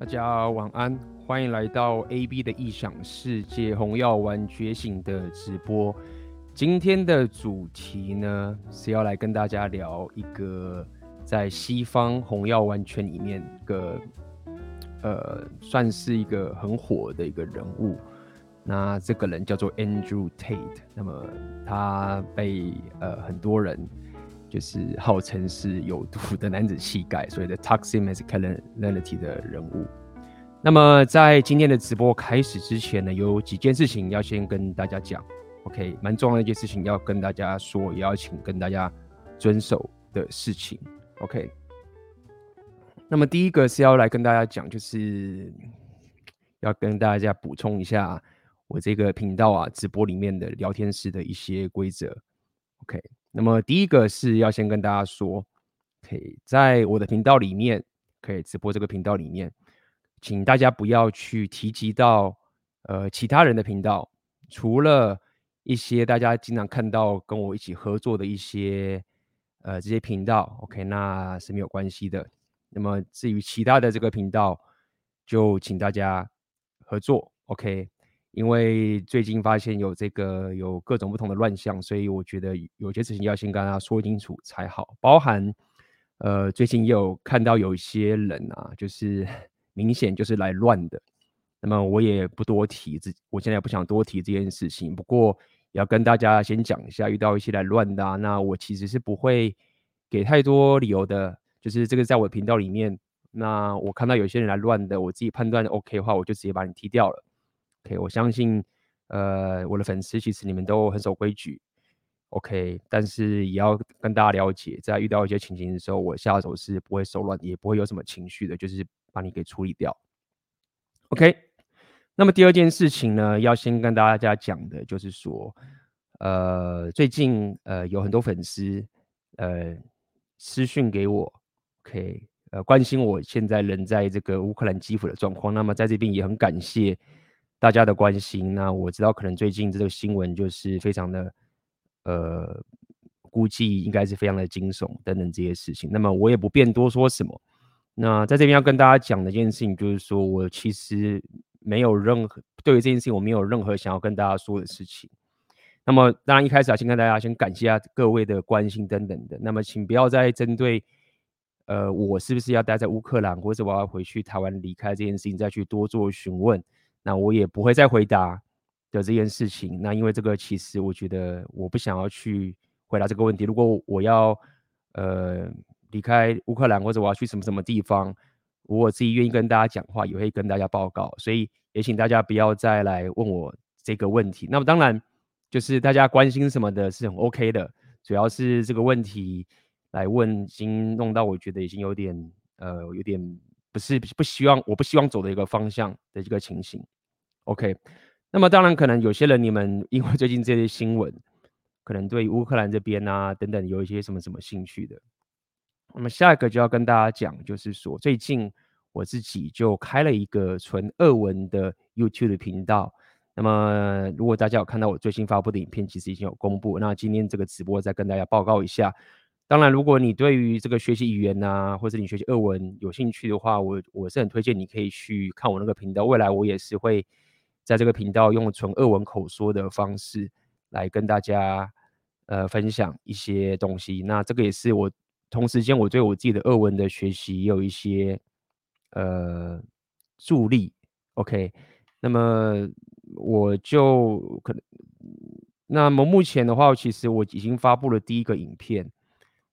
大家晚安，欢迎来到 AB 的异想世界红药丸觉醒的直播。今天的主题呢，是要来跟大家聊一个在西方红药丸圈里面个呃，算是一个很火的一个人物。那这个人叫做 Andrew Tate，那么他被呃很多人就是号称是有毒的男子气概，所谓的 Toxic Masculinity 的人物。那么在今天的直播开始之前呢，有几件事情要先跟大家讲，OK，蛮重要的一件事情要跟大家说，也要请跟大家遵守的事情，OK。那么第一个是要来跟大家讲，就是要跟大家补充一下我这个频道啊直播里面的聊天室的一些规则，OK。那么第一个是要先跟大家说，OK，在我的频道里面，可以直播这个频道里面。请大家不要去提及到呃其他人的频道，除了一些大家经常看到跟我一起合作的一些呃这些频道，OK，那是没有关系的。那么至于其他的这个频道，就请大家合作，OK。因为最近发现有这个有各种不同的乱象，所以我觉得有些事情要先跟大家说清楚才好。包含呃最近也有看到有一些人啊，就是。明显就是来乱的，那么我也不多提，这我现在也不想多提这件事情。不过也要跟大家先讲一下，遇到一些来乱的啊，那我其实是不会给太多理由的。就是这个在我的频道里面，那我看到有些人来乱的，我自己判断 OK 的话，我就直接把你踢掉了。OK，我相信呃我的粉丝其实你们都很守规矩，OK，但是也要跟大家了解，在遇到一些情形的时候，我下手是不会手软，也不会有什么情绪的，就是。把你给处理掉，OK。那么第二件事情呢，要先跟大家讲的就是说，呃，最近呃有很多粉丝呃私讯给我，OK，呃关心我现在人在这个乌克兰基辅的状况。那么在这边也很感谢大家的关心。那我知道可能最近这个新闻就是非常的呃，估计应该是非常的惊悚等等这些事情。那么我也不便多说什么。那在这边要跟大家讲的一件事情，就是说我其实没有任何对于这件事情，我没有任何想要跟大家说的事情。那么当然一开始啊，先跟大家先感谢下各位的关心等等的。那么请不要再针对呃我是不是要待在乌克兰，或者我要回去台湾离开这件事情再去多做询问。那我也不会再回答的这件事情。那因为这个其实我觉得我不想要去回答这个问题。如果我要呃。离开乌克兰，或者我要去什么什么地方，我自己愿意跟大家讲话，也会跟大家报告，所以也请大家不要再来问我这个问题。那么当然，就是大家关心什么的是很 OK 的，主要是这个问题来问，已经弄到我觉得已经有点呃，有点不是不希望，我不希望走的一个方向的一个情形。OK，那么当然可能有些人你们因为最近这些新闻，可能对乌克兰这边啊等等有一些什么什么兴趣的。那么下一个就要跟大家讲，就是说最近我自己就开了一个纯俄文的 YouTube 频道。那么如果大家有看到我最新发布的影片，其实已经有公布。那今天这个直播再跟大家报告一下。当然，如果你对于这个学习语言啊，或者你学习俄文有兴趣的话，我我是很推荐你可以去看我那个频道。未来我也是会在这个频道用纯俄文口说的方式来跟大家呃分享一些东西。那这个也是我。同时间，我对我自己的俄文的学习也有一些呃助力。OK，那么我就可能，那么目前的话，其实我已经发布了第一个影片。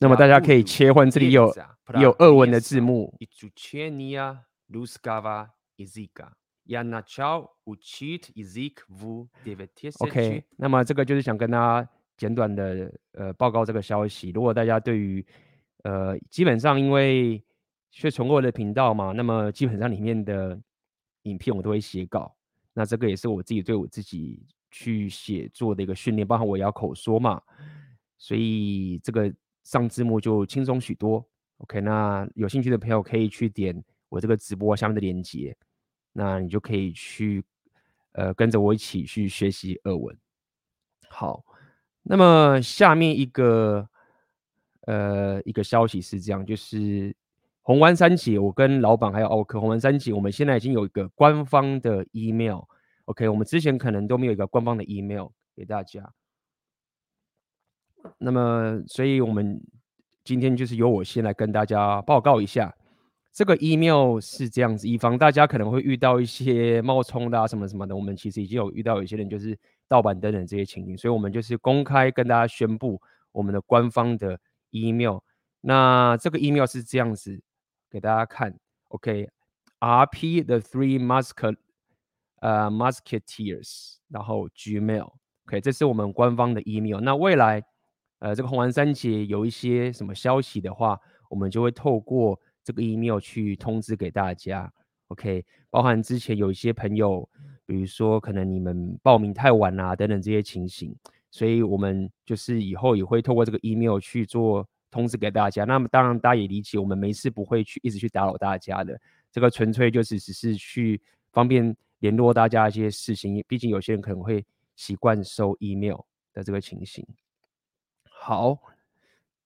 那么大家可以切换，这里有有俄文的字幕。OK，那么这个就是想跟大家简短的呃报告这个消息。如果大家对于呃基本上因为学纯俄的频道嘛，那么基本上里面的影片我都会写稿。那这个也是我自己对我自己去写作的一个训练，包含我也要口说嘛，所以这个上字幕就轻松许多。OK，那有兴趣的朋友可以去点我这个直播下面的链接，那你就可以去呃跟着我一起去学习俄文。好，那么下面一个呃一个消息是这样，就是红湾三姐，我跟老板还有奥克红湾三姐，我们现在已经有一个官方的 email。OK，我们之前可能都没有一个官方的 email 给大家。那么，所以我们。今天就是由我先来跟大家报告一下，这个 email 是这样子，以防大家可能会遇到一些冒充的啊什么什么的，我们其实已经有遇到有些人就是盗版等等这些情形，所以我们就是公开跟大家宣布我们的官方的 email。那这个 email 是这样子给大家看，OK，RP the Three Musk 呃 Musketeers，然后 Gmail，OK，这是我们官方的 email。那未来。呃，这个红丸三姐有一些什么消息的话，我们就会透过这个 email 去通知给大家。OK，包含之前有一些朋友，比如说可能你们报名太晚啊等等这些情形，所以我们就是以后也会透过这个 email 去做通知给大家。那么当然大家也理解，我们没事不会去一直去打扰大家的，这个纯粹就是只是去方便联络大家一些事情，毕竟有些人可能会习惯收 email 的这个情形。好，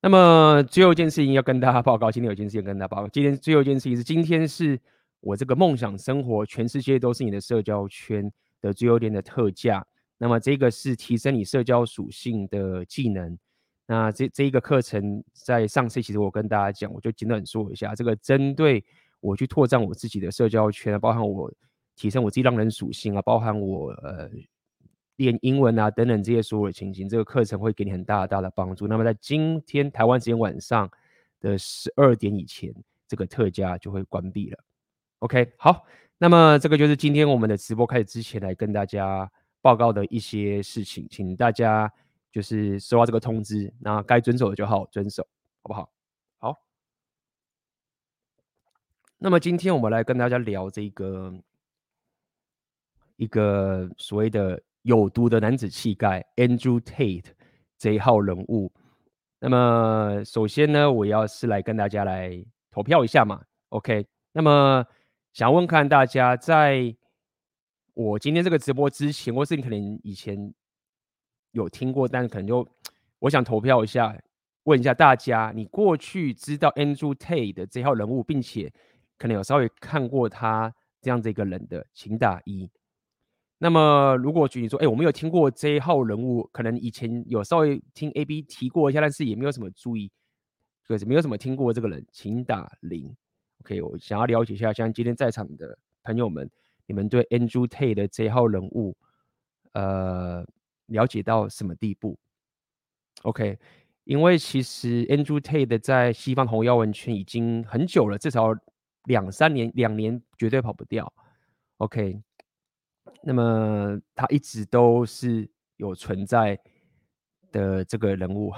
那么最后一件事情要跟大家报告。今天有一件事情跟大家报告。今天最后一件事情是，今天是我这个梦想生活，全世界都是你的社交圈的最后一天的特价。那么这个是提升你社交属性的技能。那这这一个课程在上次其实我跟大家讲，我就简短说一下，这个针对我去拓展我自己的社交圈，包含我提升我自己让人属性啊，包含我呃。练英文啊，等等这些所有的情形，这个课程会给你很大大的帮助。那么在今天台湾时间晚上的十二点以前，这个特价就会关闭了。OK，好，那么这个就是今天我们的直播开始之前来跟大家报告的一些事情，请大家就是收到这个通知，那该遵守的就好好遵守，好不好？好。那么今天我们来跟大家聊这个一个所谓的。有毒的男子气概，Andrew Tate 这一号人物。那么，首先呢，我要是来跟大家来投票一下嘛，OK？那么，想问看大家，在我今天这个直播之前，或是你可能以前有听过，但是可能就我想投票一下，问一下大家，你过去知道 Andrew Tate 的这号人物，并且可能有稍微看过他这样子一个人的，请打一。那么，如果举你说，哎、我没有听过这一号人物，可能以前有稍微听 A B 提过一下，但是也没有什么注意，就是没有什么听过这个人，请打零。OK，我想要了解一下，像今天在场的朋友们，你们对 Andrew Tate 的这一号人物，呃，了解到什么地步？OK，因为其实 Andrew Tate 在西方红药文圈已经很久了，至少两三年，两年绝对跑不掉。OK。那么他一直都是有存在的这个人物，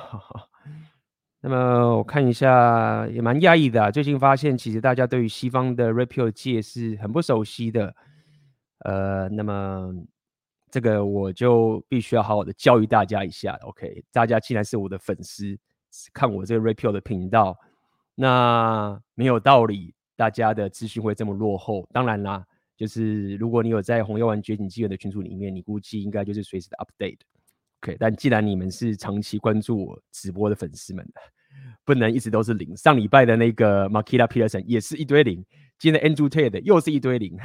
那么我看一下也蛮讶异的啊。最近发现，其实大家对于西方的 Rapio 界是很不熟悉的。呃，那么这个我就必须要好好的教育大家一下。OK，大家既然是我的粉丝，看我这个 Rapio 的频道，那没有道理大家的资讯会这么落后。当然啦。就是如果你有在红药丸觉醒纪元的群组里面，你估计应该就是随时的 update。OK，但既然你们是长期关注我直播的粉丝们，不能一直都是零。上礼拜的那个 Markita Peterson 也是一堆零，今天的 Andrew Tate 又是一堆零。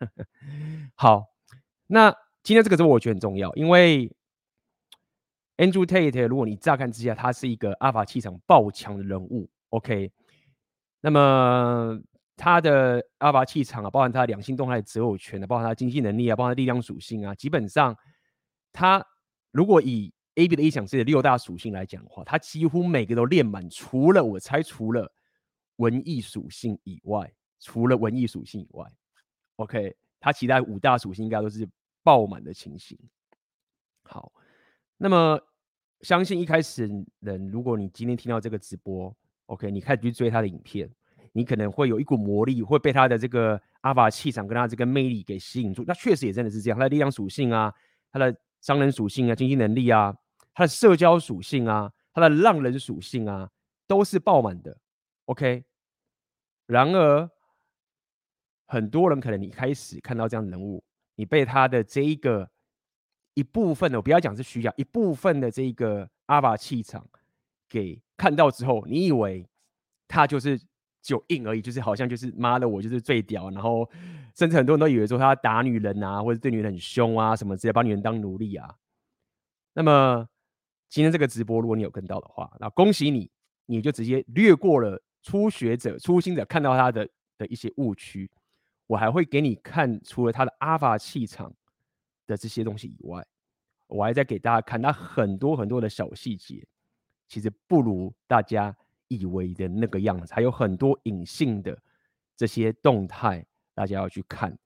好，那今天这个直播我觉得很重要，因为 Andrew Tate 如果你乍看之下，他是一个阿法气场爆强的人物。OK，那么。他的阿法气场啊，包含他的两性动态的择偶权啊，包含他经济能力啊，包含他力量属性啊，基本上，他如果以 A B 的异想世界的六大属性来讲的话，他几乎每个都练满，除了我猜，除了文艺属性以外，除了文艺属性以外，OK，他其他五大属性应该都是爆满的情形。好，那么相信一开始人，如果你今天听到这个直播，OK，你开始去追他的影片。你可能会有一股魔力，会被他的这个阿法气场跟他这个魅力给吸引住。那确实也真的是这样，他的力量属性啊，他的商人属性啊，经济能力啊，他的社交属性啊，他的浪人属性啊，都是爆满的。OK，然而很多人可能你开始看到这样的人物，你被他的这一个一部分的，我不要讲是虚假，一部分的这个阿法气场给看到之后，你以为他就是。就硬而已，就是好像就是妈的，我就是最屌，然后甚至很多人都以为说他打女人啊，或者对女人很凶啊，什么直接把女人当奴隶啊。那么今天这个直播，如果你有跟到的话，那恭喜你，你就直接略过了初学者、初心者看到他的的一些误区。我还会给你看，除了他的阿法气场的这些东西以外，我还在给大家看他很多很多的小细节，其实不如大家。以为的那个样子，还有很多隐性的这些动态，大家要去看。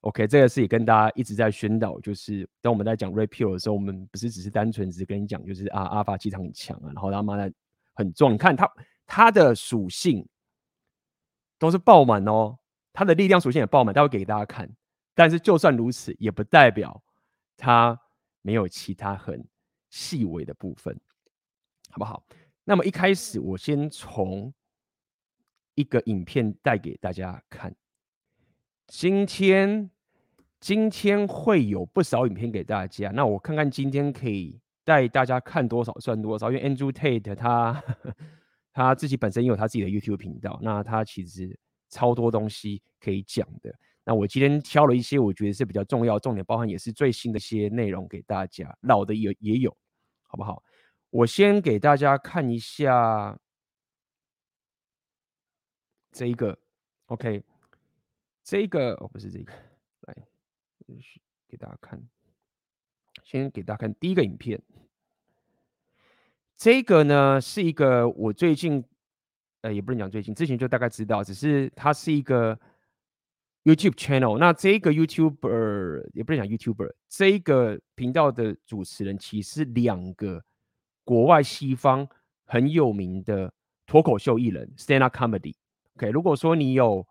OK，这个是也跟大家一直在宣导，就是当我们在讲 Red Pill 的时候，我们不是只是单纯只是跟你讲，就是啊，阿法气场很强啊，然后他妈的很壮。你看他他的属性都是爆满哦，他的力量属性也爆满，待会给大家看。但是就算如此，也不代表他没有其他很细微的部分，好不好？那么一开始，我先从一个影片带给大家看。今天，今天会有不少影片给大家。那我看看今天可以带大家看多少算多少。因为 Andrew Tate 他他自己本身也有他自己的 YouTube 频道，那他其实超多东西可以讲的。那我今天挑了一些我觉得是比较重要、重点包含也是最新的一些内容给大家，老的也也有，好不好？我先给大家看一下这一个，OK，这个哦，不是这个，来，给大家看，先给大家看第一个影片。这个呢是一个我最近，呃，也不能讲最近，之前就大概知道，只是它是一个 YouTube channel。那这个 YouTuber 也不能讲 YouTuber，这个频道的主持人其实两个。国外西方很有名的脱口秀艺人，stand up comedy。OK，如果说你有，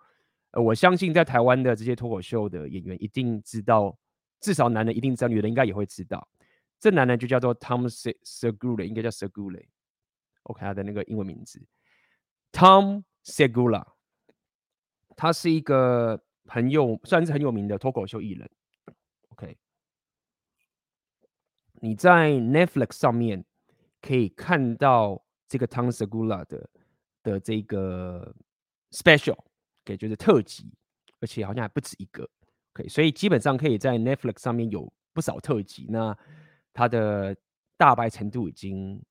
呃，我相信在台湾的这些脱口秀的演员一定知道，至少男的一定知道，女的应该也会知道。这男的就叫做 Tom Segura，应该叫 Segura。OK，他的那个英文名字 Tom Segura，他是一个很有，算是很有名的脱口秀艺人。OK，你在 Netflix 上面。可以看到这个 Tom Segura 的的这个 special，给、就是特辑，而且好像还不止一个，OK，所以基本上可以在 Netflix 上面有不少特辑。那它的大白程度已经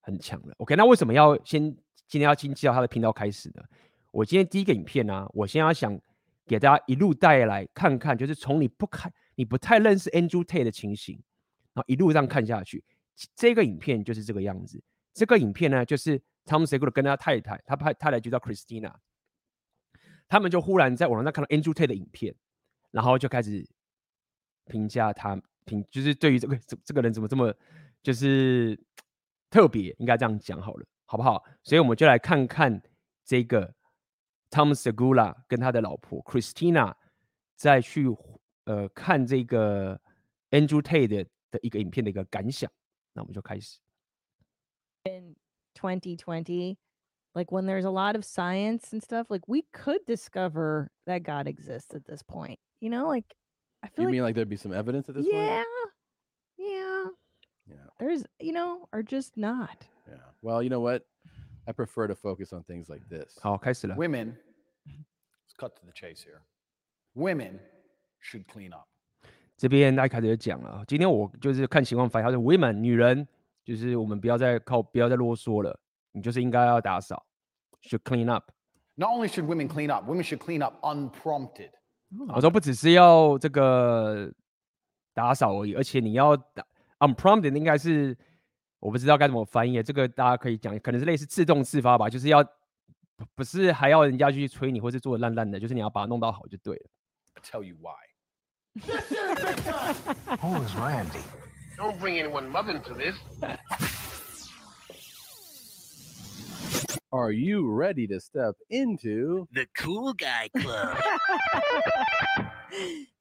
很强了，OK。那为什么要先今天要先介绍他的频道开始呢？我今天第一个影片呢、我先要想给大家一路带来看看，就是从你不看你不太认识 Andrew Tate 的情形，然后一路上看下去。这个影片就是这个样子。这个影片呢，就是 Tom Segura 跟他太太，他太太就叫 Christina，他们就忽然在网上看到 Andrew Tate 的影片，然后就开始评价他，评就是对于这个这这个人怎么这么就是特别，应该这样讲好了，好不好？所以我们就来看看这个 Tom Segura 跟他的老婆 Christina 再去呃看这个 Andrew Tate 的的一个影片的一个感想。那我们就开始。In 2020, like when there's a lot of science and stuff, like we could discover that God exists at this point. You know, like I feel you like, mean like there'd be some evidence at this yeah, point? Yeah. Yeah. There's, you know, or just not. Yeah. Well, you know what? I prefer to focus on things like this. 好，开始了。 Women, let's cut to the chase here. Women should clean up. 这边一开始就讲了，今天我就是看情况发现，他说 women 女人就是我们不要再靠不要再啰嗦了，你就是应该要打扫，should clean up。Not only should women clean up, women should clean up unprompted. 我说不只是要这个打扫而已，而且你要打 unprompted 应该是我不知道该怎么翻译，这个大家可以讲，可能是类似自动自发吧，就是要不是还要人家去催你，或是做的烂烂的，就是你要把它弄到好就对了。Tell you why. Who is Randy? Don't bring anyone mother into this. Are you ready to step into The cool guy club.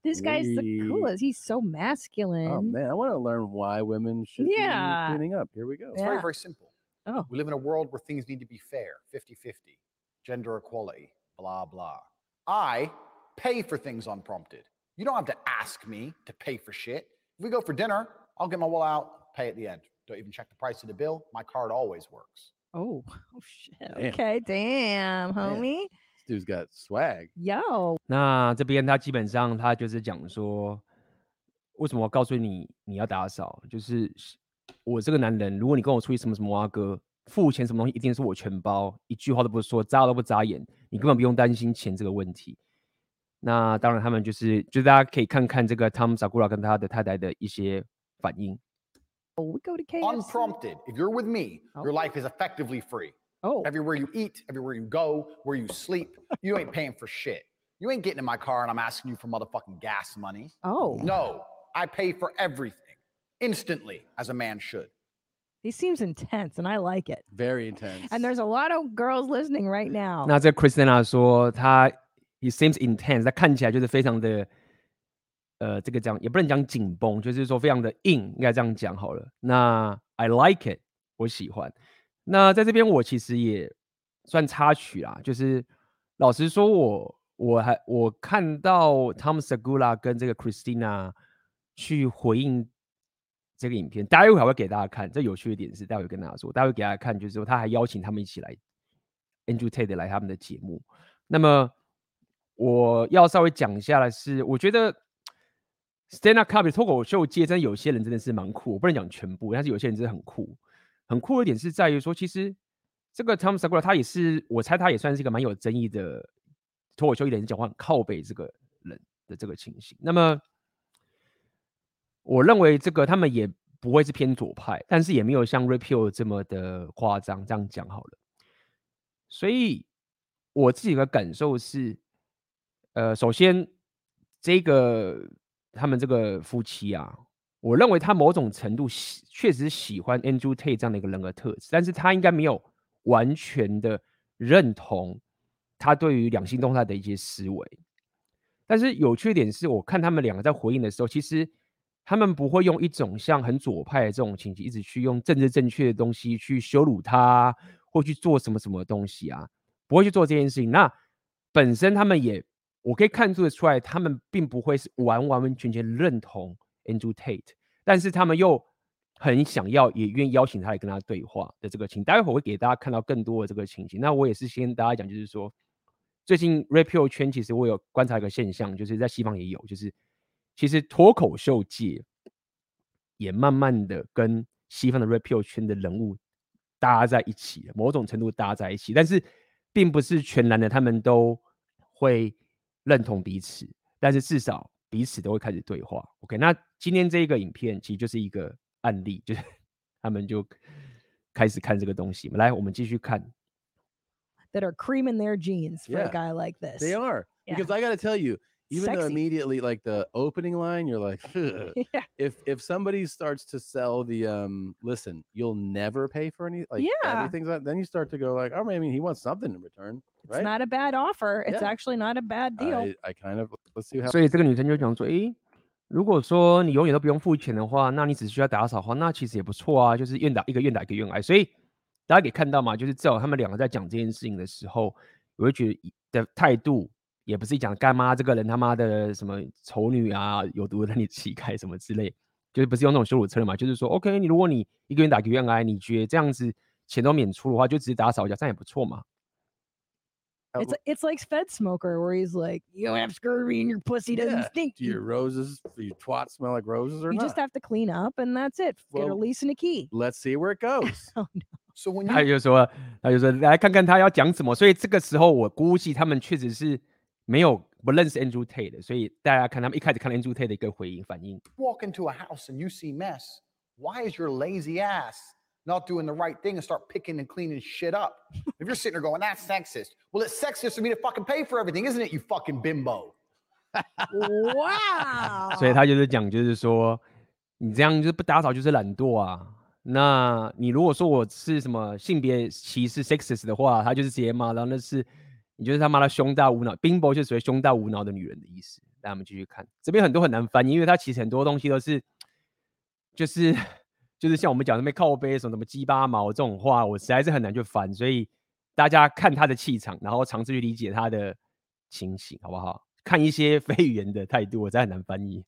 this guy's the coolest. He's so masculine. Oh man, I want to learn why women should Yeah. be cleaning up. Here we go. It's Yeah. very, very simple. Oh. We live in a world where things need to be fair 50 50, gender equality, blah, blah. I pay for things unprompted. You don't have to ask me to pay for shit. If we go for dinner, I'll get my wallet out, pay at the end. Don't even check the price of the bill. My card always works. Oh, oh shit. Damn. Okay, damn, Man. homie. This dude's got swag. Yo, 那这边他基本上他就是讲说，为什么我告诉你你要打扫？就是我这个男人，如果你跟我出去什么什么啊哥，付钱什么东西一定是我全包，一句话都不说，眨都不眨眼，你根本不用担心钱这个问题。 那当然，他们就是，就大家可以看看这个 Tom Sakura 跟他的太太的一些反应。 we go to KFC. Unprompted. If you're with me, Oh. your life is effectively free. Oh, Everywhere you eat, everywhere you go, where you sleep, you ain't paying for shit. You ain't getting in my car and I'm asking you for motherfucking gas money. oh, No, I pay for everything instantly, as a man should. he seems intense, and I like it. Very intense. And there's a lot of girls listening right now. 那这 Christina 说，他 he seems intense，他看起来就是非常的，呃，这个讲也不能讲紧绷，就是说非常的硬，应该这样讲好了。那 I like it，我喜欢。那在这边我其实也算插曲啦，就是老实说我我还我看到 Tom Segura 跟这个 Christina 去回应这个影片，待会还会给大家看。这有趣的点是，待会跟大家说，待会给大家看，就是说他还邀请他们一起来 Andrew Tate 来他们的节目。那么我要稍微讲一下的是，我觉得 stand up comedy 脱口秀界，真的有些人真的是蛮酷，我不能讲全部，但是有些人真的很酷。很酷的点是在于说，其实这个 Tom Segura 他也是，我猜他也算是一个蛮有争议的脱口秀艺人，讲话很靠北这个人的这个情形。那么我认为这个他们也不会是偏左派，但是也没有像 Repeal 这么的夸张。这样讲好了，所以我自己的感受是，呃，首先这个他们这个夫妻啊，我认为他某种程度喜确实喜欢 Andrew Tate 这样的一个人格特质，但是他应该没有完全的认同他对于两性动态的一些思维。但是有趣点是我看他们两个在回应的时候，其实他们不会用一种像很左派的这种情绪，一直去用政治正确的东西去羞辱他，或去做什么什么东西啊，不会去做这件事情。那本身他们也，我可以看出得出来，他们并不会是完完完全全认同 Andrew Tate，但是他们又很想要，也愿意邀请他来跟他对话的这个情。待会我会给大家看到更多的这个情形。那我也是先跟大家讲，就是说，最近 Rapio 圈其实我有观察一个现象，就是在西方也有，就是其实脱口秀界也慢慢的跟西方的 Rapio 圈的人物搭在一起了，某种程度搭在一起，但是并不是全然的他们都会认同彼此，但是至少彼此都会开始对话。OK，那今天这一个影片其实就是一个案例，就是他们就开始看这个东西。来，我们继续看。that are creaming their jeans for a guy like this. They are. Because I got to tell you, even though Sexy. immediately like the opening line, you're like, "Ugh." yeah. if if somebody starts to sell the um, listen, you'll never pay for any like Yeah. everything's like, then you start to go like, oh, I mean, he wants something in return, It's right? not a bad offer. It's Yeah. actually not a bad deal. I, I kind of let's see how 所以这个女生就讲说，诶，如果说你永远都不用付钱的话，那你只需要打扫的话，那其实也不错啊，就是愿打一个愿打一个愿挨。所以大家可以看到嘛，就是至少他们两个在讲这件事情的时候，我会觉得以的态度 也不是讲干妈这个人他妈的什么丑女啊，有毒的你乞丐什么之类，就是不是用那种羞辱策略嘛，就是说，OK，你如果你一个人打一个愿挨，你觉得这样子钱都免出的话，就直接打扫一下，这样也不错嘛。It's it's like Fed Smoker, where he's like, you don't have scurvy and your pussy doesn't Yeah, stink. do your You, roses, do your twats smell like roses or you not? just have to clean up, and that's it. Get a lease and a key. Let's see where it goes. So when 他 you 就说，他就说来看看他要讲什么。所以这个时候，我估计他们确实是没有不认识 Andrew Tate 的。所以大家看他们一开始看 Andrew Tate 的一个回应反应。walk into a house and you see mess, why is your lazy ass not doing the right thing and start picking and cleaning shit up? if you're sitting there going, that's sexist, well, it's sexist for me to fucking pay for everything, isn't it, you fucking bimbo? wow. 所以他就是讲，就是说你这样就是不打扫就是懒惰啊。那你如果说我是什么性别歧视 sexist 的话，他就是直接骂，然后那是你就是他妈的胸大无脑，bimbo 就属于胸大无脑的女人的意思。来，我们继续看，这边很多很难翻译，因为它其实很多东西都是就是 就是像我们讲的那边靠背什么什么鸡巴毛这种话，我实在是很难去翻，所以大家看他的气场，然后尝试去理解他的情形，好不好？看一些 非语言的态度，我真的很难翻译。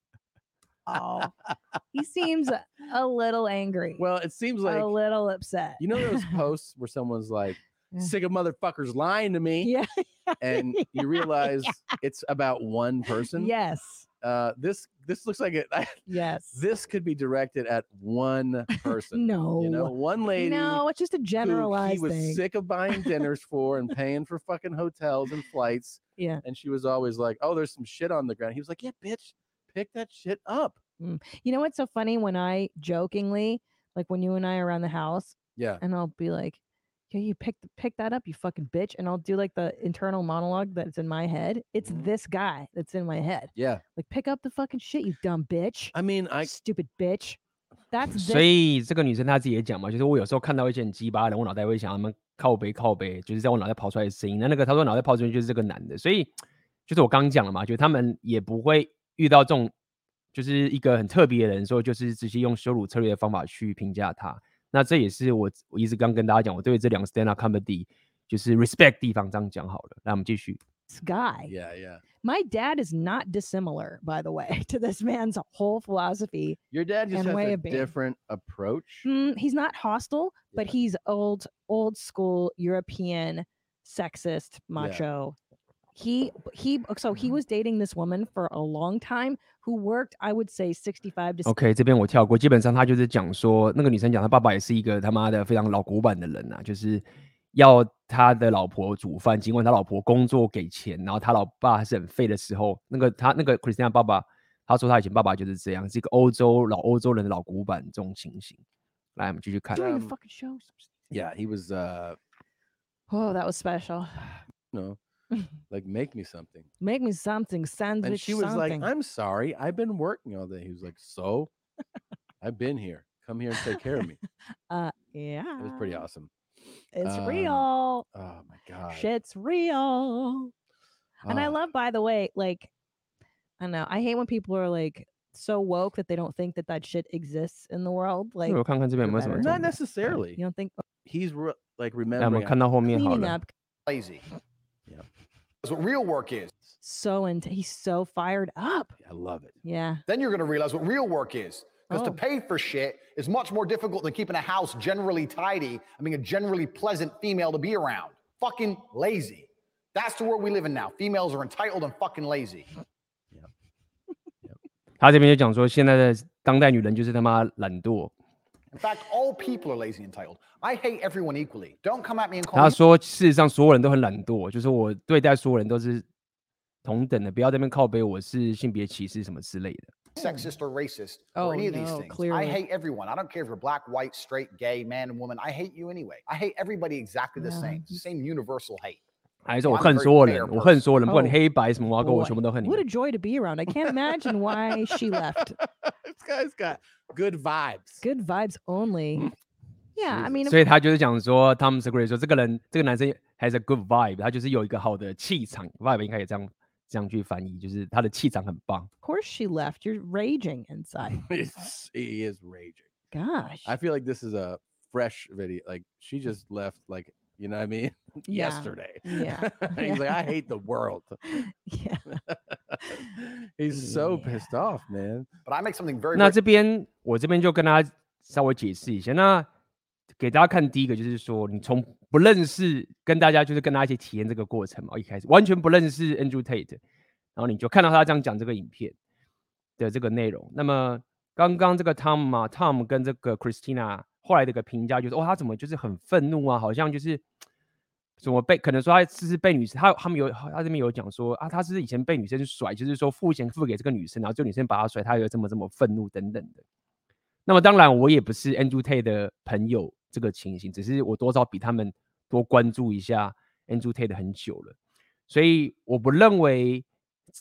Oh, he seems a little angry. Well, it seems like a little upset. You know those posts where someone's like, "Sick of motherfuckers lying to me," Yeah. and you realize it's about one person. Yes. Uh, this this looks like it. Yes. This could be directed at one person. No. You know, one lady. No, it's just a generalized he was thing. sick of buying dinners for and paying for fucking hotels and flights. Yeah. And she was always like, "Oh, there's some shit on the ground." He was like, "Yeah, bitch, pick that shit up." You know what's so funny when I jokingly, like when you and I are around the house, Yeah. and I'll be like, "Yeah, you pick pick that up, you fucking bitch," and I'll do like the internal monologue that's in my head. It's Mhm. this guy that's in my head. Yeah. Like, pick up the fucking shit, you dumb bitch. I mean, I stupid bitch. That's 所 this. 以这个女生她自己也讲嘛，就是我有时候看到一些很鸡巴的人，我脑袋会想他们靠北靠北，就是在我脑袋跑出来的声音。那那个她说脑袋跑出来就是这个男的，所以就是我刚刚讲了嘛，就他们也不会遇到这种就是一个很特别的人，所以就是直接用羞辱策略的方法去评价他。 那这也是我我一直刚跟大家讲，我对这两个 stand up comedy 就是 respect 地方这样讲好了。来，我们继续。 This guy. yeah, yeah. My dad is not dissimilar, by the way, to this man's whole philosophy. Your dad just And has way a of being. different approach. Mm, he's not hostile, but Yeah. he's old, old school European, sexist, macho. He he. So he was dating this woman for a long time who worked, I would say, sixty-five to OK，这边我跳过，基本上他就是讲说，那个女生讲，她爸爸也是一个他妈的非常老古板的人啊，就是要他的老婆煮饭，尽管他老婆工作给钱，然后他老爸还是很废的时候，那个他那个 Christina 爸爸，他说他以前爸爸就是这样，是一个欧洲老欧洲人的老古板这种情形。来，我们继续看。 doing a Um, fucking show. Yeah, he was uh Oh, that was special. no like make me something. Make me something sandwich. And she was something. like, "I'm sorry, I've been working all day." He was like, "So, I've been here. Come here and take care of me." Uh, yeah, it was pretty awesome. It's um, real. Oh my god, shit's real. Uh, and I uh love, by the way, like I know I hate when people are like so woke that they don't think that that shit exists in the world. Like, not necessarily. You don't think he's re- like remembering cleaning up lazy Yeah. That's what real work is. so and he's so fired up. I love it. Yeah. Then you're going to realize what real work is. Because Oh. to pay for shit is much more difficult than keeping a house generally tidy and being a generally pleasant female to be around. Fucking lazy. That's the world we live in now. Females are entitled and fucking lazy. 他这边就讲说，现在的当代女人就是他妈懒惰。 In fact, all people are lazy and entitled. I hate everyone equally. Don't come at me and call 他 me 说，事实上所有人都很懒惰，就是我对待所有人都是同等的，不要在那边靠背我是性别歧视什么之类的。 sexist or racist Oh, or any of these no, things. I clearly. hate everyone. I don't care if you're black, white, straight, gay, man, and woman. I hate you anyway. I hate everybody exactly the Yeah. same. It's the same universal hate. 还是我 I'm a 恨 very 所有 fair 人，我恨所有人，不管你 person. 黑白什么，我要跟我 Boy, 全部都恨你 What 们 a。joy to be around. I can't imagine why she left. this guy's got good vibes. Good vibes only. Yeah, I mean, 所以他就是讲说，Tom Segura 说这个人，这个男生 has a good vibe，他就是有一个好的气场，vibe 应该也这样这样去翻译，就是他的气场很棒。 of course she left. You're raging inside. It's- he is raging. Gosh. I feel like this is a fresh video. Like she just left, like you know what I mean, Yeah. yesterday. Yeah. He's like, I Yeah. hate the world. yeah. He's so Yeah. pissed off, man. But I make something very, 那 very 这边我这边就跟大家稍微解释一下。那给大家看第一个就是说，你从不认识跟大家就是跟大家一起体验这个过程嘛，一开始完全不认识 Andrew Tate，然后你就看到他这样讲这个影片的这个内容。那么刚刚这个 Tom 嘛，Tom 跟这个 Christina 后来的一个评价就是，哦，他怎么就是很愤怒啊，好像就是怎么被可能说他是被女生，他他们有他这边有讲说啊，他是以前被女生甩，就是说付钱付给这个女生，然后这个女生把他甩，他有这么这么愤怒等等的。那么当然，我也不是 Andrew Tate 的朋友，这个情形，只是我多少比他们多关注一下 Andrew Tate 很久了，所以我不认为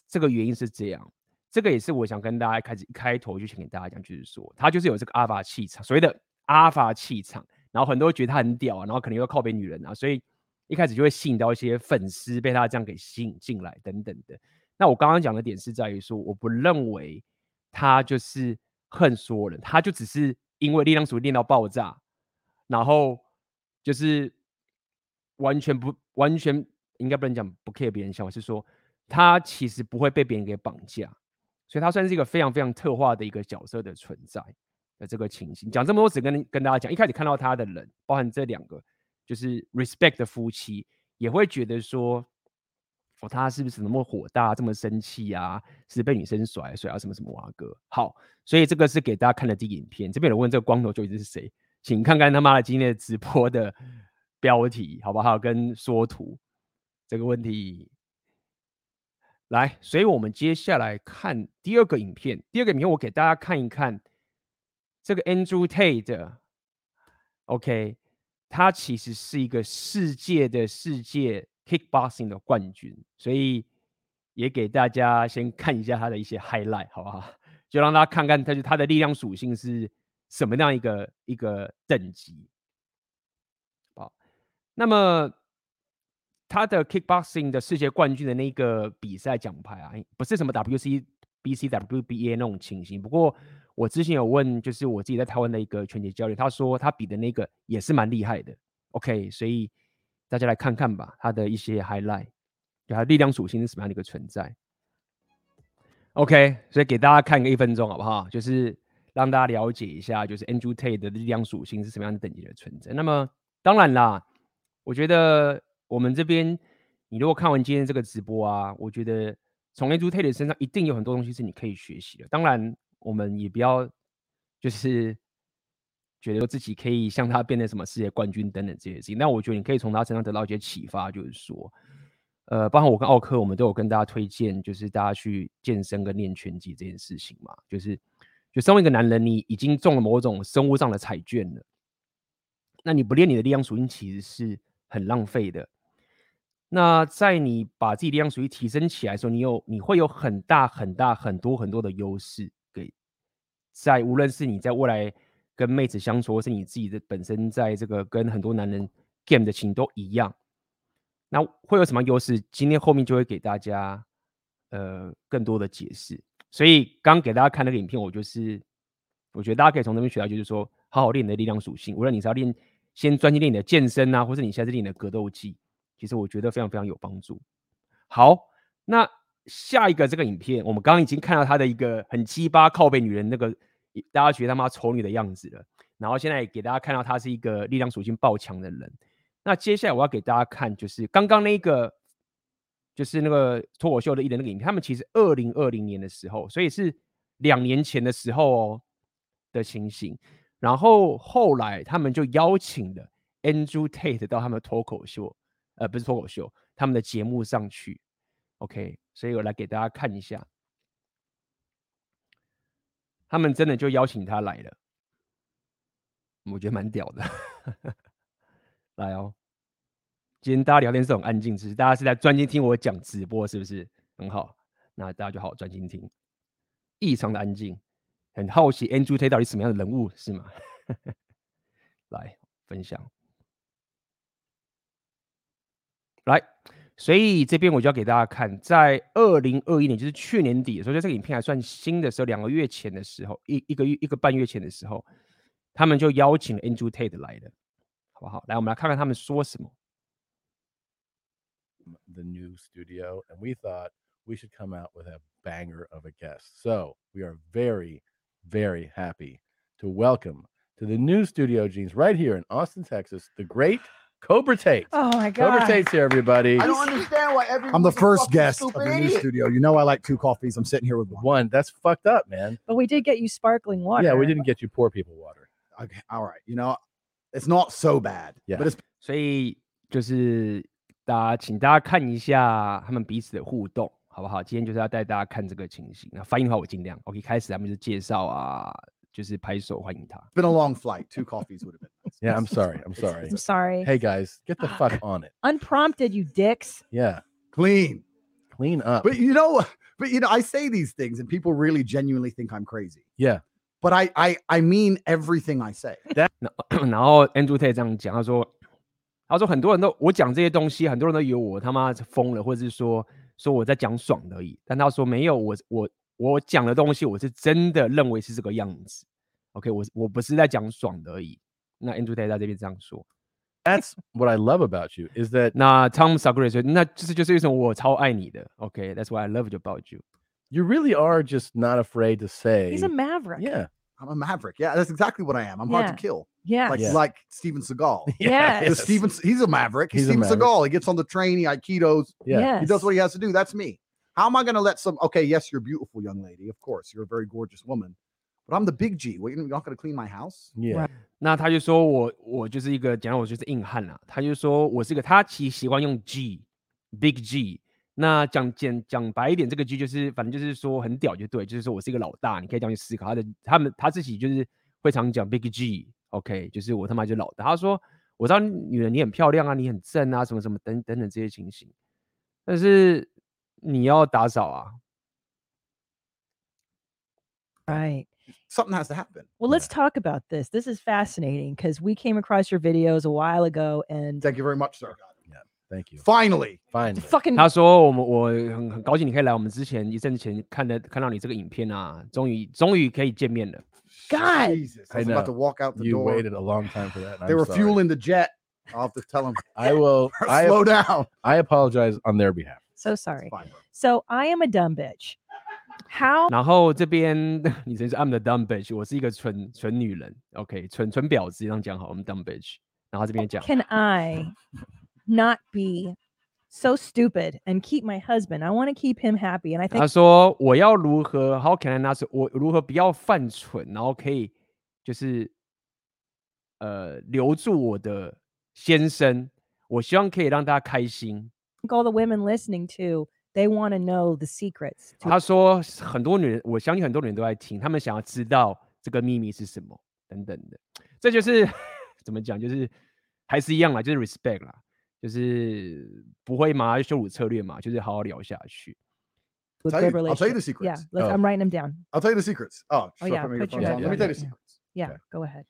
这个原因是这样。这个也是我想跟大家开始一开头就想给大家讲，就是说他就是有这个阿法气场，所谓的阿法气场，然后很多人觉得他很屌啊，然后可能又靠北女人啊，所以一开始就会吸引到一些粉丝被他这样给吸引进来等等的。那我刚刚讲的点是在于说，我不认为他就是恨所有人，他就只是因为力量属性练到爆炸，然后就是完全不完全应该不能讲不 care 别人想法，是说他其实不会被别人给绑架。所以他算是一个非常非常特化的一个角色的存在的这个情形。讲这么多，只跟跟大家讲，一开始看到他的人，包含这两个就是 respect 的夫妻，也会觉得说，哦，他是不是那么火大，这么生气啊？是被女生甩甩啊？什么什么啊？哥，好，所以这个是给大家看的第一影片。这边有问这个光头究竟是谁，请看看他妈的今天的直播的标题，好不好？跟缩图这个问题。来，所以我们接下来看第二个影片。第二个影片，我给大家看一看这个 Andrew Tate。OK，他其实是一个世界的世界 Kickboxing 的冠军，所以也给大家先看一下他的一些 highlight，好不好？就让大家看看他就他的力量属性是什么样一个一个等级。好，那么。他的 kickboxing 的世界冠军的那个比赛奖牌啊，不是什么 WC、BC、WBA 那种情形。不过我之前有问，就是我自己在台湾的一个拳击教练，他说他比的那个也是蛮厉害的。OK，所以大家来看看吧，他的一些 highlight，对，他力量属性是什么样的一个存在。OK，所以给大家看个一分钟好不好？就是让大家了解一下，就是 Andrew Tate 的力量属性是什么样的等级的存在。那么当然啦，我觉得。我们这边，你如果看完今天这个直播啊，我觉得从 Andrew Tate 身上一定有很多东西是你可以学习的。当然，我们也不要就是觉得自己可以像他变成什么世界冠军等等这些事情。那我觉得你可以从他身上得到一些启发，就是说，呃，包括我跟奥克，我们都有跟大家推荐，就是大家去健身跟练拳击这件事情嘛。就是，就身为一个男人，你已经中了某种生物上的彩券了，那你不练你的力量属性，其实是很浪费的。那在你把自己力量属性提升起来的时候，你有你会有很大很大很多很多的优势，在无论是你在未来跟妹子相处，或是你自己的本身在这个跟很多男人 game 的情都一样。那会有什么优势？今天后面就会给大家呃更多的解释。所以刚给大家看那个影片，我就是我觉得大家可以从那边学到，就是说好好练你的力量属性，无论你是要练先专心练你的健身啊，或是你现在是练你的格斗技。其实我觉得非常非常有帮助。好，那下一个这个影片，我们刚刚已经看到他的一个很鸡巴靠背女人那个，大家觉得他妈丑女的样子了。然后现在给大家看到他是一个力量属性爆强的人。那接下来我要给大家看，就是刚刚那个，就是那个脱口秀的艺人那个影片，他们其实二零二零年的时候，所以是两年前的时候哦的情形。然后后来他们就邀请了 Andrew Tate 到他们脱口秀。呃，不是脱口秀，他们的节目上去，OK，所以我来给大家看一下，他们真的就邀请他来了，我觉得蛮屌的，来哦，今天大家聊天是很安静，只是大家是在专心听我讲直播，是不是很好？那大家就好专心听，异常的安静，很好奇 Andrew Tate 到底什么样的人物是吗？来分享。来，所以这边我就要给大家看，在二零二一年，就是去年底的时候，就这个影片还算新的时候，两个月前的时候，一一个月一个半月前的时候，他们就邀请了 Andrew Tate 来的，好不好？来，我们来看看他们说什么。The new studio, and we thought we should come out with a banger of a guest. So we are very, very happy to welcome to the new studio, Jeans, right here in Austin, Texas, the great. Cobra Tate. Oh my god. Cobra Tate's here, everybody. I don't understand why everyone. I'm the first guest of the new studio. You know I like two coffees. I'm sitting here with one. One. That's fucked up, man. But we did get you sparkling water. Yeah, we didn't get you poor people water. Okay, all right. You know, it's not so bad. Yeah. But it's 所以就是大家，请大家看一下他们彼此的互动，好不好？今天就是要带大家看这个情形。那发音的话，我尽量。OK，开始，咱们就介绍啊。 就是拍手欢迎他。Been a long flight. Two coffees would have been. Nice. Yeah, I'm sorry. I'm sorry. I'm sorry. Hey guys, get the fuck on it. Unprompted, you dicks. Yeah, Clean. clean up. But you know, but you know, I say these things and people really genuinely think I'm crazy. yeah, but I I I mean everything I say. 然后 Andrew Tate 这样讲，他说，他说很多人都我讲这些东西，很多人都以为我他妈疯了，或者是说说我在讲爽而已。但他说没有，我我 我讲的东西，我是真的认为是这个样子。OK，我我不是在讲爽的而已。那 Andrew Tate 在这边这样说。 That's what I love about you is that 那 Tom Segura 说，那就是就是为什么我超爱你的。OK，That's、okay, what I love about you。 you really are just not afraid to say. He's a maverick. yeah. I'm a maverick. Yeah, that's exactly what I am. I'm hard Yeah. to kill. Yeah. Like Yeah. like Steven Seagal. Yes. Because Steven, he's a maverick. He's, He's a Steven maverick. Seagal. He gets on the train. He aikidos. Yeah. He does what he has to do. That's me. How am I going to let some? Okay, yes, you're a beautiful young lady. Of course, you're a very gorgeous woman. But I'm the big G. What, you're not going to clean my house? Yeah. Right. 那他就说我我就是一个讲我就是硬汉啦，他就说我是一个他其实喜欢用 G，Big G。那讲简讲白一点，这个 G 就是反正就是说很屌就对，就是说我是一个老大，你可以这样去思考。他的他们他自己就是会常讲 Big G，OK，、就是我他妈就老大。他说我知道女人你很漂亮啊，你很正啊，什么什么等等等这些情形，但是 你要打扫啊， Right. Something has to happen. Well, let's talk about this. This is fascinating because we came across your videos a while ago and Thank you very much, sir. Thank you. Finally, Fine. fucking 他说我们我很很高兴你可以来，我们之前一阵子前看的看到你这个影片啊，终于终于可以见面了。 God. Jesus, I I was about know. to walk out the You door. waited a long time for that. and They I'm were sorry. fueling the jet. I'll have to tell them I will. I, slow down. I apologize on their behalf. so sorry. Fine, bro. So I am a dumb bitch. How 然后这边你真是 I'm the dumb bitch，我是一个蠢蠢女人，OK，蠢蠢婊子，这样讲好，我们 dumb bitch。然后这边讲， can I not be so stupid and keep my husband? I want to keep him happy. And I 他 think 说我要如何，How can I not？我如何不要犯蠢，然后可以就是呃留住我的先生，我希望可以让大家开心。 all the women listening to, they want to know the secrets. to 他说很多女人，我相信很多女人都在听，他们想要知道这个秘密是什么等等的。这就是怎么讲，就是还是一样啦，就是 respect 啦，就是不会嘛就羞辱策略嘛，就是好好聊下去。 with tell you- good I'll tell you the relationship. Yeah, secrets. let's, Oh. I'm writing them down. I'll tell you the secrets. Oh, Oh, should I yeah, put my put earphones your- on? yeah, Let me tell you yeah, the yeah. secrets. Yeah, Okay. go ahead.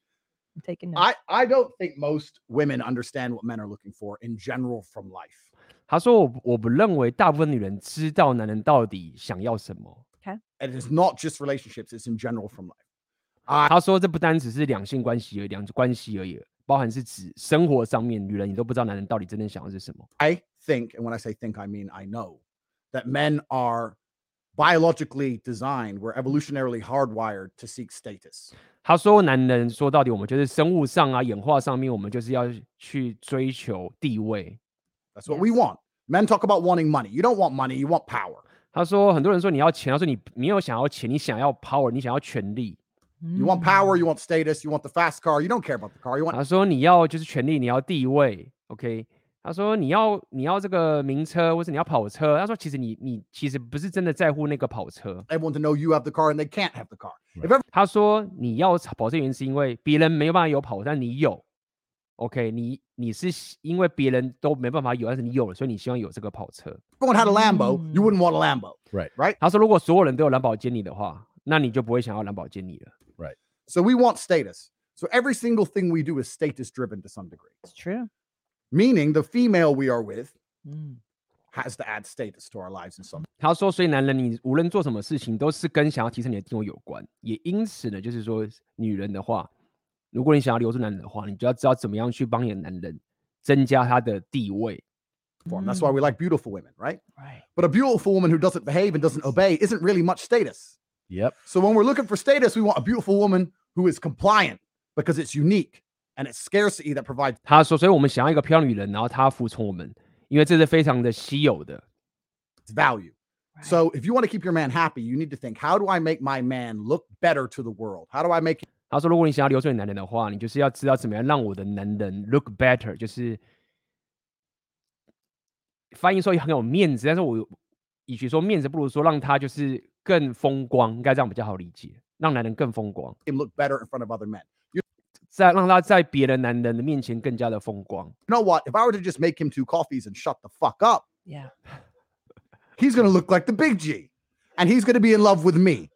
I'm taking notes. I, I don't think most women understand what men are looking for in general from life. 他说我我不认为大部分女人知道男人到底想要什么。Okay. And it's not just relationships, it's in general from life. 他说这不单只是两性关系而已，两关系而已，包含是指生活上面，女人你都不知道男人到底真正想要是什么。I think, and when I say think, I mean I know, that men are biologically designed, we're evolutionarily hardwired to seek status. 他说男人说到底，我们就是生物上啊，演化上面，我们就是要去追求地位。That's what we Yes. want. Men talk about wanting money. You don't want money, you want power. 他说很多人说你要钱，他说你没有想要钱，你想要 power，你想要权力。 You want power, you want status, you want the fast car. You don't care about the car. You want 他说你要就是权力，你要地位，OK。他说你要你要这个名车，或者你要跑车。他说其实你你其实不是真的在乎那个跑车。 everyone to know you have the car and they can't have the car. Right. If ever 他说你要跑车原因是因为别人没有办法有跑，但你有 ，OK，你你是因为别人都没办法有，但是你有了，所以你希望有这个跑车。everyone had a Lambo, you Mm. wouldn't want a Lambo. Right. Right. 他说如果所有人都有兰博基尼的话，那你就不会想要兰博基尼了，right?。So we want status. So every single thing we do is status driven to some degree, It's true. meaning the female we are with Mm. has to add status to our lives in some 他说，所以男人你无论做什么事情，都是跟想要提升你的地位有关。也因此呢，就是说女人的话，如果你想要留住男人的话，你就要知道怎么样去帮你的男人增加他的地位。 form. That's why we like beautiful women, right? Right. But a beautiful woman who doesn't behave and doesn't obey isn't really much status. Yep. So when we're looking for status, we want a beautiful woman who is compliant because it's unique and it's scarcity that provides 他说，所以我们想要一个漂亮女人，然后她服从我们，因为这是非常的稀有的。 value. Right. So if you want to keep your man happy, you need to think, how do I make my man look better to the world? How do I make 他说，如果你想要留住你男人的话，你就是要知道怎么样让我的男人 look better，就是翻译说很有面子，但是我与其说面子，不如说让他就是更风光，应该这样比较好理解，让男人更风光， him look better in front of other men? You 在让他在别的男人的面前更加的风光。 know what? If I were to just make him two coffees and shut the fuck up, Yeah. he's going to look like the big G and he's going to be in love with me.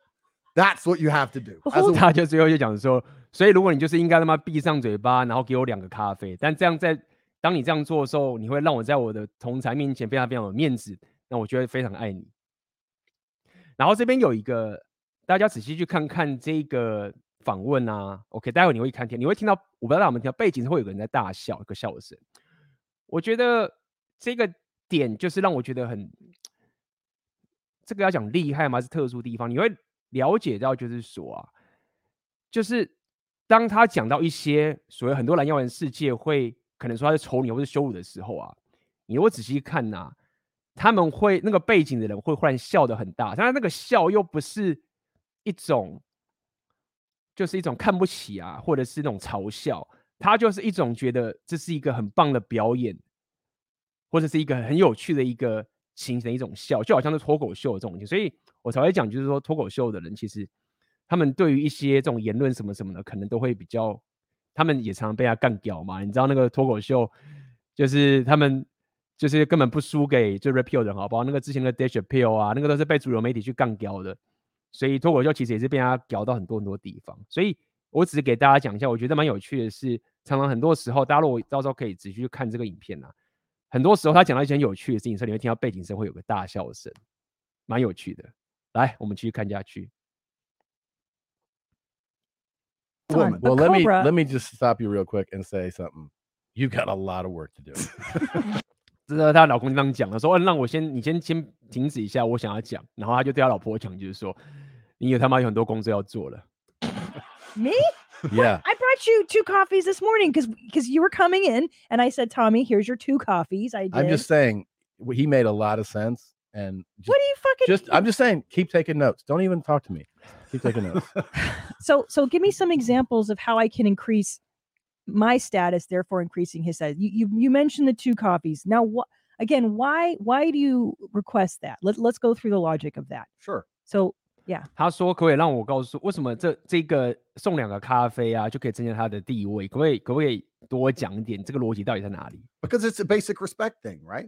That's what you have to do. 他就最后就讲说，所以如果你就是应该他妈闭上嘴巴，然后给我两个咖啡，但这样在当你这样做的时候，你会让我在我的同才面前非常非常有面子，那我就会非常爱你。然后这边有一个，大家仔细去看看这个访问啊，OK，待会你会看见，你会听到，我不知道大家有没有听到，背景会有个人在大笑，一个笑声。我觉得这个点就是让我觉得很，这个要讲厉害吗？是特殊地方，你会了解到，就是说啊，就是当他讲到一些所谓很多蓝药人世界会可能说他是丑女或是羞辱的时候啊，你如果仔细看呐、他们会那个背景的人会忽然笑得很大，但是那个笑又不是一种，就是一种看不起啊，或者是那种嘲笑，他就是一种觉得这是一个很棒的表演，或者是一个很有趣的一个形成一种笑，就好像是脱口秀这种东西，所以我才会讲，就是说脱口秀的人其实他们对于一些这种言论什么什么的，可能都会比较，他们也常常被他干掉嘛。你知道那个脱口秀，就是他们就是根本不输给就 Repeal 人，好不好？那个之前的 Dave Chappelle 啊，那个都是被主流媒体去干掉的，所以脱口秀其实也是被他搞到很多很多地方。所以我只是给大家讲一下，我觉得蛮有趣的是，常常很多时候，大家如果到时候可以仔细去看这个影片啊。很多时候他讲到一些很有趣的事情时，你会听到背景声会有个大笑声，蛮有趣的。来，我们继续看下去。 Come on, woman. a Well, let me cobra- let me just stop you real quick and say something. You got a lot of work to do. 这是她老公这样讲的，说：“嗯，让我先，你先先停止一下，我想要讲。”然后他就对他老婆讲，就是说：“你有他妈有很多工作要做了。 Me? yeah. I brought you two coffees this morning because because you were coming in and I said, Tommy, here's your two coffees. I did. I'm just saying w- he made a lot of sense and just, what do you fucking just I'm just saying keep taking notes. Don't even talk to me. Keep taking notes. so so give me some examples of how I can increase my status, therefore increasing his status. You you, you mentioned the two coffees. Now what again, why why do you request that? Let, let's go through the logic of that. sure. So ”他说：“可不可以让我告诉为什么这这个送两个咖啡啊，就可以增加他的地位？可不可以可不可以多讲一点？这个逻辑到底在哪里？” because it's a basic respect thing, right?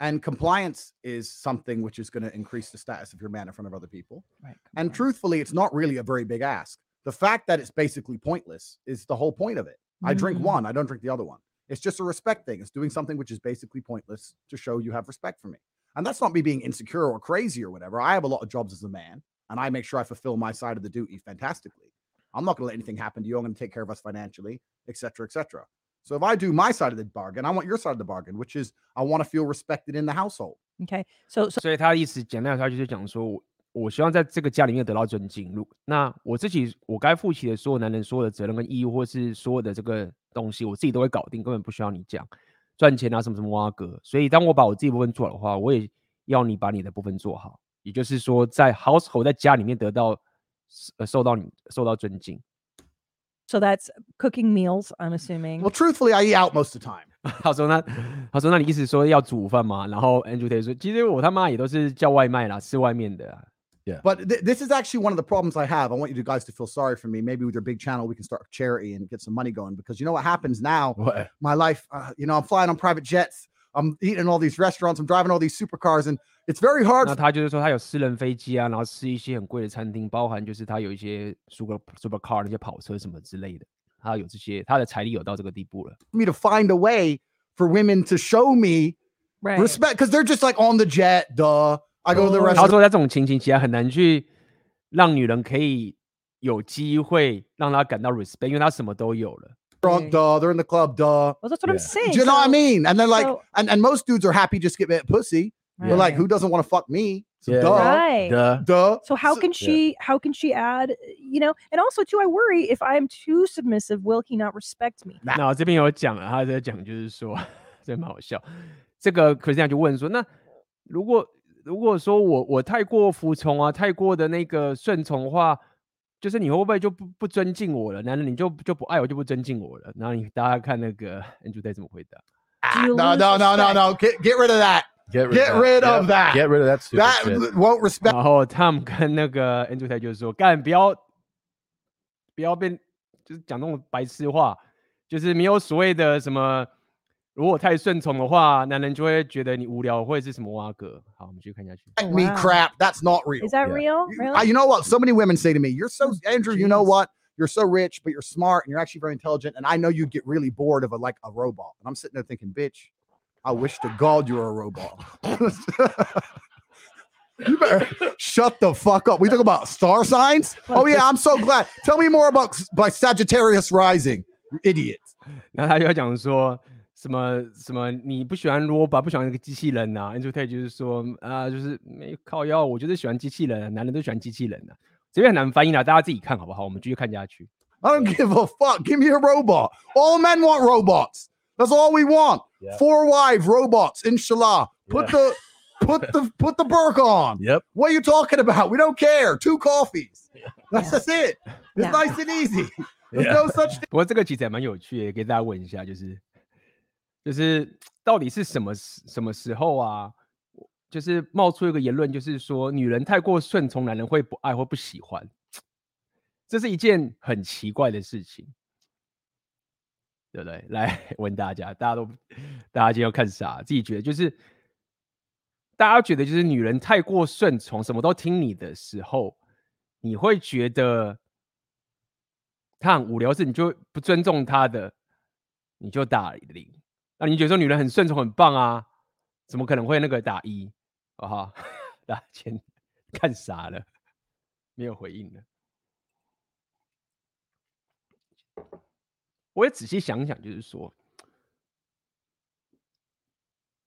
And compliance is something which is going to increase the status of your man in front of other people. right. And truthfully, it's not really a very big ask. The fact that it's basically pointless is the whole point of it. I drink Mm. one, I don't drink the other one. It's just a respect thing. It's doing something which is basically pointless to show you have respect for me. And that's not me being insecure or crazy or whatever. I have a lot of jobs as a man, and I make sure I fulfill my side of the duty fantastically. I'm not going to let anything happen to you. I'm going to take care of us financially, etc., etc. So if I do my side of the bargain, I want your side of the bargain, which is I want to feel respected in the household. Okay. So so 所以他的意思简单来说，他就是讲说，我我希望在这个家里面得到尊敬。如那我自己我该负起的所有男人所有的责任跟义务，或是所有的这个东西，我自己都会搞定，根本不需要你讲赚钱啊什么什么挖哥。所以当我把我自己部分做好的话，我也要你把你的部分做好。也就是说，在 household 在家里面得到呃受到你受到尊敬。so that's cooking meals, I'm assuming. Well, truthfully, I eat out most of the time. 他说那他说那你意思说要煮饭吗？然后 Andrew Tate 说，其实我他妈也都是叫外卖啦，吃外面的啊。 But th- this is actually one of the problems I have. I want you guys to feel sorry for me. Maybe with your big channel, we can start a charity and get some money going. Because you know what happens now? What? My life, uh, you know, I'm flying on private jets. I'm eating in all these restaurants. I'm driving all these supercars, and it's very hard. 那他就是说他有私人飞机啊，然后吃一些很贵的餐厅，包含就是他有一些 super super car 那些跑车什么之类的，他有这些，他的财力有到这个地步了。 for me to find a way for women to show me right. respect because they're just like on the jet. Duh. I go to the Oh. 他 restaurant. 说在这种情形，其实很难去让女人可以有机会让她感到 respect，因为她什么都有了。 Drunk, duh. They're in the club, duh. Well, that's what I'm Yeah. saying. Do you know what I So- mean? And then like, so- and, and most dudes are happy just get that pussy. They're like, Right. who doesn't want to fuck me? So Yeah. duh, Right. Duh. duh. So how So- can she how can she add you know and also too I worry if I'm too submissive will he not respect me 那我这边有讲了，他在讲就是说，这蛮好笑。这个 Christian 就问说，那如果如果说我我太过服从啊，太过的那个顺从的话，就是你会不会就不不尊敬我了？男人你就就不爱我，就不尊敬我了？然后你大家看那个 Andrew Tate 怎么回答？ Do you No, lose no, no, no, respect? no. Get, get rid of that. Get rid, Get of, rid that. of that. Get rid of that stupid That shit. won't respect. 然后 Tom 跟那个 Andrew Tate 就是说，干不要不要变，就是讲那种白痴话，就是没有所谓的什么 如果太顺从的话，男人就会觉得你无聊，或者是什么挖格。好，我们继续看下去。 me Wow. crap. That's not real. Is that Yeah. real? You, Really? I- you know what? So many women say to me, "You're so Oh, Andrew. You know jeez. what? You're so rich, but you're smart, and you're actually very intelligent. And I know you'd get really bored of a like a robot." And I'm sitting there thinking, "Bitch, I wish to God you were a robot." you better shut the fuck up. We talk about star signs. Oh yeah, I'm so glad. Tell me more about s- by Sagittarius rising. You idiot. 那他就要讲说什么什么你不喜欢 robot，不喜欢那个机器人呐、啊、？Andrew Tate 就是说啊、就是没靠腰，我就是喜欢机器人、啊，男人都喜欢机器人的、啊。这边很难翻译啦，大家自己看好不好？我们继续看下去。 I don't give a fuck. Give me a robot. All men want robots. That's all we want. Yeah. Four wives, robots, inshallah. Put the put the put the burk on. Yep. What are you talking about? We don't care. Two coffees. That's just it. It's Yeah. nice and easy. There's Yeah. no such thing. 不过这个其实还蛮有趣的，给大家问一下，就是就是到底是什么时什么时候啊？就是冒出一个言论，就是说女人太过顺从，男人会不爱或不喜欢，这是一件很奇怪的事情， 对不对？来问大家，大家都大家今天要看啥？自己觉得就是大家觉得就是女人太过顺从，什么都听你的时候，你会觉得。他很无聊，是你就不尊重他的，你就打零。那你觉得说女人很顺从很棒啊？怎么可能会那个打一？啊哈，大家先 看傻了，没有回应了。我也仔细想想，就是说，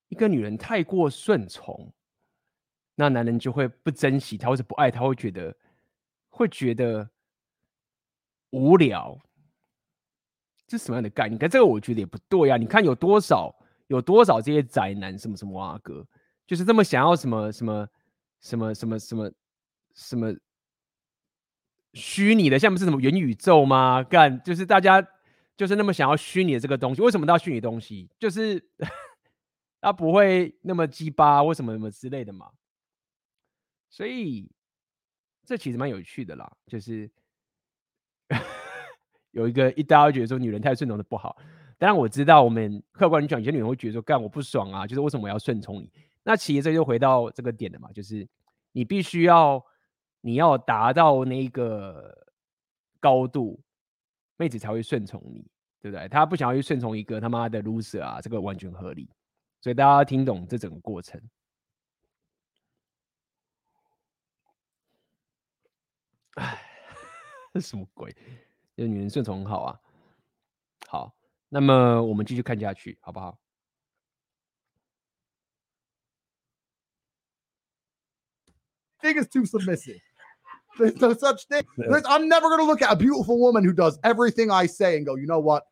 一个女人太过顺从，那男人就会不珍惜她，或者不爱她，会觉得会觉得。无聊，这是什么样的概念？可这个我觉得也不对呀、啊。你看有多少有多少这些宅男什么什么啊哥，就是这么想要什么什么什么什么什么什么虚拟的，像不是什么元宇宙吗？干，就是大家就是那么想要虚拟的这个东西。为什么都要虚拟东西？就是 他不会那么鸡巴或什么什么之类的嘛。所以这其实蛮有趣的啦，就是。有一个一大觉得说女人太顺从的不好，当然我知道我们客观讲，有些女人会觉得说干我不爽啊，就是为什么我要顺从你？那其实这就回到这个点了嘛，就是你必须要你要达到那个高度，妹子才会顺从你，对不对？她不想要去顺从一个他妈的 loser 啊，这个完全合理。所以大家要听懂这整个过程。哎。这 什么鬼？这女人顺从很好啊。好，那么我们继续看下去，好不好 Thing is too submissive. There's no such thing. There's- I'm never going to look at a beautiful woman who does everything I say and go, you know what?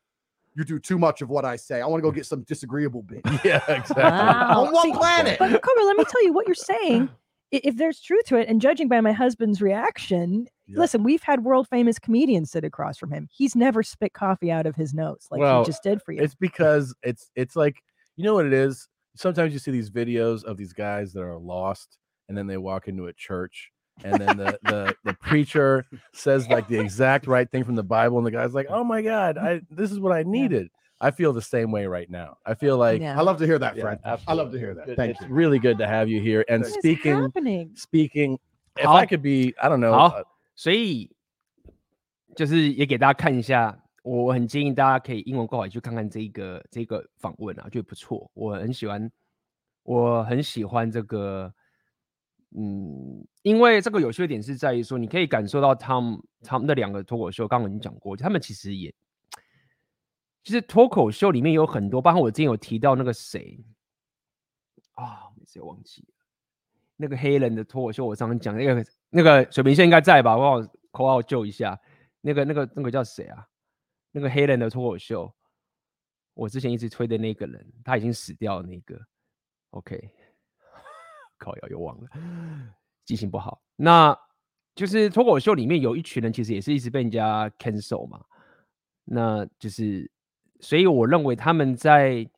You do too much of what I say. I want to go get some disagreeable bitch. Yeah, exactly. Wow. On one See, planet? But Cobra, let me tell you what you're saying. If there's truth to it, and judging by my husband's reaction, Yeah. listen, we've had world famous comedians sit across from him. He's never spit coffee out of his nose like Well, he just did for you. It's because it's it's like you know what it is. Sometimes you see these videos of these guys that are lost, and then they walk into a church, and then the the, the preacher says like the exact right thing from the Bible, and the guy's like, "Oh my God, I this is what I needed." I feel the same way right now. I feel like Yeah. I love to hear that, Yeah, friend. I love to hear that. Good- Thank it's you. really good to have you here. And What is speaking happening? speaking, if How- I could be, I don't know. 好 uh, 所以就是也给大家看一下，我我很建议大家可以英文过好去看看这一个这个访问啊，觉得不错。我很喜欢，我很喜欢这个， 嗯，因为这个有趣的点是在于说，你可以感受到他们他们的两个脱口秀，刚刚我已经讲过，他们其实也，其实脱口秀里面有很多，包括我之前有提到那个谁啊，每次又忘记了。那个黑人的脱口秀，我上次讲那个那个水平线应该在吧？帮我口号救一下。那个那个那个叫谁啊？那个黑人的脱口秀，我之前一直推的那个人，他已经死掉了那个。OK，靠腰又忘了，记性不好。那就是脱口秀里面有一群人，其实也是一直被人家 cancel 嘛。那就是，所以我认为他们在。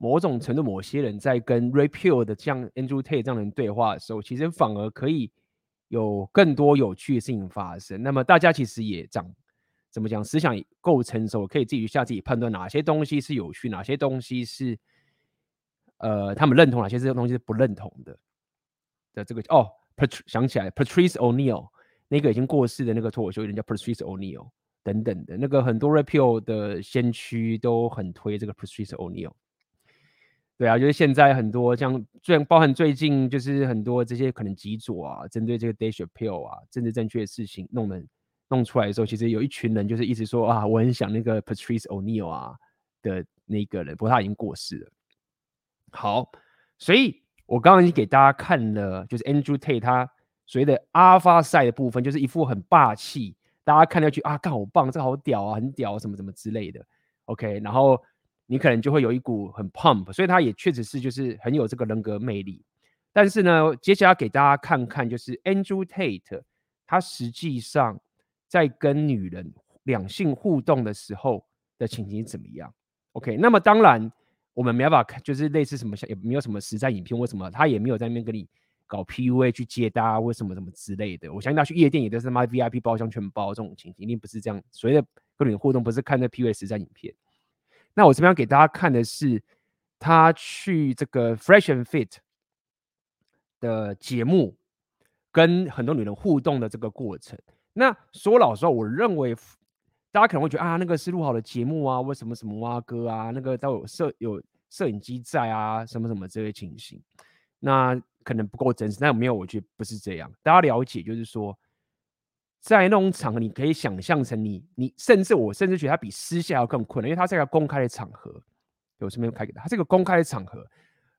某种程度，某些人在跟 Ray Peal 的像 Andrew Tate 这样的人对话的时候，其实反而可以有更多有趣的事情发生。那么大家其实也长怎么讲，思想够成熟，可以自己下自己判断哪些东西是有趣，哪些东西是呃他们认同，哪些这些东西是不认同的的这个哦，Pat 想起来，Patrice O'Neill 那个已经过世的那个脱口秀人叫 Patrice O'Neill 等等的那个很多 Repeal 的先驱都很推这个 Patrice O'Neill。对啊，就是现在很多像最包含最近就是很多这些可能极左啊，针对这个 Dave Chappelle 啊，政治正确的事情弄的弄出来的时候，其实有一群人就是一直说啊，我很想那个 Patrice O'Neill 啊的那个人，不过他已经过世了。好，所以我刚刚已经给大家看了，就是 Andrew Tate 他所谓的 Alpha Side 的部分，就是一副很霸气，大家看上去啊，干好棒，这个好屌啊，很屌，什么什么之类的。OK，然后。你可能就会有一股很 pump，所以他也确实是就是很有这个人格魅力。但是呢，接下来给大家看看，就是 Andrew Tate，他实际上在跟女人两性互动的时候的情形怎么样？OK，那么当然我们没办法看，就是类似什么像也没有什么实战影片，为什么他也没有在那边跟你搞 PUA 去接搭，为什么什么之类的？我相信他去夜店也都是他妈 VIP 包厢全包这种情形，一定不是这样。所谓的跟女人互动，不是看那 PUA 实战影片。那我这边要给大家看的是，他去这个 Fresh and Fit 的节目，跟很多女人互动的这个过程。那说老实话，我认为大家可能会觉得啊，那个是录好的节目啊，为什么什么蛙哥啊，那个都有摄有摄影机在啊，什么什么这些情形，那可能不够真实。但没有，我觉得不是这样。大家了解，就是说。在那种场合，你可以想象成你，你甚至我甚至觉得他比私下要更困难，因为他是一个公开的场合，我顺便开给他，他是一个公开的场合，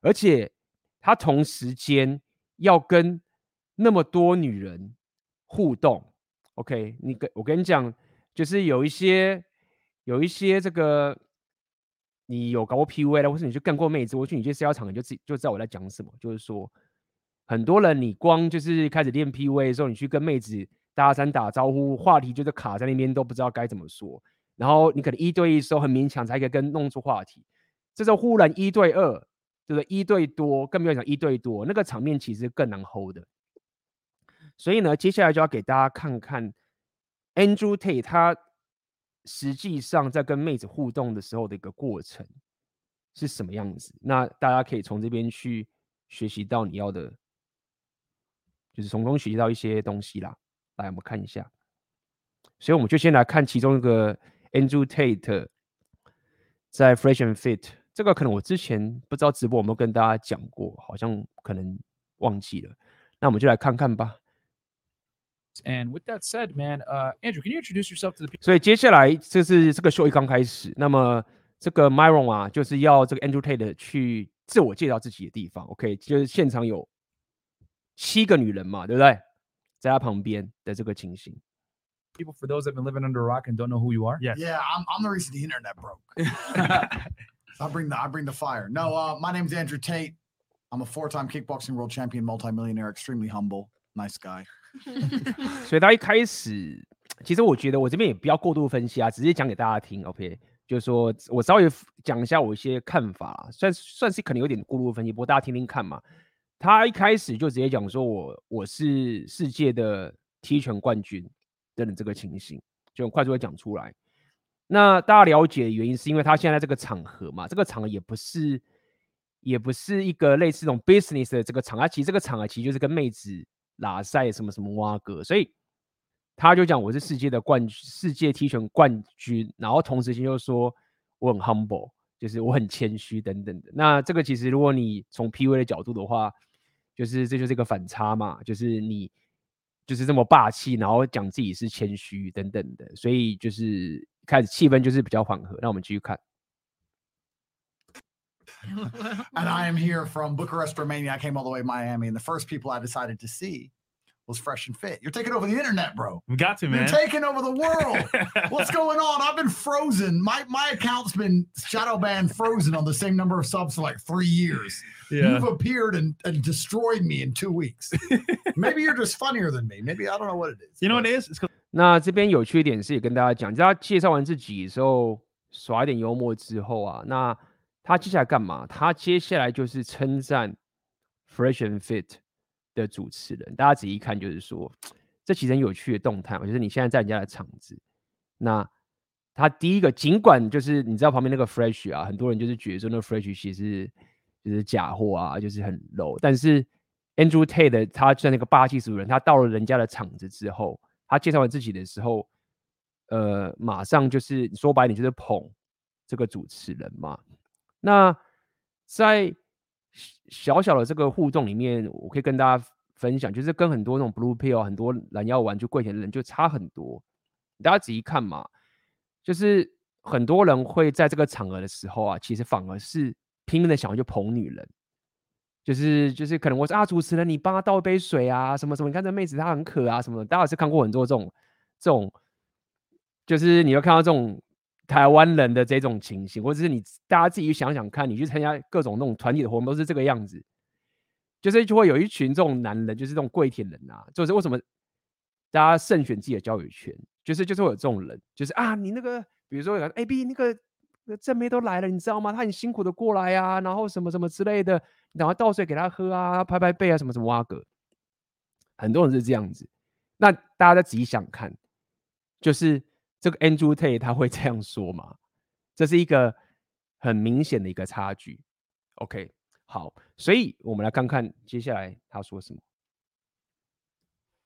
而且他同时间要跟那么多女人互动。OK，你跟我跟你讲，就是有一些有一些这个，你有搞过 PUA 的，或是你去干过妹子，或去你去社交场你就自己就知道我在讲什么，就是说很多人你光就是开始练 PUA 的时候，你去跟妹子。搭讪打招呼，话题就是卡在那边，都不知道该怎么说。然后你可能一对一的时候很勉强才可以跟弄出话题，这时候忽然一对二，对不对？一对多，更不要讲一对多，那个场面其实更难 hold 的。所以呢，接下来就要给大家看看 Andrew Tate 他实际上在跟妹子互动的时候的一个过程是什么样子。那大家可以从这边去学习到你要的，就是从中学习到一些东西啦。来，我们看一下。所以我们就先来看其中一个 Andrew Tate 在 Fresh and Fit 这个，可能我之前不知道直播有没有跟大家讲过，好像可能忘记了。那我们就来看看吧。And with that said, man, uh, Andrew, can you introduce yourself to the people? 所以接下来就是这个秀一刚开始，那么这个 Myron 啊，就是要这个 Andrew Tate 去自我介绍自己的地方。OK，就是现场有七个女人嘛，对不对？在他旁边的这个情形。People, for those that have been living under a rock and don't know who you are. Yes. Yeah, I'm, I'm the reason the internet broke. I bring the I bring the fire. No, uh, my name's Andrew Tate. I'm a four-time kickboxing world champion, multimillionaire, extremely humble, nice guy. 所以他一开始，其实我觉得我这边也不要过度分析啊，直接讲给大家听。OK，就是说我稍微讲一下我一些看法，算算是可能有点过度分析，不过大家听听看嘛。他一开始就直接讲说我：“我是世界的踢拳冠军等等这个情形，就很快就会讲出来。那大家了解的原因，是因为他现在这个场合嘛，这个场合也不是，也不是一个类似这种 business 的这个场合，其实这个场合其实就是跟妹子拉赛什么什么蛙哥，所以他就讲我是世界的冠世界踢拳冠军，然后同时间又说我很 humble，就是我很谦虚等等的。那这个其实如果你从 PUA 的角度的话，就是这就是一个反差嘛，就是你就是这么霸气，然后讲自己是谦虚等等的，所以就是开始气氛就是比较缓和。那我们继续看。And I am here from Bucharest, Romania. I came all the way to Miami, and the first people I decided to see was Fresh and Fit. You're taking over the internet, bro. We got to, man. You're taking over the world. What's going on? I've been frozen. My my account's been shadow banned, frozen on the same number of subs for like three years. Yeah. You've appeared and, and destroyed me in two weeks. Maybe you're just funnier than me. Maybe I don't know what it is. You know what it is? It's 那这边有趣一点是也跟大家讲，在他介绍完自己的时候耍一点幽默之后啊，那 他接下来干嘛？他接下来就是称赞 Fresh and Fit。的主持人，大家仔细看，就是说，这其实很有趣的动态，就是你现在在人家的场子，那他第一个，尽管就是你知道旁边那个 Fresh 啊，很多人就是觉得说那 Fresh 其实就是假货啊，就是很 low。但是 Andrew Tate 他在那个霸气十足人，他到了人家的场子之后，他介绍完自己的时候，呃，马上就是说白你就是捧这个主持人嘛。那在小小的这个互动里面，我可以跟大家分享，就是跟很多那种 Blue Pill 很多蓝药丸就跪舔的人就差很多。大家仔细看嘛。就是很多人会在这个场合的时候啊，其实反而是拼命的想要去捧女人，就是就是可能我说啊，主持人你帮他倒一杯水啊，什么什么，你看这妹子她很渴啊，什么的，大家是看过很多这种这种，就是你会看到这种台湾人的这种情形，或者是你大家自己想想看，你去参加各种那种团体的活动都是这个样子，就是就会有一群这种男人，就是这种跪舔人啊，就是为什么大家慎选自己的交友圈。就是就是会有这种人，就是啊，你那个比如说有 AB 那个正妹都来了，你知道吗？他很辛苦的过来啊，然后什么什么之类的，然后倒水给他喝啊，拍拍背啊，什么什么哇哥，很多人是这样子。那大家再仔细想看，就是这个 Andrew Tate 他会这样说吗？这是一个很明显的一个差距。OK，好，所以我们来看看接下来他说什么。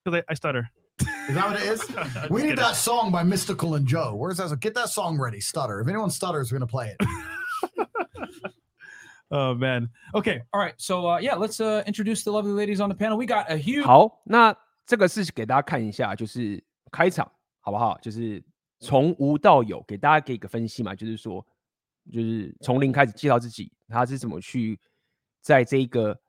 对，I stutter。Is that what it is? We need that song by Mystical and Joe. Where's that? Get that song ready. Stutter. If anyone stutters, we're gonna play it. oh man. Okay. All right. So uh, yeah, let's uh, introduce the lovely ladies on the panel. We got a huge. 好，那这个是给大家看一下，就是开场好不好？就是从无到有，给大家给一个分析嘛，就是说，就是从零开始介绍自己，他是怎么去在这个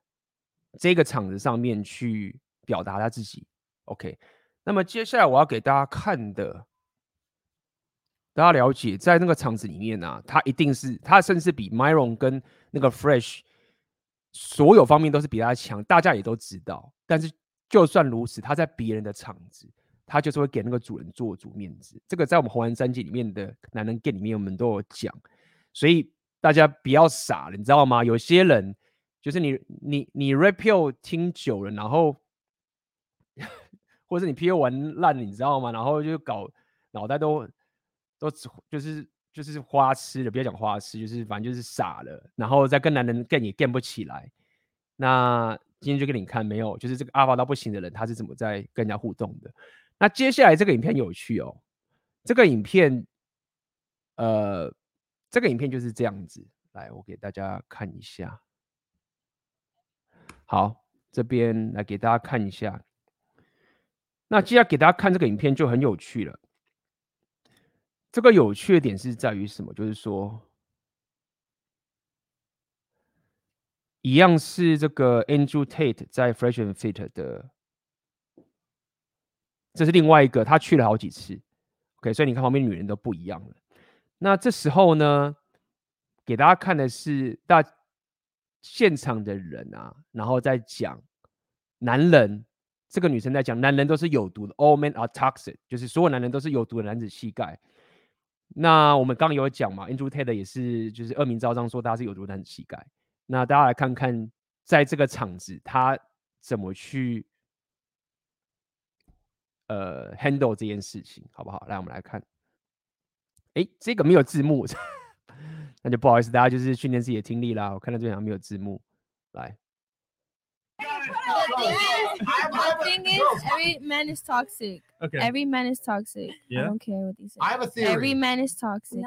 这个场子上面去表达他自己。OK。那么接下来我要给大家看的，大家了解，在那个场子里面呢、啊，他一定是他甚至比 Myron 跟那个 Fresh 所有方面都是比他强，大家也都知道。但是就算如此，他在别人的场子，他就是会给那个主人做足面子。这个在我们红蓝三季里面的男人 game 里面，我们都有讲。所以大家不要傻了，你知道吗？有些人就是你你你 Rapio 听久了，然后。或者是你 PO 玩烂了，你知道吗？然后就搞脑袋都都就是就是花痴了，不要讲花痴，就是反正就是傻了。然后再跟男人 gay 也 gay 不起来。那今天就给你看，没有，就是这个阿法到不行的人，他是怎么在跟人家互动的。那接下来这个影片有趣哦，这个影片，呃，这个影片就是这样子。来，我给大家看一下。好，这边来给大家看一下。那接下来给大家看这个影片就很有趣了。这个有趣的点是在于什么？就是说，一样是这个 Andrew Tate 在 Fresh and Fit 的，这是另外一个，他去了好几次。OK，所以你看旁边女人都不一样了。那这时候呢，给大家看的是大现场的人啊，然后再讲男人。这个女生在讲，男人都是有毒的，All men are toxic，就是所有男人都是有毒的男子气概。那我们刚有讲嘛，Andrew Tate 也是，就是恶名昭彰说他是有毒男子气概。那大家来看看，在这个场子他怎么去呃 handle 这件事情，好不好？来，我们来看。哎，这个没有字幕，那就不好意思，大家就是训练自己的听力啦。我看到这边好像没有字幕，来。The thing is, every man is toxic. Okay. Every man is toxic. Yeah. I don't care what you say. I have a theory. Every man is toxic.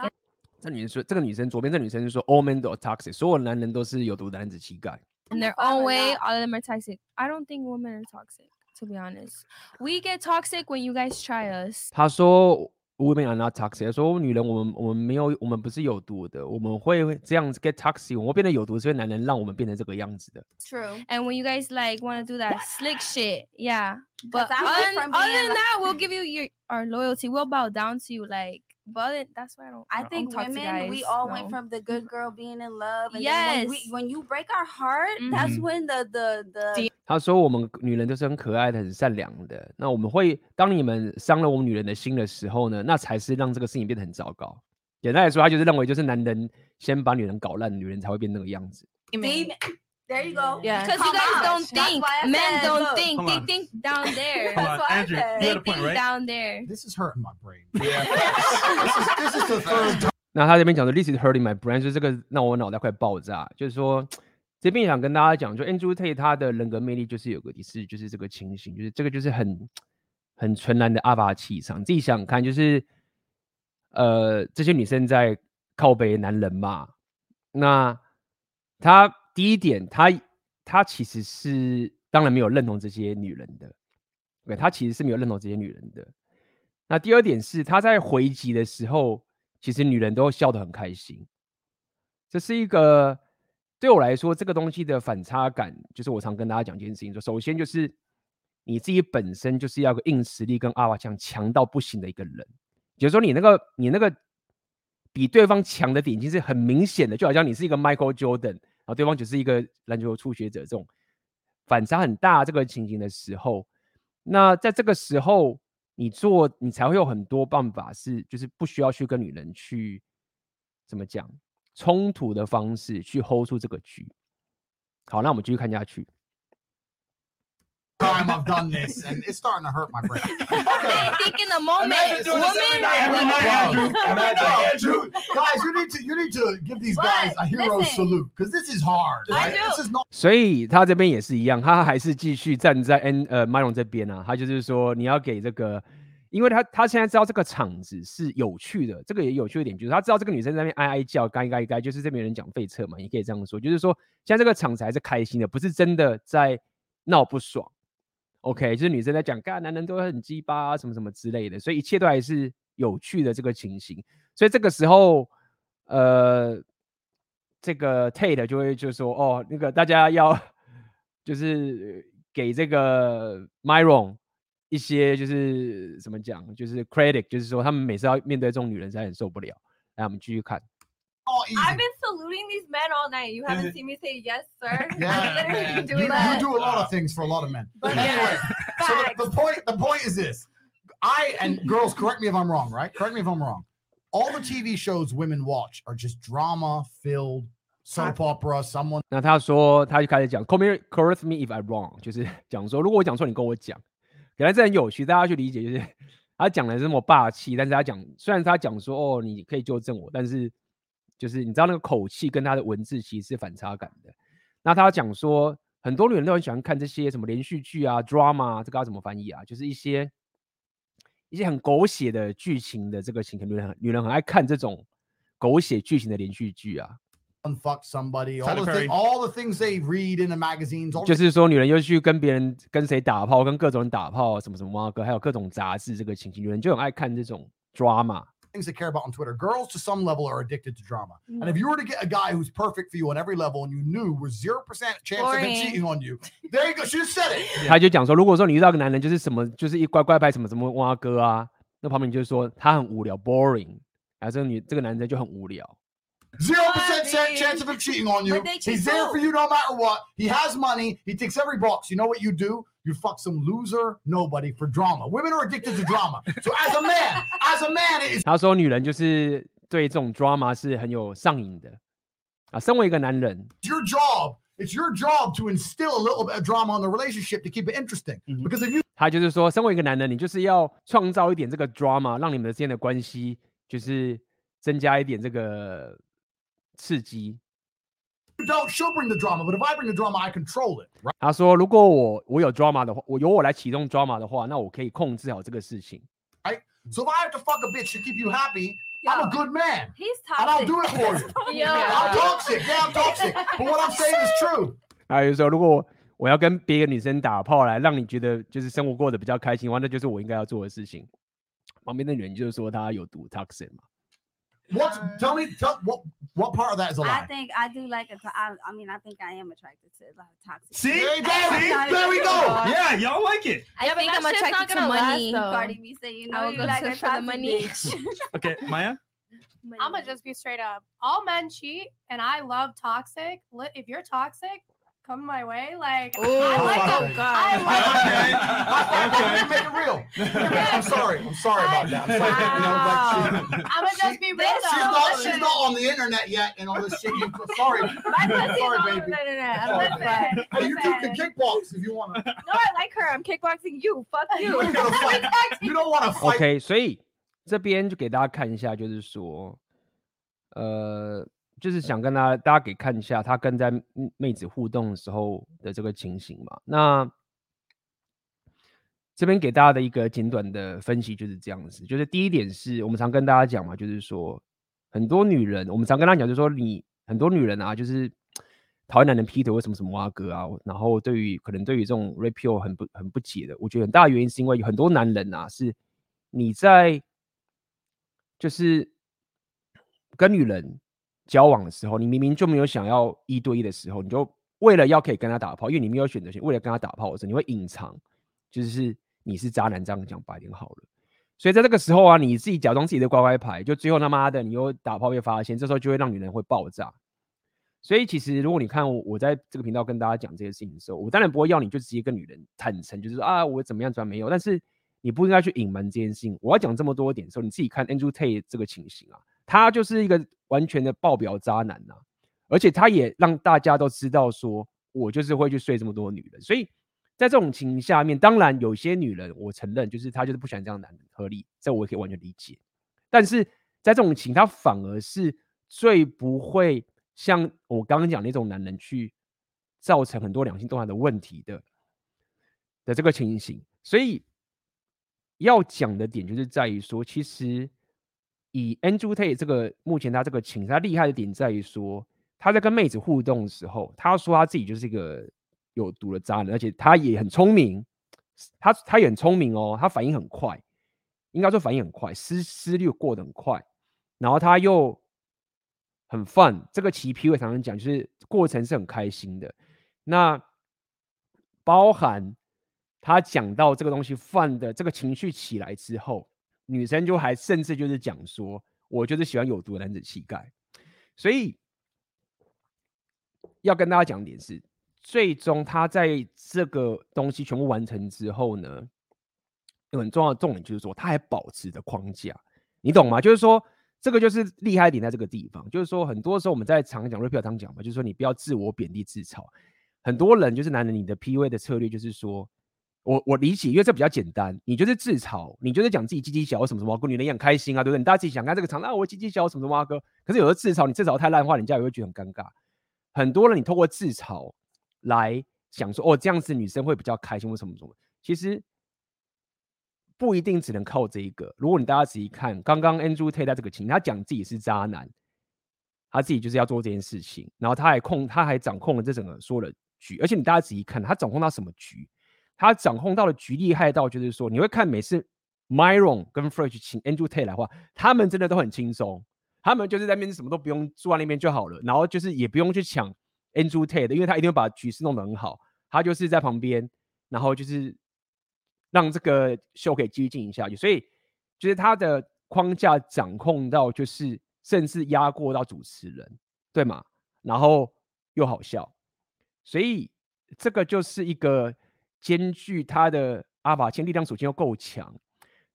这女人说，这个女生左边这女生就说，all men are toxic，所有男人都是有毒的男子气概。In their own way, all of them are toxic. I don't think women are toxic, to be honest. We get toxic when you guys try us. 他说。Women are not toxic。说女人，我们我们没有，我们不是有毒的，我们会这样子 get toxic。我们变得有毒，是因为男人让我们变成这个样子的。True. And when you guys like want to do that slick shit, yeah. But other, than, other than that, we'll give you your our loyalty. We'll bow down to you, like. But that's why I don't. I think don't women, we all no. went from the good girl being in love. And yes. When, we, when you break our heart, Mm-hmm. that's when the the the. 他说：“我们女人都是很可爱的、很善良的。那我们会当你们伤了我们女人的心的时候呢，那才是让这个事情变得很糟糕。简单来说，他就是认为，就是男人先把女人搞烂，女人才会变那个样子。There you go. Yeah, because you guys on. don't think. Men don't look. think. They on. think down there. Come on, Andrew, you got a point, think right? down there. This is hurting my brain. Yeah. this, is, this is the third time. 那他这边讲的 this is hurting my brain，就是这个让我脑袋快爆炸。就是说，这边也想跟大家讲，就 Andrew Tate 他的人格魅力就是有个也是就是这个情形，就是这个就是很很纯然的阿爸气场。你自己想想看，就是呃这些女生在靠北男人嘛，那他第一点，他他其实是当然没有认同这些女人的，对，他其实是没有认同这些女人的。那第二点是他在回击的时候，其实女人都笑得很开心。这是一个对我来说，这个东西的反差感，就是我常跟大家讲一件事情说，首先就是你自己本身就是要个硬实力跟阿瓦强强到不行的一个人，也就是说你那个你那个比对方强的点已经是很明显的，就好像你是一个 Michael Jordan，后对方只是一个篮球初学者，这种反差很大这个情形的时候，那在这个时候。你做，你才会有很多办法，是就是不需要去跟女人去怎么讲冲突的方式去 hold 住这个局。好，那我们继续看下去。Time I've done this, and it's starting to hurt my brain. They think in the moment, Imagine doing this every night. Every night, Andrew. women. Imagine Andrew. Guys, you need to you need to give these guys a hero Listen. salute because this is hard. I Right? do. This is not 所以他这边也是一样，他还是继续站在 N 呃 Myron 这边啊，他就是说你要给这个，因为他他现在知道这个场子是有趣的，这个也有趣的点就是他知道这个女生在那边哀哀叫，该该该，就是这边有人讲废车嘛，你可以这样说，就是说现在这个场子还是开心的，不是真的在闹不爽。OK，就是女生在讲，干男人都很鸡巴啊，什么什么之类的，所以一切都还是有趣的这个情形。所以这个时候，呃，这个 Tate 就会就说，哦，那个大家要就是给这个 Myron 一些就是怎么讲，就是 credit，就是说他们每次要面对这种女人，实在很受不了。来，我们继续看。all easy. I've been saluting these men all night. You haven't seen me say yes, sir. Yeah, I'm literally man. doing you, that. you do a lot of things for a lot of men. But anyway, yeah, so the, facts. the point the point is this. I and girls, correct me if I'm wrong, right? Correct me if I'm wrong. All the TV shows women watch are just drama filled soap opera. Someone 那他说，他就开始讲，call me correct me if I'm wrong，就是讲说，如果我讲错，你跟我讲。原来这很有趣，大家去理解，就是他讲的是这么霸气，但是他讲，虽然他讲说，哦，你可以纠正我，但是 就是你知道那个口气跟他的文字其实是反差感的。那他讲说，很多女人都很喜欢看这些什么连续剧啊、drama，啊这个要怎么翻译啊？就是一些一些很狗血的剧情的这个情，女人很女人很爱看这种狗血剧情的连续剧啊。unfuck somebody. All the, thing, all the things they read in the magazines. All 就是说，女人又去跟别人跟谁打炮，跟各种人打炮，什么什么哇哥，还有各种杂志这个情形，女人就很爱看这种 drama。things they care about on Twitter. Girls, to some level, are addicted to drama. And if Mm. you were to get a guy who's perfect for you on every level, and you knew was zero percent chance of him Boring. cheating on you, there you go. She just said it. 他就讲说，如果说你遇到个男人，就是什么，就是一乖乖牌什么什么哇哥啊，那旁边就是说他很无聊，boring，然后这个女这个男生就很无聊。 Zero percent chance of him cheating on you. But they cheat He's there too. for you no matter what. He has money. He ticks every box. You know what you do? You fuck some loser nobody for drama. Women are addicted to drama. So as a man, as a man, it is 他说女人就是对这种 drama 是很有上瘾的啊。身为一个男人， your job. It's your job to instill a little bit of drama on the relationship to keep it interesting. Because if you 他就是说，身为一个男人，你就是要创造一点这个 drama，让你们之间的关系就是增加一点这个刺激。 Don't, she'll bring the drama. But if I bring the drama, I control it. Right? 他说，如果我我有 drama 的话，我由我来启动 drama 的话，那我可以控制好这个事情。Right? So if I have to fuck a bitch to keep you happy, I'm a good man. He's toxic. And I'll do it for you. Yo. I'm toxic. Yeah, I'm toxic. But what I'm saying is true. 还有说，如果我要跟别的女生打炮来让你觉得就是生活过得比较开心的话，那就是我应该要做的事情。旁边的女人就是说他有毒 toxin 嘛。What's tell me tell, what what part of that is a I lie? I think I do like it. I, I mean, I think I am attracted to a lot of toxic. See? There you go. See? There we go. Yeah, y'all like it. I Yeah, think I'm shit's not attracted to gonna last, money. Cardi B say, you know, will you like search for the money. Okay, Maya. I'm gonna just be straight up. All men cheat, and I love toxic. If you're toxic, come my way. Like Oh, I like fuck them. it. I like Okay. okay. Make it real. I'm sorry. I'm sorry about that. I'm sorry. You know, like, she, I'ma just be real she's though. not. Listen. She's not on the internet yet, and all this shit. You, sorry. My pussy's sorry, all baby. over the internet. Sorry, Listen, baby. Hey, you two can listen. kickbox if you want to. No, I like her. I'm kickboxing you. Fuck you. You ain't gonna fight. You don't want to fight. OK，所以这边就给大家看一下，就是说，呃， 就是想跟大家大家给看一下他跟在嗯妹子互动的时候的这个情形嘛。那这边给大家的一个简短的分析就是这样子，就是第一点是我们常跟大家讲嘛，就是说很多女人，我们常跟她讲，就是说你很多女人啊，就是讨厌男人劈腿或什么什么啊哥啊，然后对于可能对于这种 rapio 很不很不解的，我觉得很大的原因是因为有很多男人啊，是你在就是跟女人交往的时候，你明明就没有想要一对一的时候，你就为了要可以跟他打炮，因为你没有选择权，为了跟他打炮的时候，你会隐藏，就是你是渣男，这样讲白点好了。所以在这个时候啊，你自己假装自己的乖乖牌，就最后他妈的你又打炮被发现，这时候就会让女人会爆炸。所以其实如果你看我，在这个频道跟大家讲这些事情的时候，我当然不会要你就直接跟女人坦诚，就是啊我怎么样怎么没有，但是你不应该去隐瞒这件事情。我要讲这么多点的时候，你自己看 Andrew Tate 这个情形啊，他就是一个完全的爆表渣男呐、啊，而且他也让大家都知道说，我就是会去睡这么多女人。所以在这种情形下面，当然有些女人我承认就是他就是不喜欢这样男人，合理，这我也可以完全理解。但是在这种情，他反而是最不会。像我刚刚讲那种男人去造成很多两性动态的问题的的这个情形，所以要讲的点就是在于说，其实以 Andrew Tate 这个目前他这个情，他厉害的点在于说，他在跟妹子互动的时候，他说他自己就是一个有毒的渣男，而且他也很聪明，他他也很聪明哦，他反应很快，应该说反应很快，思思虑过得很快，然后他又。很 fun，这个骑 P 我常常讲，就是过程是很开心的。那包含他讲到这个东西 fun 的这个情绪起来之后，女生就还甚至就是讲说，我就是喜欢有毒的男子气概。所以要跟大家讲点是，最终他在这个东西全部完成之后呢，有很重要的重点就是说，他还保持着框架，你懂吗？就是说。这个就是厉害点，在这个地方，就是说，很多时候我们在常讲 rapio 常讲嘛，就是说你不要自我贬低自嘲。很多人就是男人，你的 PUA 的策略就是说，我我理解，因为这比较简单，你就是自嘲，你就是讲自己鸡鸡小什么什么，跟女人一样开心啊，对不对？你大家自己想看这个场，那、啊、我鸡鸡小什么什么哥，可是有的自嘲，你自嘲太烂的话，人家也会觉得很尴尬。很多人你透过自嘲来想说，哦，这样子女生会比较开心或什么什么，其实。不一定只能靠这一个。如果你大家仔细看，刚刚 Andrew Tate 这个情，他讲自己是渣男，他自己就是要做这件事情，然后他还控，他还掌控了这整个说了局。而且你大家仔细看，他掌控到什么局？他掌控到了局厉害到就是说，你会看每次 Myron 跟 Fresh 请 Andrew Tate 来的话，他们真的都很轻松，他们就是在那边什么都不用坐在那边就好了，然后就是也不用去抢 Andrew Tate，的因为他一定会把局势弄得很好，他就是在旁边，然后就是。让这个秀可以继续进行下去，所以就是他的框架掌控到，就是甚至压过到主持人，对吗？然后又好笑，所以这个就是一个兼具他的阿法氪力量属性又够强，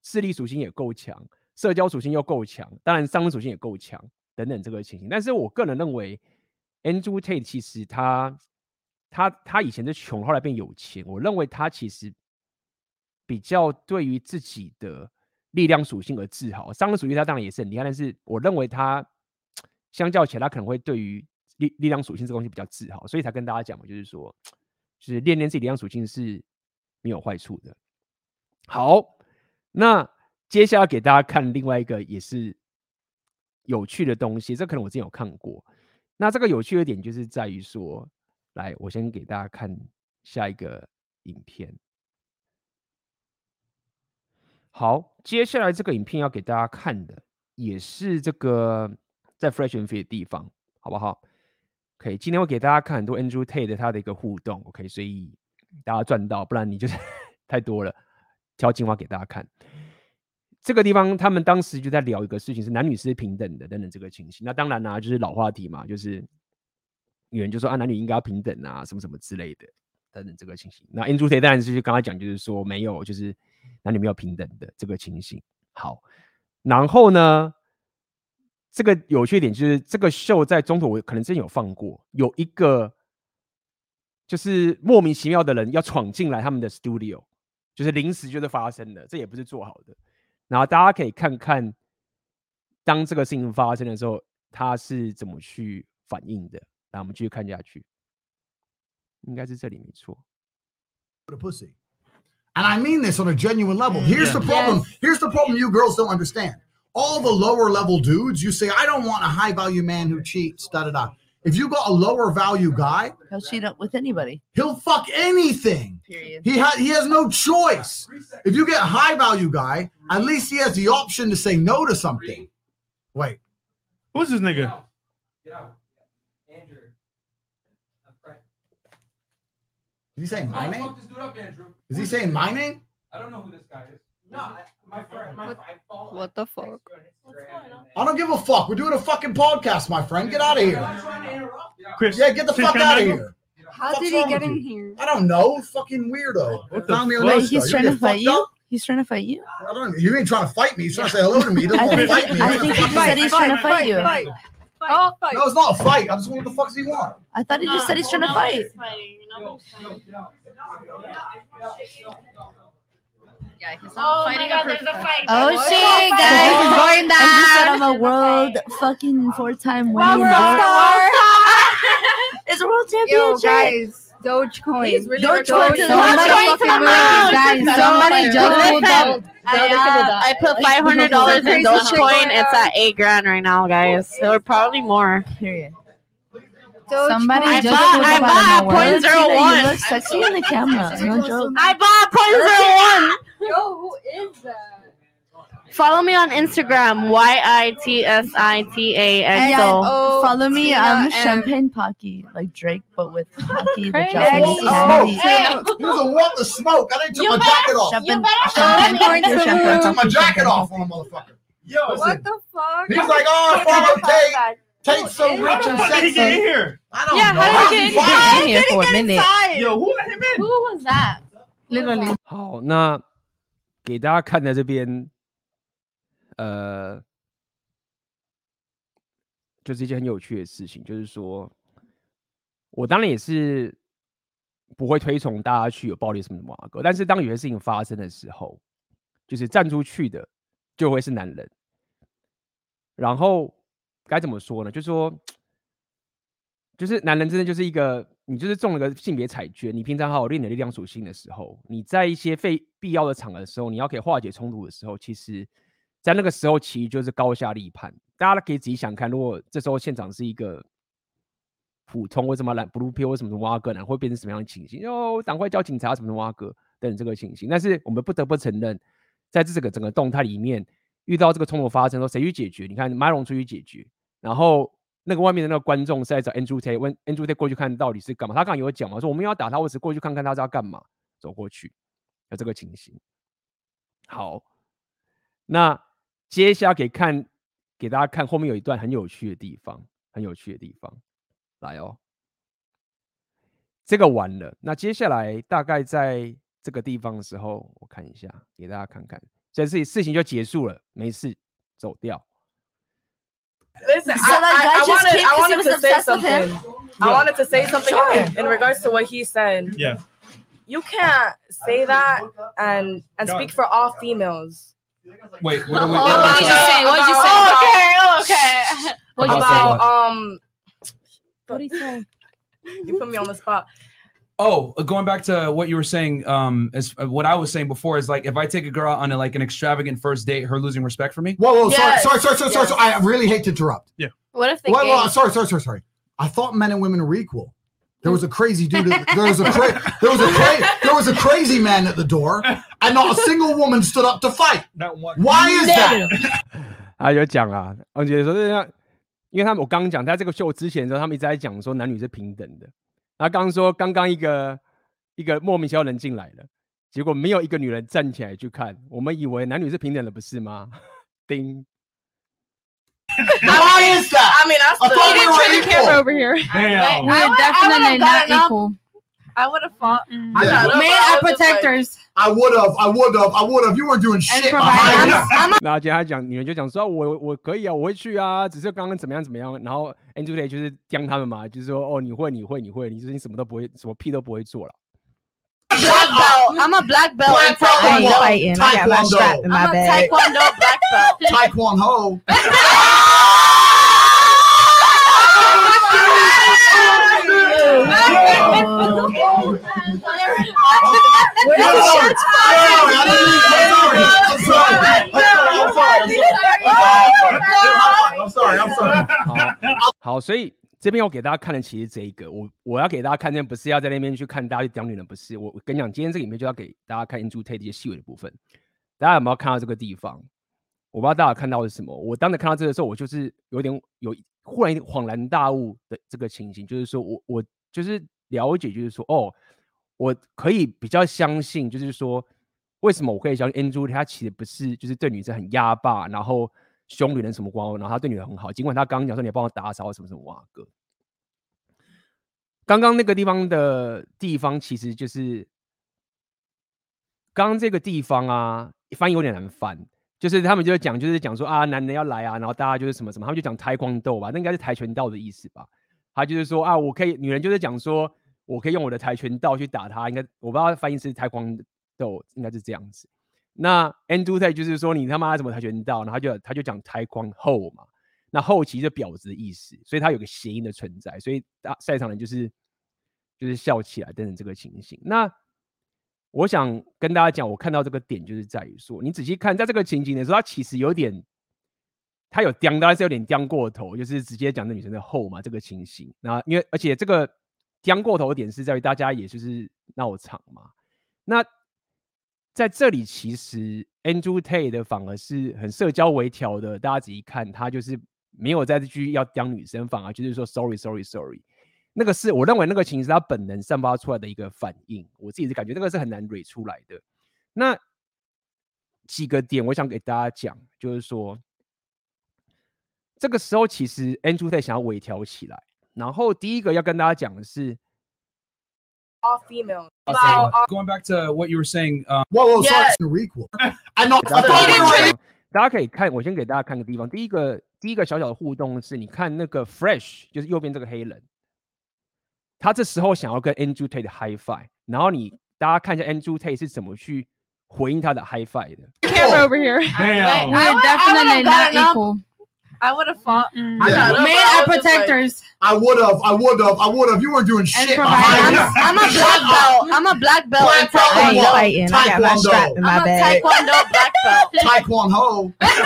势力属性也够强，社交属性又够强，当然商业属性也够强等等这个情形。但是我个人认为，Andrew Tate 其实他他他以前是穷，后来变有钱，我认为他其实。比较对于自己的力量属性而自豪，商人属性他当然也是很厉害，但是我认为他相较起来，他可能会对于力力量属性这个东西比较自豪，所以才跟大家讲嘛，就是说，是练练自己力量属性是没有坏处的。好，那接下来给大家看另外一个也是有趣的东西，这可能我之前有看过。那这个有趣的点就是在于说，来，我先给大家看下一个影片。好，接下来这个影片要给大家看的，也是这个在 Fresh and Fit 的地方，好不好？OK，今天会给大家看很多 Andrew Tate 的他的一个互动，OK，所以大家赚到，不然你就是 太多了，挑精华给大家看。这个地方他们当时就在聊一个事情，是男女是平等的等等这个情形。那当然呢、啊，就是老话题嘛，就是女人就说啊，男女应该要平等啊，什么什么之类的等等这个情形。那 Andrew Tate 当然是刚才讲，就是说没有，就是男女没有平等的这个情形。好，然后呢，这个有趣点就是这个秀在中途我可能真有放过，有一个就是莫名其妙的人要闯进来他们的 studio，就是临时就是发生的，这也不是做好的。然后大家可以看看，当这个事情发生的时候，他是怎么去反应的。来，我们继续看下去，应该是这里没错。The pussy. And I mean this on a genuine level. Here's the problem. Here's the problem you girls don't understand. All the lower level dudes, you say, I don't want a high value man who cheats, da da da. If you got a lower value guy, He'll cheat up with anybody. he'll fuck anything. Period. He has he has no choice. If you get a high value guy, at least he has the option to say no to something. Wait. Who's this nigga? Is he saying my name? this dude up, Andrew. Is he saying my name? I don't know who this guy is. No, my friend. My, I follow What the fuck? I don't give a fuck. We're doing a fucking podcast, my friend. Get out of here. Chris, Yeah, get the Chris, fuck out of here. How Fuck's did he get in you? here? I don't know. Fucking weirdo. What the Found me Wait, he's You trying to fight you? up? He's trying to fight you? I don't. You ain't trying to fight me. He's trying to say hello to me. He doesn't I want to think, fight me. I What the think he just said he's trying to fight you. Oh, No, it's not a fight. I just want what the fuck does he want? I thought he just said he's trying to fight. Oh my god, there's a fight. Oh What? shit, guys, What? he's going down. And he said. I'm a world fucking four-time Wow, winning. world star. It's a world Yo, championship. guys, Dogecoin. He's really Dogecoin rich. to the Somebody left. fucking guys. Somebody Listen, juggle. I, uh, I put five hundred dollars in Crazy shit Dogecoin. It's at eight grand right now, guys. Or probably more. Period. Somebody I just bought, I bought an point You look sexy in the camera. No joke. I bought point zero one. Yo, who is that? Follow me on Instagram. Y I T S I T A And X O. follow me. on I'm Champagne Pocky, like Drake, but with Pocky, the Crazy. Japanese Oh, candy. he doesn't want the smoke. I didn't take my jacket off. You Champagne, better champagne, follow I took my jacket off on a motherfucker. Yo, What the fuck? He's like, oh, I follow Tate. Tate's so rich and how did he get in sexy. here? I don't Yeah, know. how did he get in here for a minute. Yo, who let him in? Who was that? Literally. 好，那给大家看的这边，呃，就是一件很有趣的事情，就是说，我当然也是不会推崇大家去有暴力什么什么啊哥，但是当有些事情发生的时候，就是站出去的就会是男人，然后该怎么说呢？就说，就是男人真的就是一个，你就是中了个性别彩券。你平常好好练你的力量属性的时候，你在一些非必要的场合的时候，你要可以化解冲突的时候，其实，在那个时候其实就是高下立判。大家可以自己想看，如果这时候现场是一个普通，为什么蓝 blue pill 为什么是挖哥呢？会变成什么样的情形？哦，赶快叫警察什么挖哥等这个情形。但是我们不得不承认，在这个整个动态里面，遇到这个冲突发生的时候，谁去解决？你看马龙出去解决，然后。那个外面的那个观众是在找 Andrew Tate，问 Andrew Tate 过去看到底是干嘛？他刚刚有讲嘛，说我们要打他，我只过去看看他是要干嘛，走过去，有这个情形。好，那接下来给看给大家看后面有一段很有趣的地方，很有趣的地方，来哦，这个完了。那接下来大概在这个地方的时候，我看一下，给大家看看，这事事情就结束了，没事，走掉。Listen, So I, I, I wanted, came I 'cause he wanted to say obsessed with something. I wanted to say something Sure. in, in regards to what he said. Yeah. You can't say that and and Go speak for all females. Wait, what are we? About- What did you say? What did you say? Oh, okay, oh, okay. What did you about say? um, What do you say? you put me on the spot. Oh, uh, going back to what you were saying, um, as uh, what I was saying before is like if I take a girl out on a, like an extravagant first date, her losing respect for me. Whoa, whoa, Yes, sorry, sorry, sorry, sorry, sorry. I really hate to interrupt. Yeah. What if they Wait, wait, gay? sorry, sorry, sorry, sorry. I thought men and women were equal. There was a crazy dude. at- There was a cra- there was a cra- there was a crazy man at the door, and not a single woman stood up to fight. Not one. Why is that? 啊，有讲啊，我觉得说这样，因为他们我刚刚讲，在这个秀之前的时候，他们一直在讲说男女是平等的。 然后刚刚说刚刚一个一个莫名其妙人进来了，结果没有一个女人站起来去看，我们以为男女是平等的，不是吗？叮，Why is that? I mean, I I thought we were the camera over here. Damn. We're definitely not equal. I would have fought. Men Yeah. are protectors. I would have. I would have. I would have. You weren't doing shit behind I'm- us. 然后接下来讲，女人就讲说、啊我我可以啊，我会去啊，只是刚刚怎么样怎么样。然后 Andrew Tate 就是将他们嘛，就是说哦，你会你会你会，你就是你什么都不会，什么屁都不会做了。Black belt. I'm a black belt. in Black belt Taekwondo. in what? fighting. I got my Taekwondo. in my I'm a. Taekwondo black belt. Taekwondo. I'm sorry. I'm sorry. I'm sorry. 好，好所以这边我给大家看的其实这一个，我我要给大家看的不是要在那边去看大家去屌女人，不是。我我跟你讲，今天这个影片就要给大家看 Andrew Tate 一些细微的部分。大家有没有看到这个地方？我不知道大家看到的是什么。我当时看到这个时候，我就是有点有忽然恍然大悟的这个情形，就是说我我就是了解，就是说哦，我可以比较相信，就是说为什么我可以相信 Andrew 他其实不是就是对女生很压霸，然后凶女人什么光，然后他对女人很好，尽管他刚刚讲说你要帮我打扫什么什么哇哥。刚刚那个地方的地方其实就是刚刚这个地方啊，翻译有点难翻。就是他们就讲，就是讲说啊，男人要来啊，然后大家就是什么什么，他们就讲跆拳道吧，那应该是跆拳道的意思吧。他就是说啊，我可以，女人就是讲说我可以用我的跆拳道去打他，应该我不知道翻译是跆拳道，应该是这样子。那 Andrew Tate 就是说你他妈什么跆拳道，然后他就他就讲跆拳后嘛，那后其实就婊子的意思，所以他有个谐音的存在，所以大赛场人就是就是笑起来等等这个情形。那我想跟大家讲，我看到这个点就是在于说，你仔细看，在这个情景的时候，他其实有点，他有刁，当然是有点刁过头，就是直接讲那女生的后嘛，这个情形。那因为而且这个刁过头的点是在于大家也就是闹场嘛。那在这里其实 Andrew Tate 的反而是很社交微调的，大家仔细看，他就是没有在这句要刁女生，反而就是说 sorry sorry sorry。那个是我认为那个情是他本能散发出来的一个反应，我自己是感觉那个是很难蕊出来的。那几个点我想给大家讲，就是说这个时候其实 Andrew Tate 想要微调起来，然后第一个要跟大家讲的是 All female. Going back to what you were saying, um, Whoa, whoa, sorry. Yes. We're equal. I know. 大 I 家 thought 可以 we were 看大家可以看，我先给大家看个地方。第一个，第一个小小的互动是，你看那个 Fresh，就是右边这个黑人，他这时候想要跟 Andrew Tate 的 High Five，然后你大家看一下 Andrew Tate 是怎么去回应他的 High Five 的。 Camera over here. Damn. We're definitely not equal. I would have fought. Men Yeah. are protectors. I would have. I would have. I would have. You weren't doing And shit providers. behind I'm, us. I'm a black belt. I'm a black belt. in Black belt in Taekwondo. what? fighting. I got my strap in my I'm a bag. Taekwondo black belt. Taekwondo. Sorry.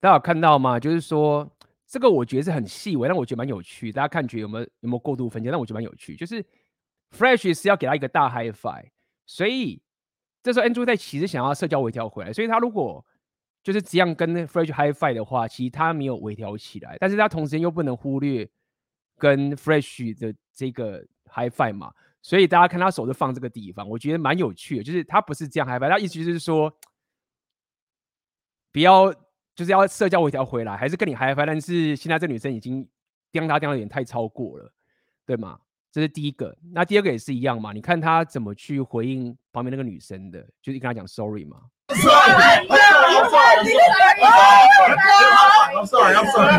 大家有看到吗？就是说， 这个我觉得是很细微，但我觉得蛮有趣。大家看觉得有没有有没有过度分解？但我觉得蛮有趣。就是 Fresh 是要给他一个大 Hi-Fi，所以这时候 Andrew Tate 其实想要社交微调回来，所以他如果就是这样跟 Fresh Hi-Fi 的话，其实他没有微调起来，但是他同时又不能忽略跟 Fresh 的这个 Hi-Fi 嘛，所以大家看他手就放这个地方，我觉得蛮有趣的。就是他不是这样 Hi-Fi，他意思就是说 不要。就是要社交微调回来，还是跟你嗨翻？但是现在这女生已经刁他刁的有点太超过了，对吗？这是第一个。那第二个也是一样嘛？你看他怎么去回应旁边那个女生的，就是跟他讲 sorry 嘛。I'm sorry. I'm sorry. I'm sorry.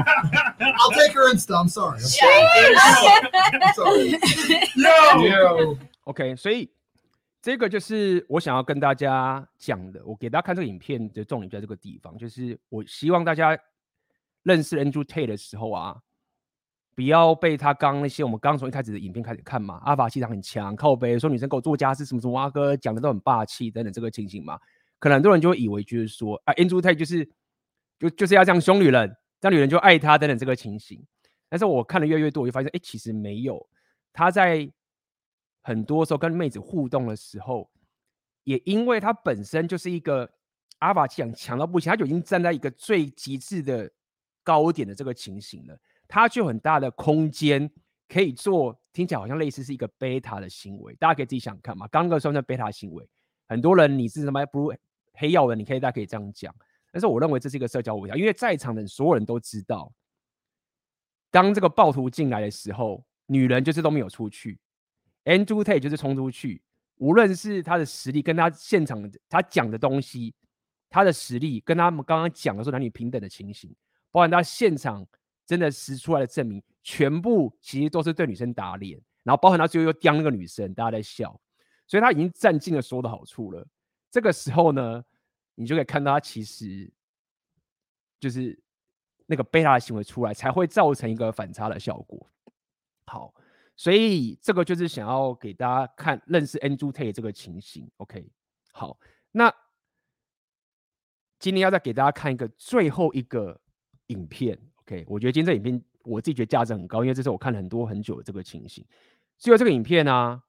I'll take her Insta. I'm sorry. I'm sorry. yo. OK，所以这个就是我想要跟大家讲的。我给大家看这个影片的重点在这个地方，就是我希望大家认识 Andrew Tate 的时候啊，不要被他刚那些我们刚从一开始的影片开始看嘛，阿法气场很强，靠北说女生给我做家事什么什么，阿哥讲的都很霸气等等这个情形嘛，可能很多人就会以为就是说啊，Andrew Tate 就是就就是要这样凶女人，这样女人就爱他等等这个情形。但是我看的越来越多，我就发现哎，其实没有，他在。很多时候跟妹子互动的时候，也因为他本身就是一个阿法气场强到不行，他就已经站在一个最极致的高点的这个情形了，他就有很大的空间可以做听起来好像类似是一个贝塔的行为，大家可以自己想看嘛。刚刚算不算贝塔行为？很多人你是什么 blue 黑曜人，你可以大家可以这样讲。但是我认为这是一个社交舞条，因为在场的所有人都知道，当这个暴徒进来的时候，女人就是都没有出去，Andrew Tate 就是冲出去，无论是他的实力跟他现场他讲的东西，他的实力跟他们刚刚讲的说男女平等的情形，包含他现场真的实出来的证明，全部其实都是对女生打脸，然后包含他最后又刁那个女生，大家在笑，所以他已经占尽了所有的好处了。这个时候呢，你就可以看到他其实就是那个贝塔的行为出来，才会造成一个反差的效果。好，所以这个就是想要给大家看认识 Andrew Tate 这个情形。OK，好，那今天要再给大家看一个最后一个影片。OK，我觉得今天这影片我自己觉得价值很高，因为这是我看了很多很久的这个情形。最后这个影片呢、啊。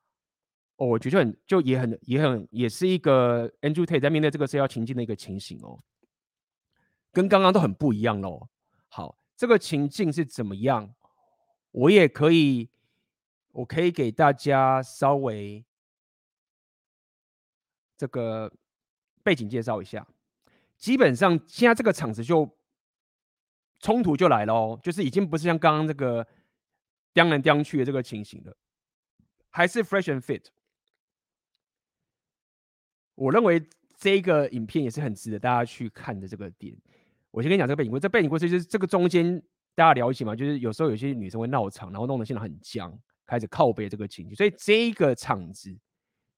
哦，我觉得很就也很也很也是一个 Andrew Tate 在面对这个社交情境的一个情形哦，跟刚刚都很不一样喽。好，这个情境是怎么样？我也可以，我可以给大家稍微这个背景介绍一下。基本上现在这个场子就冲突就来了哦，就是已经不是像刚刚这个刁来刁去的这个情形了，还是 fresh and fit。我认为这个影片也是很值得大家去看的这个点。我先跟你讲这个背景故事，这背景故事就是这个中间大家了解嘛，就是有时候有些女生会闹场，然后弄得现场很僵，开始靠背这个情绪。所以这个场子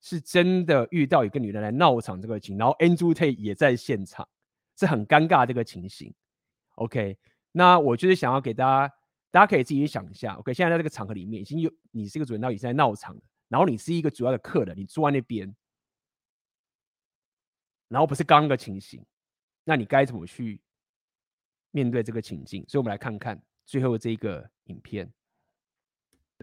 是真的遇到一个女人来闹场这个情，然后 Andrew Tate 也在现场，是很尴尬这个情形。OK，那我就是想要给大家，大家可以自己去想一下。OK，现在在这个场合里面已经有你是一个主人，到底是在闹场，然后你是一个主要的客人，你坐在那边。然后不是刚刚的情形，那你该怎么去面对这个情境？所以我们来看看最后这个影片。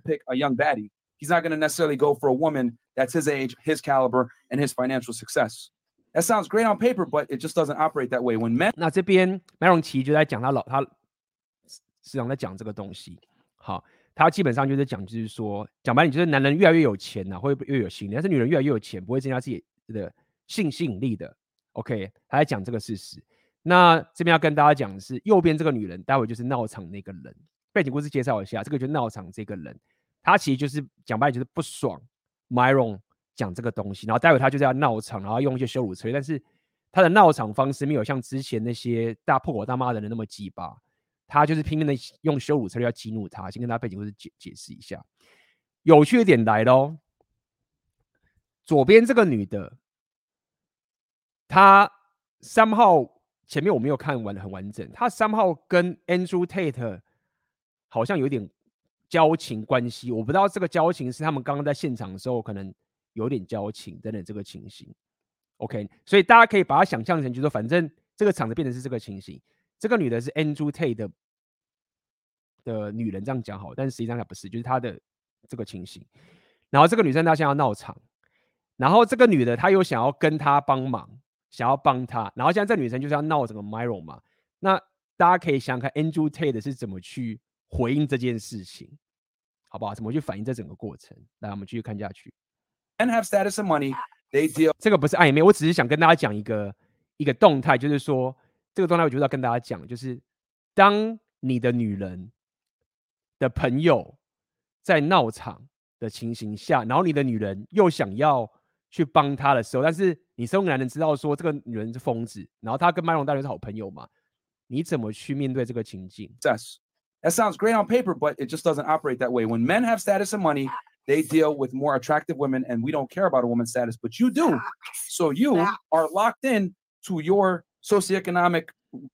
Pick a young baddie. He's not going to necessarily go for a woman that's his age, his caliber, and his financial success. That sounds great on paper, but it just doesn't operate that way. When men 那这边麦荣奇就在讲他老他时常在讲这个东西。好，他基本上就是讲，就是说讲白点，就是男人越来越有钱呐、啊，会越有吸引力；但是女人越来越有钱，不会增加自己的。性吸引力的，OK，他在讲这个事实。那这边要跟大家讲的是，右边这个女人，待会就是闹场那个人。背景故事介绍一下，这个就是闹场这个人，他其实就是讲白了就是不爽 Myron 讲这个东西，然后待会他就是要闹场，然后用一些羞辱词，但是他的闹场方式没有像之前那些大破口大骂的人那么鸡巴，他就是拼命的用羞辱策略要激怒他。先跟他背景故事解解释一下，有趣的点来喽，左边这个女的。她三号前面我没有看完很完整，她三号跟 Andrew Tate 好像有点交情关系，我不知道这个交情是他们刚刚在现场的时候可能有点交情等等这个情形。OK，所以大家可以把它想象成，就是说反正这个场子变成是这个情形，这个女的是 Andrew Tate 的，的女人这样讲好，但实际上她不是，就是她的这个情形。然后这个女生她现在要闹场，然后这个女的她又想要跟他帮忙。想要帮他，然后现在这女生就是要闹整个 Myron 嘛，那大家可以想想看 Andrew Tate 是怎么去回应这件事情，好不好？怎么去反映这整个过程？来，我们继续看下去。And have status and money, they deal。这个不是暧昧，我只是想跟大家讲一个一个动态，就是说这个动态我觉得要跟大家讲，就是当你的女人的朋友在闹场的情形下，然后你的女人又想要。去帮他的时候，但是你身为男人知道说这个女人是疯子，然后她跟麦隆大人是好朋友嘛？你怎么去面对这个情境？Yes, that sounds great on paper, but it just doesn't operate that way. When men have status and money, they deal with more attractive women, and we don't care about a woman's status, but you do. So you are locked in to your socioeconomic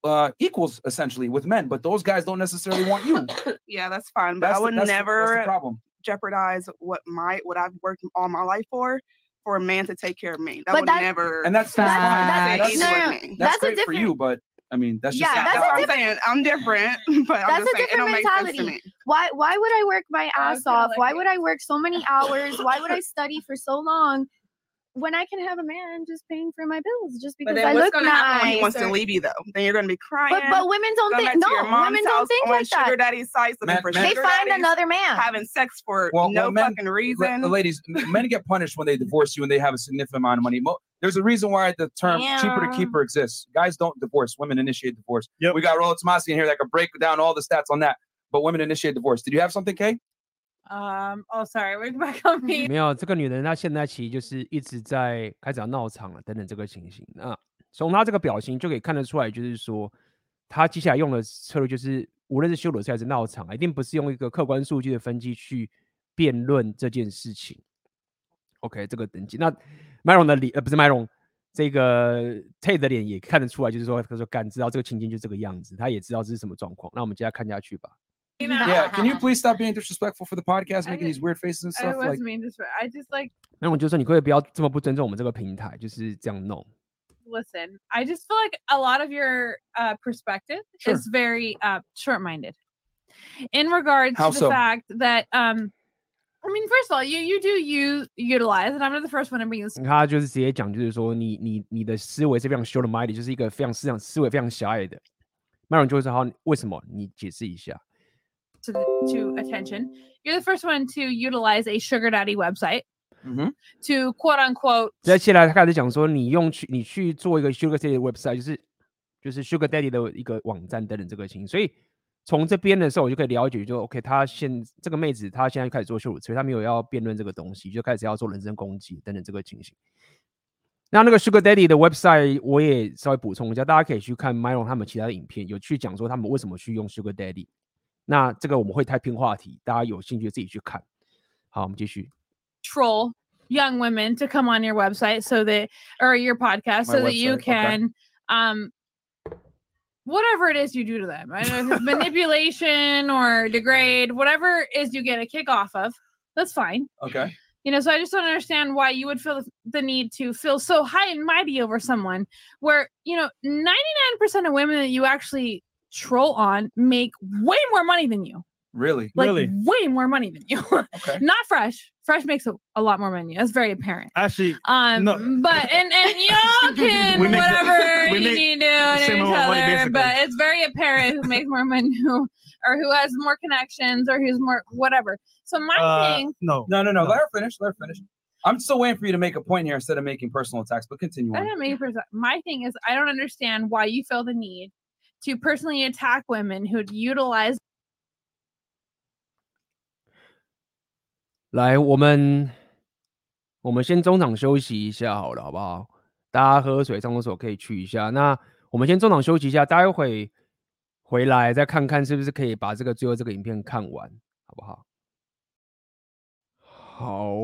uh, equals essentially with men, but those guys don't necessarily want you. yeah, that's fine, but That's I the- would that's the- never that's the problem. jeopardize what my what I've worked all my life for for a man to take care of me. That But would that's- never. And that's, that's fine. That's, That's, easy no, with no, me. that's, great for you, but I mean, that's just yeah, that's, what I'm saying. I'm different, but I'm That's just a saying it different make sense to mentality. me. Why why would I work my ass off? like Why it. would I work so many hours? Why would I study for so long when I can have a man just paying for my bills just But because then I what's look gonna happen when he nice wants to leave you though? Then you're gonna be crying. But but women don't think back to your no, women don't think on like sugar that. daddy's side, looking Men- for men- They find another man. having sex for Well, no well, men, fucking la- reason. ladies, m- men get punished when they divorce you and they have a significant amount of money. Mo- There's a reason why the term cheaper to Yeah. keeper exists. Guys don't divorce, women initiate divorce. We got Roland Tomasi in here that could break down all the stats on that, but women initiate divorce. Did you have something, Kay? Um. Oh, sorry. We're back on me. 没有，这个女人她现在其实就是一直在开始要闹场了，等等这个情形。那从她这个表情就可以看得出来，就是说她接下来用的策略就是，无论是羞辱赛还是闹场，一定不是用一个客观数据的分析去辩论这件事情。OK，这个等级。那 Myron 的脸，呃，不是 Myron，这个 Tate 的脸也看得出来，就是说，他说感知到这个情境就这个样子，他也知道这是什么状况。那我们接下来看下去吧。 Yeah. Can you please stop being disrespectful for the podcast, making these weird faces and I stuff? was Like, mean to swear. I just like 那我就说，你可不可以不要这么不尊重我们这个平台，就是这样弄。 listen. I just feel like a lot of your uh, perspective Sure. is very uh, short-minded in regards How to the so? fact that um, I mean, first of all, you you do use utilize, and I'm not the first one to bring this 他就是直接讲，就是说你你你的思维是非常 short minded，就是一个非常思想思维非常狭隘的。麦荣就会说：“好，为什么？你解释一下。 to the, to attention. You're the first one to utilize a sugar daddy website to quote unquote 接下来他开始讲说，你用去你去做一个 Sugar Daddy 的 website，就是就是 Sugar Daddy 的一个网站等等这个情形。所以 从这边的时候，我就可以了解，就 OK，他现这个妹子她现在开始做羞辱，所以她没有要辩论这个东西，就开始要做人身攻击等等这个情形。那那个 Sugar Daddy 的 website 我也稍微补充一下，大家可以去看 Myron 他们其他的影片，有去讲说他们为什么去用 Sugar Daddy。那这个我们会太偏话题，大家有兴趣自己去看。好，我们继续。troll young women to come on your website so that or your podcast so that you can um whatever it is you do to them I don't know if it's manipulation or degrade whatever it is you get a kick off of that's fine okay. you know so i just don't understand why you would feel the need to feel so high and mighty over someone where you know 99% of women that you actually troll on make way more money than you Really? like way more money than you Okay. not fresh fresh makes a, a lot more money that's very apparent Actually, um no. but and and y'all can We make the- whatever we you need to do on same each amount of money, but it's very apparent who makes more money who or who has more connections or who's more whatever so my Uh, thing no, no, no, no. Let her finish. Let her finish. I'm still waiting for you to make a point here instead of making personal attacks, but continue I on. don't make pers- my thing is I don't understand why you feel the need to personally attack women who'd utilize 来，我们我们先中场休息一下好了，好不好？大家喝水、上厕所可以去一下。那我们先中场休息一下，待会回来再看看是不是可以把这个最后这个影片看完，好不好？好，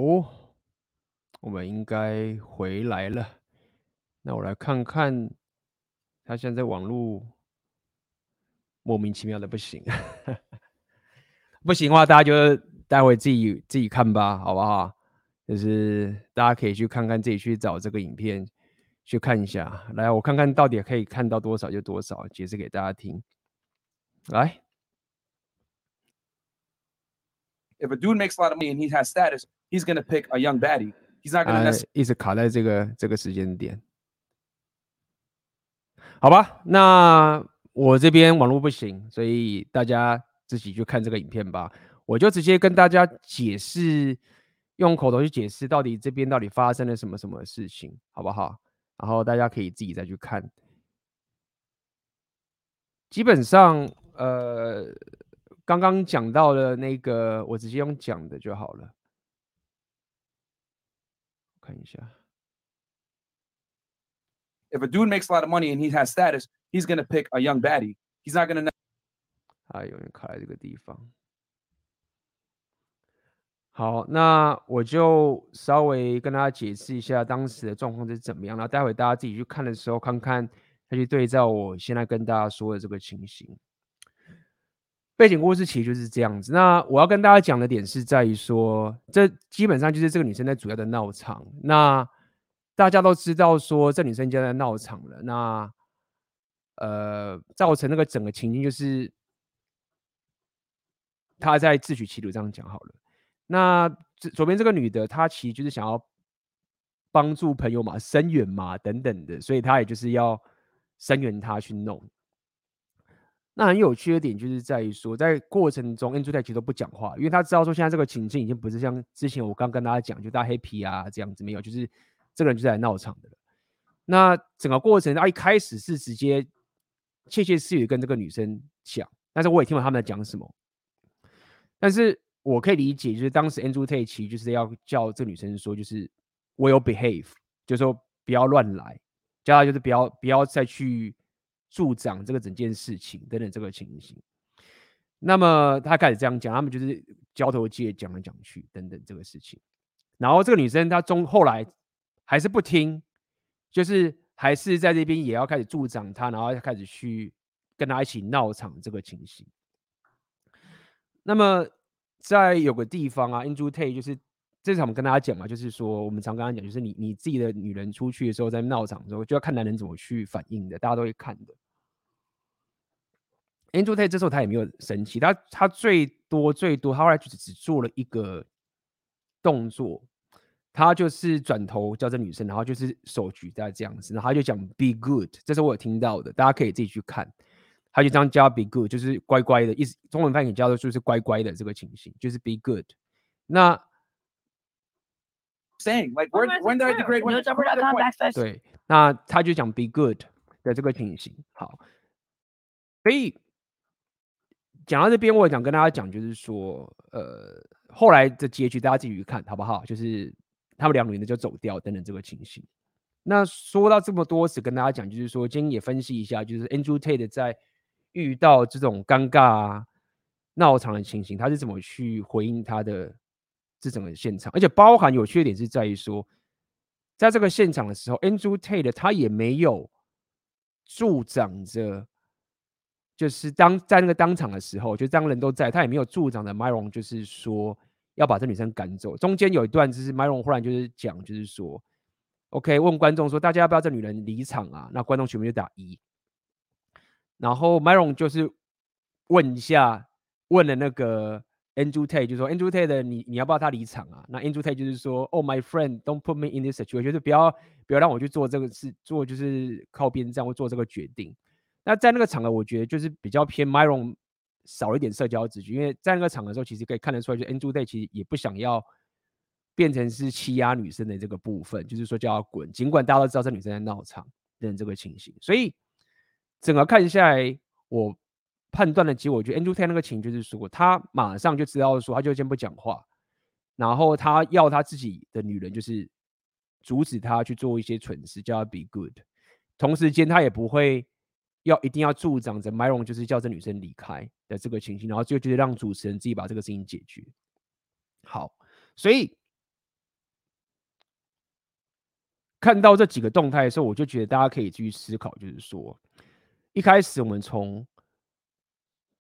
我们应该回来了。那我来看看，他现在网络莫名其妙的不行，不行的话，大家就待会自己自己看吧，好不好？就是大家可以去看看，自己去找这个影片去看一下。来，我看看到底可以看到多少就多少，解释给大家听。来，If a dude makes a lot of money and he has status, he's gonna pick a young baddie. He's not gonna. 一直卡在这个这个时间点。好吧，那我这边网络不行，所以大家自己去看这个影片吧。我就直接跟大家解释，用口头去解释到底这边到底发生了什么什么事情，好不好？然后大家可以自己再去看。基本上，呃，刚刚讲到的那个，我直接用讲的就好了。看一下。If a dude makes a lot of money and he has status, he's gonna pick a young baddie. He's not gonna. 啊，有人卡在这个地方。好，那我就稍微跟大家解释一下当时的状况是怎么样。然后待会大家自己去看的时候，看看再去对照我现在跟大家说的这个情形。背景故事其实就是这样子。那我要跟大家讲的点是在于说，这基本上就是这个女生在主要的闹场。那大家都知道说，这女生现在在闹场了。那呃，造成那个整个情境就是她在自取其辱，这样讲好了。那这左边这个女的，她其实就是想要帮助朋友嘛，声援嘛等等的，所以她也就是要声援他去弄。那很有趣的点就是在于说，在过程中，Andrew 其实都不讲话，因为他知道说现在这个情境已经不是像之前我刚跟大家讲，就大家 happy 啊这样子没有，就是这个人就是来闹场的。那整个过程，他一开始是直接窃窃私语跟这个女生讲，但是我也听懂他们在讲什么。但是我可以理解，就是当时 Andrew Tate 其实就是要叫这个女生说，就是 will behave，就是说不要乱来，叫她就是不要不要再去。助长这个整件事情等等这个情形，那么他开始这样讲，他们就是交头接讲来讲去等等这个事情，然后这个女生她中后来还是不听，就是还是在这边也要开始助长他，然后开始去跟他一起闹场这个情形。那么在有个地方啊，Andrew Tate 就是。这场我们跟大家讲嘛，就是说我们常跟他讲，就是你你自己的女人出去的时候，在闹场的时候，就要看男人怎么去反应的，大家都会看的。Andrew Tate 这时候他也没有生气，他他最多最多，他后来就只做了一个动作，他就是转头叫这女生，然后就是手举在这样子，然后他就讲 “be good”，这是我有听到的，大家可以自己去看。他就这样叫 “be good”，就是乖乖的意思，中文翻译叫做就是乖乖的这个情形，就是 “be good”。那 saying like when when they're the great one，对，那他就讲 be good 的这个情形。好，所以讲到这边，我想跟大家讲，就是说，呃，后来的结局大家自己去看好不好？就是他们两个人就走掉等等这个情形。那说到这么多，只跟大家讲，就是说今天也分析一下，就是 Andrew Tate 在遇到这种尴尬啊、闹场的情形，他是怎么去回应他的。这整个现场，而且包含有缺点是在于说，在这个现场的时候，Andrew Tate 他也没有助长着，就是当在那个当场的时候，就当人都在，他也没有助长的 Myron，就是说要把这女生赶走。中间有一段就是 Myron 忽然就是讲，就是说，OK，问观众说，大家要不要这女人离场啊？那观众全部就打一，然后 Myron 就是问一下，问了那个。Andrew Tate 就说：“Andrew Tate 你你要不要他离场啊？”那 Andrew Tate 就是说：“Oh my friend, don't put me in this situation，就是不要不要让我去做这个事，做就是靠边站或做这个决定。”那在那个场合，我觉得就是比较偏 Myron 少一点社交秩序，因为在那个场合的时候，其实可以看得出来，就 Andrew Tate 其实也不想要变成是欺压女生的这个部分，就是说叫她滚。尽管大家都知道这女生在闹场等这个情形，所以整个看下来，我。判断的结果，我觉得 Andrew Tate 那个情就是说，他马上就知道说，他就先不讲话，然后他要他自己的女人就是阻止他去做一些蠢事，叫他 be good。同时间他也不会要一定要助长着 Myron 就是叫这女生离开的这个情形，然后就觉得让主持人自己把这个事情解决。好，所以看到这几个动态的时候，我就觉得大家可以去思考，就是说一开始我们从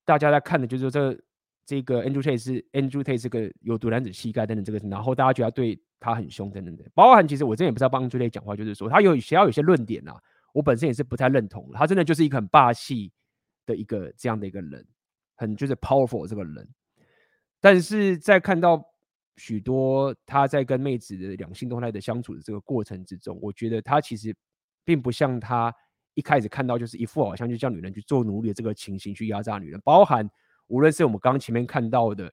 大家在看的就是说这、这个 Andrew Tate 是 Andrew Tate 是个有毒男子气概等等这个，然后大家觉得对他很凶等等的。包含其实我之前也不知道帮 Andrew Tate 讲话，就是说他有需要有些论点啊，我本身也是不太认同。他真的就是一个很霸气的一个这样的一个人，很就是 powerful 这个人。但是在看到许多他在跟妹子的两性动态的相处的这个过程之中，我觉得他其实并不像他。一开始看到就是一副好像就叫女人去做奴隶的这个情形去压榨女人，包含无论是我们刚刚前面看到的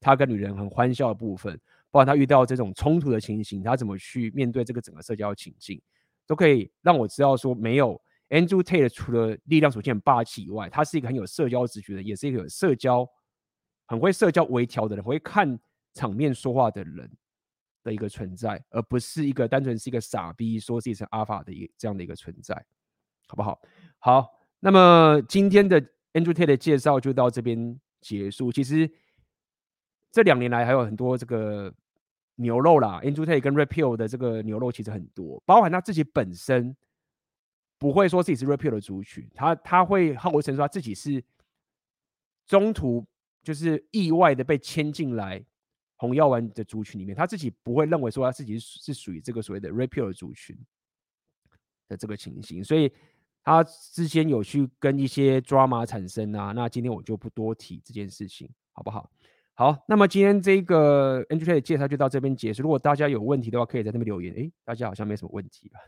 他跟女人很欢笑的部分，包含他遇到这种冲突的情形，他怎么去面对这个整个社交情境，都可以让我知道说，没有 Andrew Tate 除了力量属性很霸气以外，他是一个很有社交直觉的，也是一个有社交很会社交微调的人，会看场面说话的人的一个存在，而不是一个单纯是一个傻逼说自己是 Alpha 的一这样的一个存在。好不好？好，那么今天的 Andrew Tate 的介绍就到这边结束。其实这两年来还有很多这个牛肉啦，Andrew Tate 跟 Repeal 的这个牛肉其实很多，包含他自己本身不会说自己是 Repeal 的族群，他他会号称说他自己是中途就是意外的被牵进来红药丸的族群里面，他自己不会认为说他自己是属于这个所谓的 Red Pill 的族群的这个情形，所以。他之前有去跟一些 drama 产生啊，那今天我就不多提这件事情，好不好？好，那么今天这个 Andrew Tate 的介绍就到这边结束。如果大家有问题的话，可以在那边留言。诶，大家好像没什么问题吧？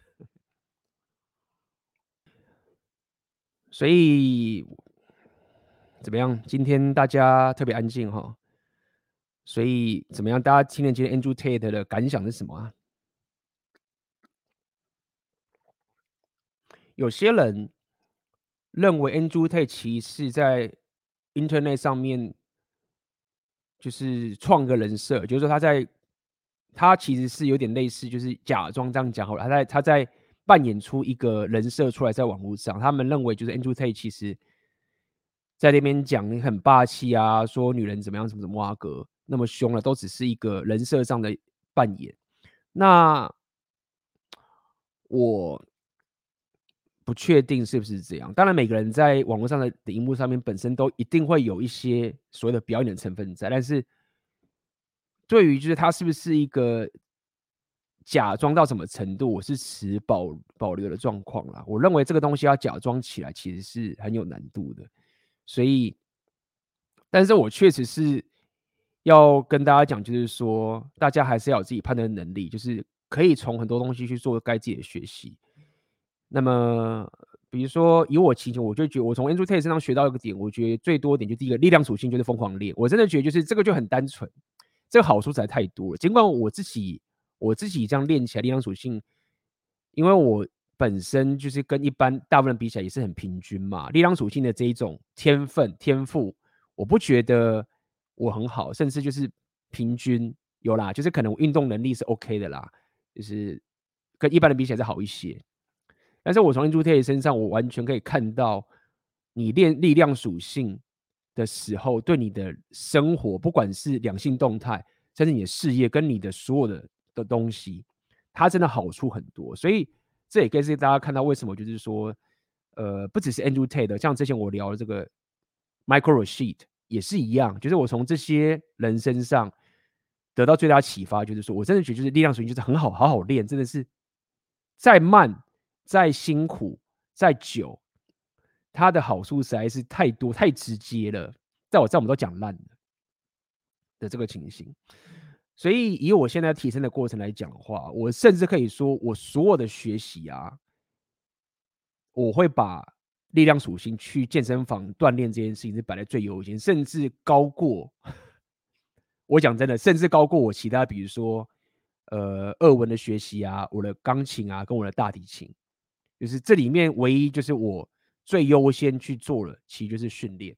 所以怎么样？今天大家特别安静哈。所以怎么样？大家听了今天 Andrew Tate 的感想是什么啊？有些人认为 Andrew Tate 其实在 Internet 上面就是创个人设，就是说他在他其实是有点类似，就是假装这样讲好了。他在他在扮演出一个人设出来，在网络上，他们认为就是 Andrew Tate 其实在那边讲你很霸气啊，说女人怎么样怎么怎么挖格那么凶了，都只是一个人设上的扮演。那我。不确定是不是这样。当然，每个人在网络上的荧幕上面本身都一定会有一些所谓的表演的成分在。但是，对于就是他是不是一个假装到什么程度，我是持保保留的状况啦。我认为这个东西要假装起来，其实是很有难度的。所以，但是我确实是要跟大家讲，就是说，大家还是要有自己判断能力，就是可以从很多东西去做该自己的学习。那么，比如说以我情形，我就觉我从 Andrew Tate 身上学到一个点，我觉得最多点就第一个力量属性就是疯狂练。我真的觉得就是这个就很单纯，这个好处实在太多了。尽管我自己我自己这样练起来力量属性，因为我本身就是跟一般大部分人比起来也是很平均嘛。力量属性的这一种天分天赋，我不觉得我很好，甚至就是平均有啦，就是可能我运动能力是 OK 的啦，就是跟一般人比起来是好一些。但是我从 Andrew Tate 身上，我完全可以看到，你练力量属性的时候，对你的生活，不管是两性动态，甚至你的事业跟你的所有的的东西，它真的好处很多。所以这也可以是大家看到为什么，就是说，呃，不只是 Andrew Tate，像之前我聊的这个 Micro Sheet 也是一样，就是我从这些人身上得到最大启发，就是说我真的觉得，就是力量属性就是很好，好好练，真的是再慢。再辛苦再久，它的好处实在是太多太直接了，在我在我们都讲烂了的这个情形，所以以我现在提升的过程来讲的话，我甚至可以说，我所有的学习啊，我会把力量属性去健身房锻炼这件事情是摆在最优先，甚至高过我讲真的，甚至高过我其他，比如说呃二文的学习啊，我的钢琴啊，跟我的大提琴。就是这里面唯一就是我最优先去做了，其实就是训练，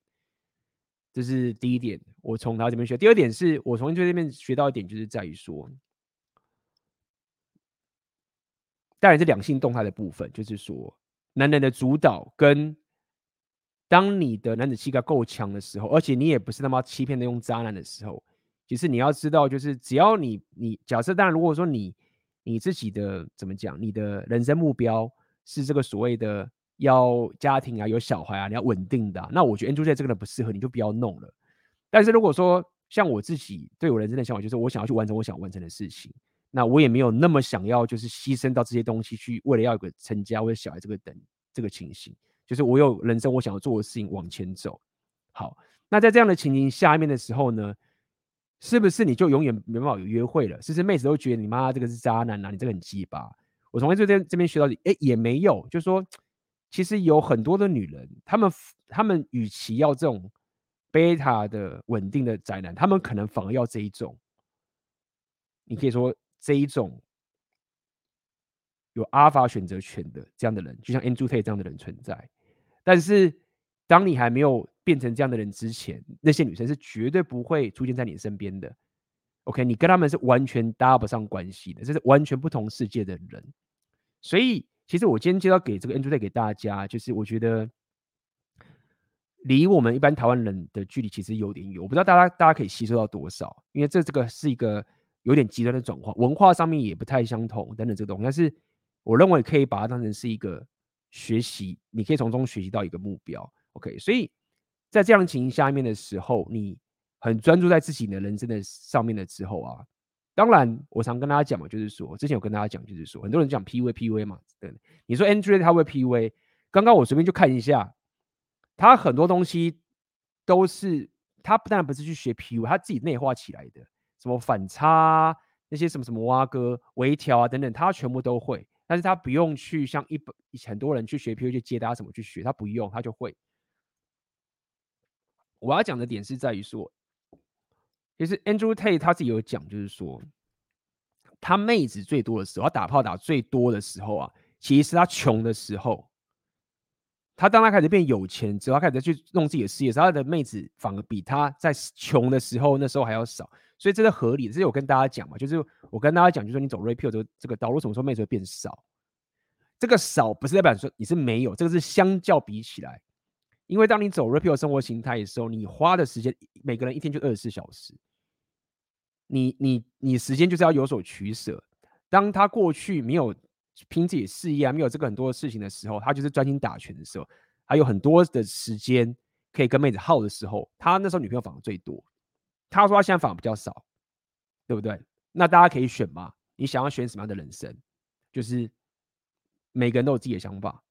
这是第一点。我从他这边学。第二点是我从这边学到一点，就是在于说，当然是两性动态的部分，就是说男人的主导跟当你的男子气概够强的时候，而且你也不是那么欺骗的用渣男的时候，其实你要知道，就是只要你你假设，当然如果说你你自己的怎么讲，你的人生目标。是这个所谓的要家庭啊，有小孩啊，你要稳定的，那我觉得 Andrew 这个人不适合，你就不要弄了。但是如果说像我自己对我人生的想法，就是我想要去完成我想完成的事情，那我也没有那么想要就是牺牲到这些东西去，为了要有个成家或者小孩这个等这个情形，就是我有人生我想要做的事情往前走。好，那在这样的情形下面的时候呢，是不是你就永远没办法有约会了？是不是妹子都觉得你妈这个是渣男啊，你这个很鸡巴？我从这边这边学到，哎，也没有，就是说，其实有很多的女人，她们她们与其要这种贝塔的稳定的宅男，她们可能反而要这一种。你可以说这一种有阿尔法选择权的这样的人，就像 Andrew Tate 这样的人存在。但是，当你还没有变成这样的人之前，那些女生是绝对不会出现在你身边的。OK，你跟他们是完全搭不上关系的，这是完全不同世界的人。所以，其实我今天介绍给这个 Andrew Tate 给大家，就是我觉得离我们一般台湾人的距离其实有点远。我不知道大家大家可以吸收到多少，因为这这个是一个有点极端的转化，文化上面也不太相同等等这个东西。但是我认为可以把它当成是一个学习，你可以从中学习到一个目标。OK，所以在这样的情形下面的时候，你很专注在自己的人生的上面的之后啊。当然，我常跟大家讲嘛，就是说，之前有跟大家讲，就是说，很多人讲 PUA，PUA 嘛，对。你说 Andrew 他会 PUA，刚刚我随便就看一下，他很多东西都是他不但不是去学 PU，他自己内化起来的，什么反差，那些什么什么挖哥、微调啊等等，他全部都会。但是他不用去像一本很多人去学 PU 去接大家怎么去学，他不用，他就会。我要讲的点是在于说，其实 Andrew Tate 他自己有讲，就是说，他妹子最多的时候，他打炮打最多的时候啊，其实是他穷的时候。他当他开始变有钱之后，他开始去弄自己的事业，他的妹子反而比他在穷的时候那时候还要少，所以这是合理的。这是我跟大家讲嘛，就是我跟大家讲，就是说你走 Rape 这个这个道路，什么时候妹子会变少？这个少不是代表说你是没有，这个是相较比起来，因为当你走 Rape 生活形态的时候，你花的时间，每个人一天就二十四小时，你你你时间就是要有所取舍。当他过去没有。拼自己事业啊，没有这个很多的事情的时候，他就是专心打拳的时候，还有很多的时间可以跟妹子耗的时候，他那时候女朋友访的最多。他说他现在访的比较少，对不对？那大家可以选嘛，你想要选什么样的人生？就是每个人都有自己的想法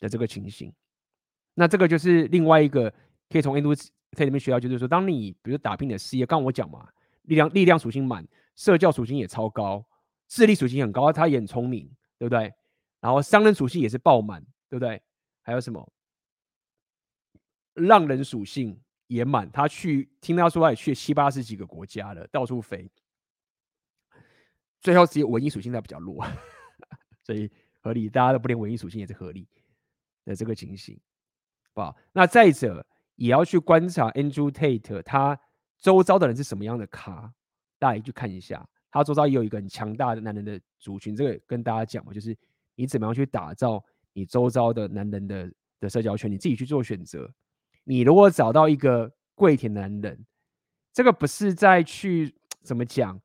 的这个情形。那这个就是另外一个可以从 Andrew Tate 里面学到，就是说，当你比如打拼的事业，刚刚我讲嘛，力量力量属性满，社交属性也超高。智力属性很高，他也很聪明，对不对？然后商人属性也是爆满，对不对？还有什么？浪人属性也满，他去听他说他也去七八十几个国家了，到处飞。最后只有文艺属性在比较弱，所以合理，大家都不练文艺属性也是合理的这个情形，好不好？那再者也要去观察 Andrew Tate 他周遭的人是什么样的咖，大家去看一下。他周遭也有一个很强大的男人的族群，这个跟大家讲嘛，就是你怎么样去打造你周遭的男人的的社交圈，你自己去做选择。你如果找到一个跪舔男人，这个不是在去怎么讲，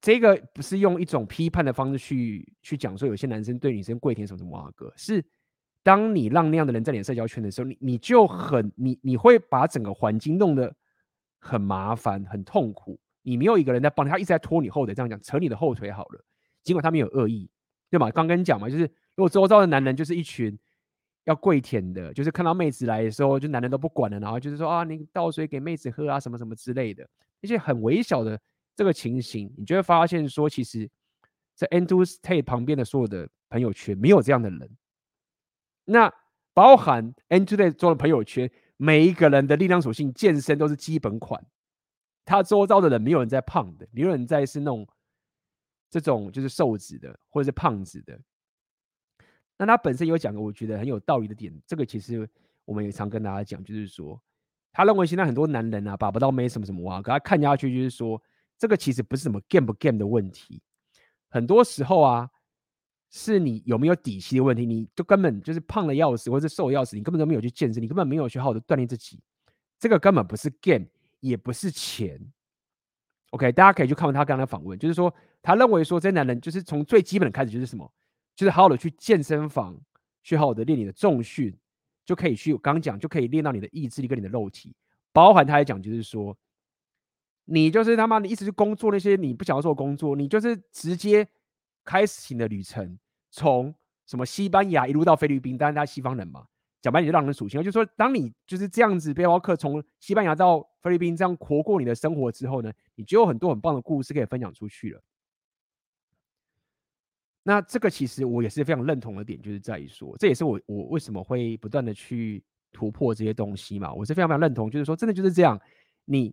这个不是用一种批判的方式去去讲说有些男生对女生跪舔什么什么啊哥，是当你让那样的人在你社交圈的时候，你你就很你你会把整个环境弄得很麻烦、很痛苦。你没有一个人在帮你，他一直在拖你后腿，这样讲扯你的后腿好了。尽管他没有恶意，对吗？刚跟你讲嘛，就是如果周遭的男人就是一群要跪舔的，就是看到妹子来的时候，就男人都不管了，然后就是说啊，你倒水给妹子喝啊，什么什么之类的，那些很微小的这个情形，你就会发现说，其实，在 Andrew Tate 旁边的所有的朋友圈没有这样的人。那包含 Andrew Tate 做的朋友圈，每一个人的力量属性、健身都是基本款。他周遭的人没有人在胖的，没有人在是那种这种就是瘦子的或者是胖子的。那他本身有讲个我觉得很有道理的点，这个其实我们也常跟大家讲，就是说他认为现在很多男人啊，把不到妹什么什么啊，给他看下去就是说，这个其实不是什么 game 不 game 的问题，很多时候啊，是你有没有底气的问题，你就根本就是胖的要死，或者是瘦的要死，你根本都没有去健身，你根本没有去好好的锻炼自己，这个根本不是 game。也不是钱，OK，大家可以去看看他刚刚的访问，就是说他认为说这男人就是从最基本的开始就是什么，就是好好的去健身房，去好好的练你的重训，就可以去刚讲就可以练到你的意志力跟你的肉体，包含他还讲就是说，你就是他妈的一直去工作那些你不想要做的工作，你就是直接开始你的旅程，从什么西班牙一路到菲律宾，当然他西方人嘛。讲白你就让人属性，就是说，当你就是这样子背包客从西班牙到菲律宾这样活过你的生活之后呢，你就有很多很棒的故事可以分享出去了。那这个其实我也是非常认同的点，就是在于说，这也是我我为什么会不断的去突破这些东西嘛。我是非常非常认同，就是说，真的就是这样。你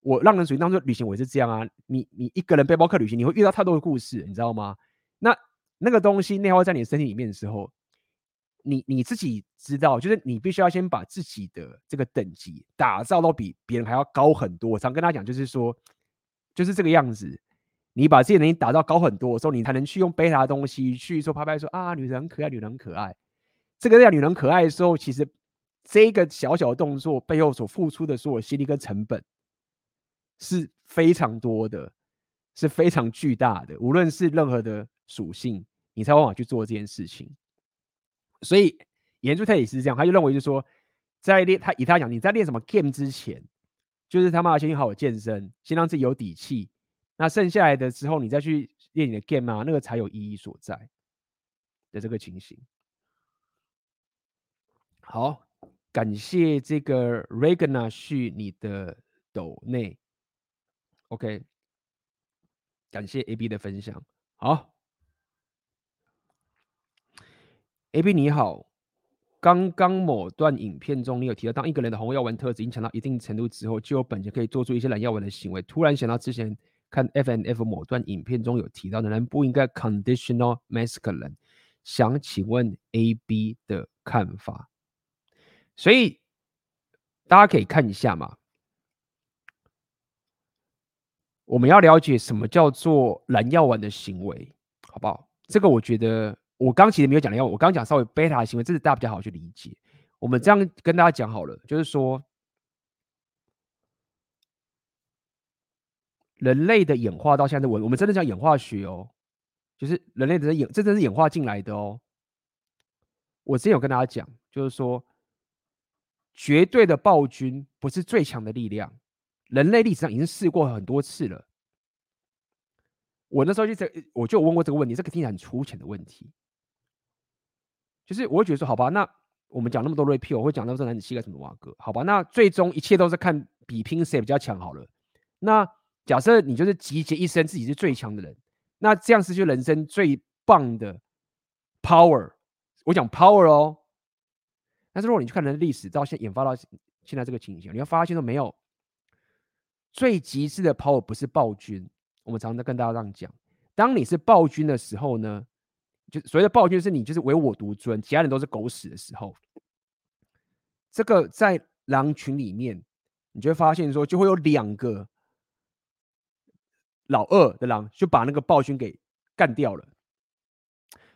我让人属性当中旅行，我也是这样啊。你你一个人背包客旅行，你会遇到太多的故事，你知道吗？那那个东西内化在你身体里面的时候。你你自己知道，就是你必须要先把自己的这个等级打造到比别人还要高很多。我常跟他讲，就是说，就是这个样子。你把自己的能力打造高很多的时候，你才能去用贝塔的东西去说拍拍说啊，女人很可爱，女人很可爱。这个叫女人可爱的时候，其实这个小小的动作背后所付出的所有心力跟成本是非常多的，是非常巨大的。无论是任何的属性，你才往往去做这件事情。所以，研究他也是这样，他就认为就是说，在练他以他讲，你在练什么 game 之前，就是他妈先好好健身，先让自己有底气，那剩下来的时候，你再去练你的 game 啊，那个才有意义所在的这个情形。好，感谢这个 Regina 旭你的抖内，OK，感谢 AB 的分享。好，AB 你好，刚刚某段影片中你有提到，当一个人的红药丸特质影响到一定程度之后，就有本钱可以做出一些蓝药丸的行为。突然想到之前看 FNF 某段影片中有提到的人不应该 conditional masculine，想请问 AB 的看法？所以大家可以看一下嘛，我们要了解什么叫做蓝药丸的行为，好不好？这个我觉得我刚其实没有讲蓝药丸，我刚讲稍微贝塔的行为，这是大家比较好去理解。我们这样跟大家讲好了，就是说人类的演化到现在，我我们真的讲演化学哦，就是人类的演，这真是演化进来的哦。我之前有跟大家讲，就是说。绝对的暴君不是最强的力量，人类历史上已经试过很多次了。我那时候就在，我就问过这个问题，这个听起来很粗浅的问题，就是我会觉得说，好吧，那我们讲那么多 repeal，我会讲到这男子气概什么瓦格，好吧，那最终一切都是看比拼谁比较强好了。那假设你就是集结一生自己是最强的人，那这样是就人生最棒的 power，我讲 power 哦。但是如果你去看人的历史，到现在演发到现在这个情形，你会发现说没有最极致的 power 不是暴君。我们常常跟大家这样讲，当你是暴君的时候呢，就所谓的暴君是你就是唯我独尊，其他人都是狗屎的时候，这个在狼群里面，你就会发现说就会有两个老二的狼就把那个暴君给干掉了，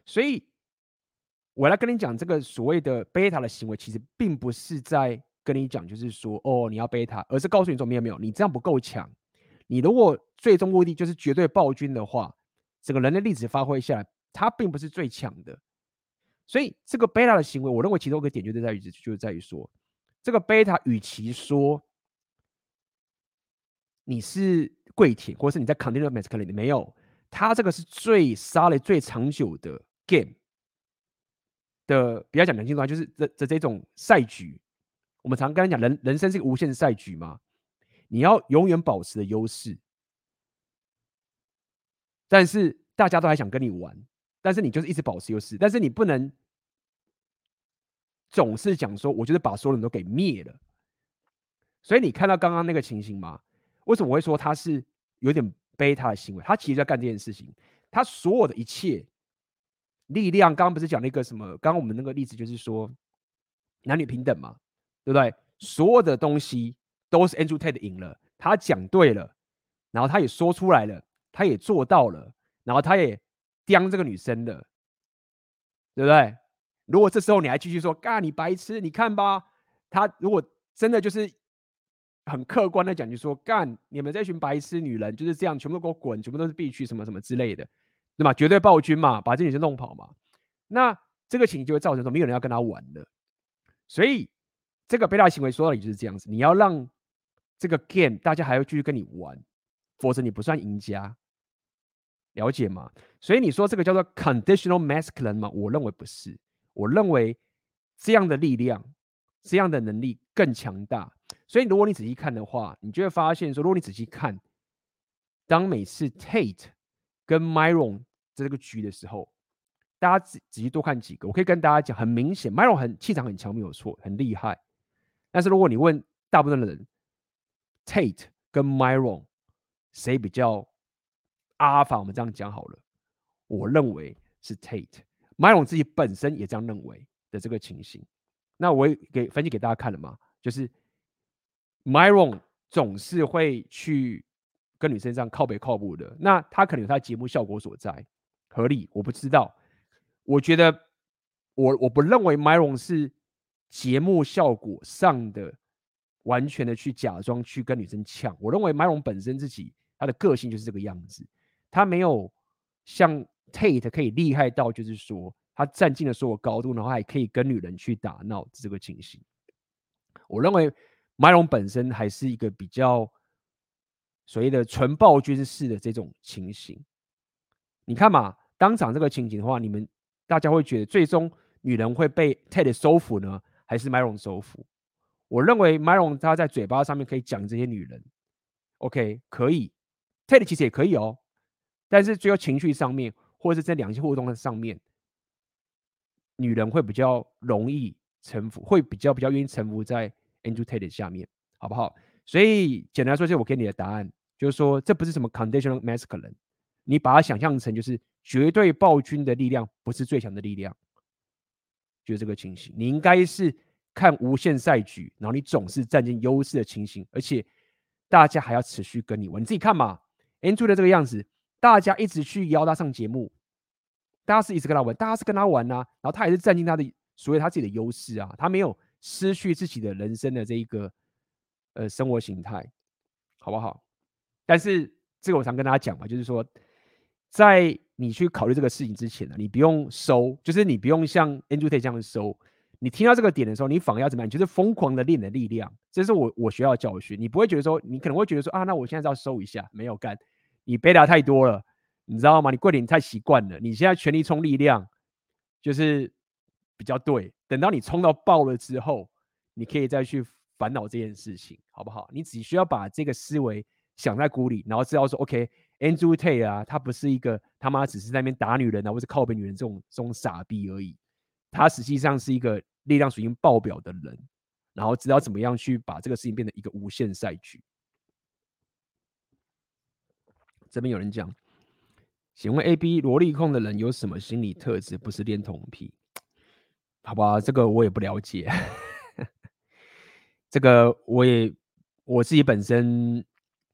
所以。我来跟你讲，这个所谓的贝塔的行为，其实并不是在跟你讲，就是说，哦，你要贝塔，而是告诉你说，没有没有，你这样不够强。你如果最终目的就是绝对暴君的话，整个人的历史发挥下来，他并不是最强的。所以，这个贝塔的行为，我认为其中一个点就是在于，就是在于说，这个贝塔与其说你是跪舔，或是你在 conditional masculine 里没有，他这个是最 solid 最长久的 game。的比较讲良心的话，就是这这这种赛局，我们常跟他讲，人人生是个无限的赛局嘛，你要永远保持的优势，但是大家都还想跟你玩，但是你就是一直保持优势，但是你不能总是讲说，我就是把所有人都给灭了。所以你看到刚刚那个情形吗？为什么我会说他是有点贝塔的行为？他其实在干这件事情，他所有的一切。力量，刚刚不是讲那个什么？刚刚我们那个例子就是说，男女平等嘛，对不对？所有的东西都是 Andrew Tate 赢了，他讲对了，然后他也说出来了，他也做到了，然后他也刁这个女生的，对不对？如果这时候你还继续说，干你白痴，你看吧，他如果真的就是很客观的讲，就说干你们这群白痴女人就是这样，全部都给我滚，全部都是必须什么什么之类的。对吧？绝对暴君嘛，把这女生弄跑嘛。那这个情形就会造成说，没有人要跟他玩的。所以这个贝塔行为说到底就是这样子，你要让这个 game 大家还要继续跟你玩，否则你不算赢家。了解吗？所以你说这个叫做 conditional masculine 吗？我认为不是。我认为这样的力量、这样的能力更强大。所以如果你仔细看的话，你就会发现说，如果你仔细看，当每次 Tate 跟 Myron 在这个局的时候，大家仔仔细多看几个，我可以跟大家讲，很明显，Myron 很气场很强，没有错，很厉害。但是如果你问大部分的人，Tate 跟 Myron 谁比较阿尔法我们这样讲好了，我认为是 Tate。Myron 自己本身也这样认为的这个情形。那我也给分析给大家看了嘛，就是 Myron 总是会去。跟女生这样靠北靠步的，那他可能有他节目效果所在，合理，我不知道。我觉得我我不认为 Myron 是节目效果上的完全的去假装去跟女生呛。我认为麦龙本身自己他的个性就是这个样子，他没有像 Tate 可以厉害到就是说他占尽了所有高度，然后还可以跟女人去打闹这个情形。我认为麦龙本身还是一个比较。所谓的纯暴君式的这种情形，你看嘛，当场这个情景的话，你们大家会觉得最终女人会被 Tate 收服呢，还是 Myron 收服？我认为 Myron 他在嘴巴上面可以讲这些女人，OK 可以，Ted 其实也可以哦，但是最后情绪上面，或者是在两性互动的上面，女人会比较容易臣服，会比较比较愿意臣服在 Andrew Tate 下面，好不好？所以简单来说，就是我给你的答案，就是说这不是什么 conditional masculine，你把它想象成就是绝对暴君的力量不是最强的力量，就是这个情形。你应该是看无限赛局，然后你总是占尽优势的情形，而且大家还要持续跟你玩，你自己看嘛，Andrew 的这个样子，大家一直去邀他上节目，大家是一直跟他玩，大家是跟他玩啊，然后他也是占尽他的所谓他自己的优势啊，他没有失去自己的人生的这一个。呃，生活形态好不好？但是这个我常跟大家讲嘛，就是说，在你去考虑这个事情之前呢，你不用收，就是你不用像 Andrew Tate 这样收。你听到这个点的时候，你反而要怎么样？你就是疯狂的练你的力量。这是我我学校的教训。你不会觉得说，你可能会觉得说啊，那我现在要收一下，没有干，你贝塔太多了，你知道吗？你跪点太习惯了，你现在全力冲力量就是比较对。等到你冲到爆了之后，你可以再去。烦恼这件事情好不好？你只需要把这个思维想在鼓里，然后知道说 OK Andrew Tate 啊，他不是一个他妈只是在那边打女人啊，或者靠边女人这种这种傻逼而已。他实际上是一个力量属性爆表的人，然后知道怎么样去把这个事情变成一个无限赛局。这边有人讲，请问 AB 萝莉控的人有什么心理特质？不是恋童癖？好吧，这个我也不了解。这个我也我自己本身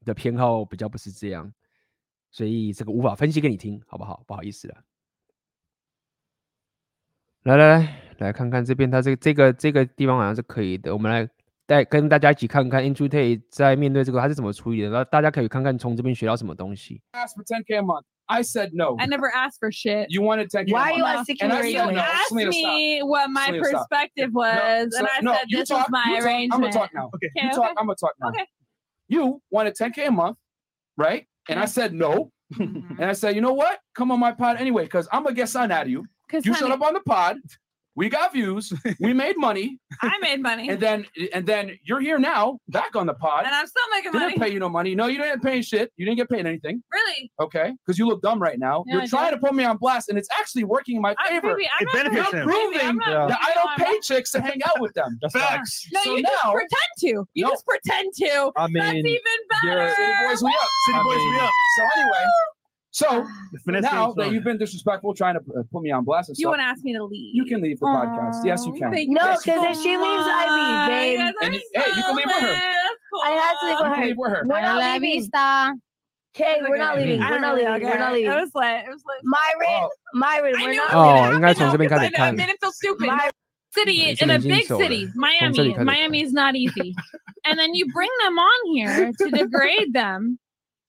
的偏好比较不是这样，所以这个无法分析给你听，好不好？不好意思了。来来来，来看看这边，他这个这个这个地方好像是可以的。我们来带跟大家一起看看 Andrew Tate 在面对这个他是怎么处理的，然后大家可以看看从这边学到什么东西。Ask for 10k a month. I said no. I never asked for shit. You wanted to. Why are you asking I said, asked me what my perspective was, No, and I said this talk, was my you talk, arrangement. I'm gonna talk now. Okay, you talk. I'm gonna talk now. Okay. You wanted 10k a month, right? And I said no. Mm-hmm. and I said, you know what? Come on my pod anyway, because I'm gonna get something out of you. You shut up on the pod. We got views. we made money. I made money. And then and then you're here now, back on the pod. And I'm still making money. I didn't pay you no money. No, you didn't pay shit. You didn't get paid anything. Really? Okay, because you look dumb right now. Yeah, You're I trying do. to put me on blast, and it's actually working in my I- favor. baby, I'm It benefits him. Proving I'm not that I don't pay chicks to hang out with them. Facts. No, So you just pretend to. You No. just pretend to. I That's even better. City boys, we up. City Woo! boys, we up. So anyway, so finesse now game's that on. you've been disrespectful, trying to uh, put me on blast and You stuff, want to ask me to leave? you can leave the podcast. Yes, you Aw, can. thank No, you because if so she leaves, I much. leave, babe. You guys And are you- hey, you can leave with her. so I had to leave You with can her. leave with her. We're not La leaving. vista. Okay, we're not leaving. I We're don't not really leaving. care. We're not It leaving. was lit. It was lit. Myron, Myron, I we're knew not it was Oh, gonna应该从这边 happen, 开始 though, 'cause I 看 know. I made it feel stupid. My- City 你是 in a 已经 big 走了。 city, 从这里 Miami. 开始看。 Miami is not easy. and then you bring them on here to degrade them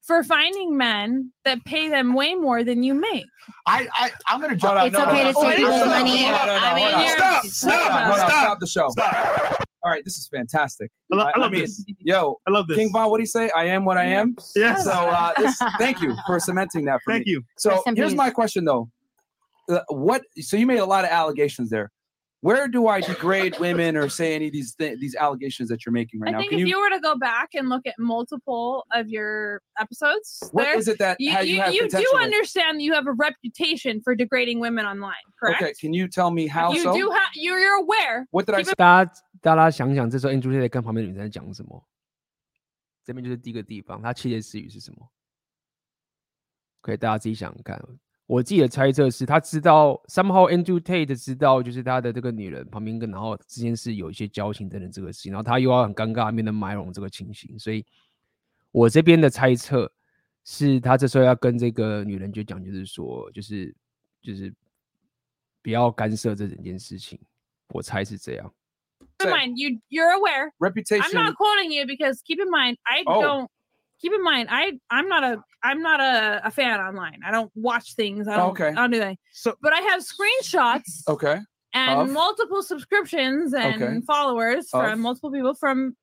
for finding men that pay them way more than you make. I, I, I'm gonna Hold jump. on, It's no, no, okay no, to hold take on, this hold on, money. hold on, hold on, I mean, hold on. you're- Stop, stop, on, hold on, stop. stop the show. Stop. All right, this is fantastic. I lo- I love mean, this. Yo, I love this. King Von, what do you say? I am what I am. Yes. So uh, this, thank you for cementing that for Thank me. you. So here's my question though. Uh, what? So you made a lot of allegations there Where do I degrade women or say any of these th- these allegations that you're making right I now? think Can if you? you were to go back and look at multiple of your episodes, What there, is it that you, how you, you, have you do potential? understand that you have a reputation for degrading women online, correct? Okay, can you tell me how you so? do have you're, you're aware. What did I Keep say? it- 大家大家想想，这时候 Andrew Tate 在跟旁边的女生在讲什么？这边就是第一个地方，他窃窃私语是什么？可以大家自己想想看。 我自己的猜测是他知道，somehow Andrew Tate 知道，就是他的这个女人旁边跟然后之间是有一些交情等等这个事情，然后他又要很尴尬地面对 Myron 这个情形，所以我这边的猜测是他这时候要跟这个女人就讲，就是说，就是就是不要干涉这整件事情，我猜是这样。Keep in mind, you you're aware. Reputation. I'm not quoting you because keep in mind, I Oh. don't. Keep in mind, I I'm not a I'm not a, a fan online. I don't watch things. I don't. Okay. I don't do that. So- but I have screenshots Okay. and Of? multiple subscriptions and Okay. followers Of? from multiple people from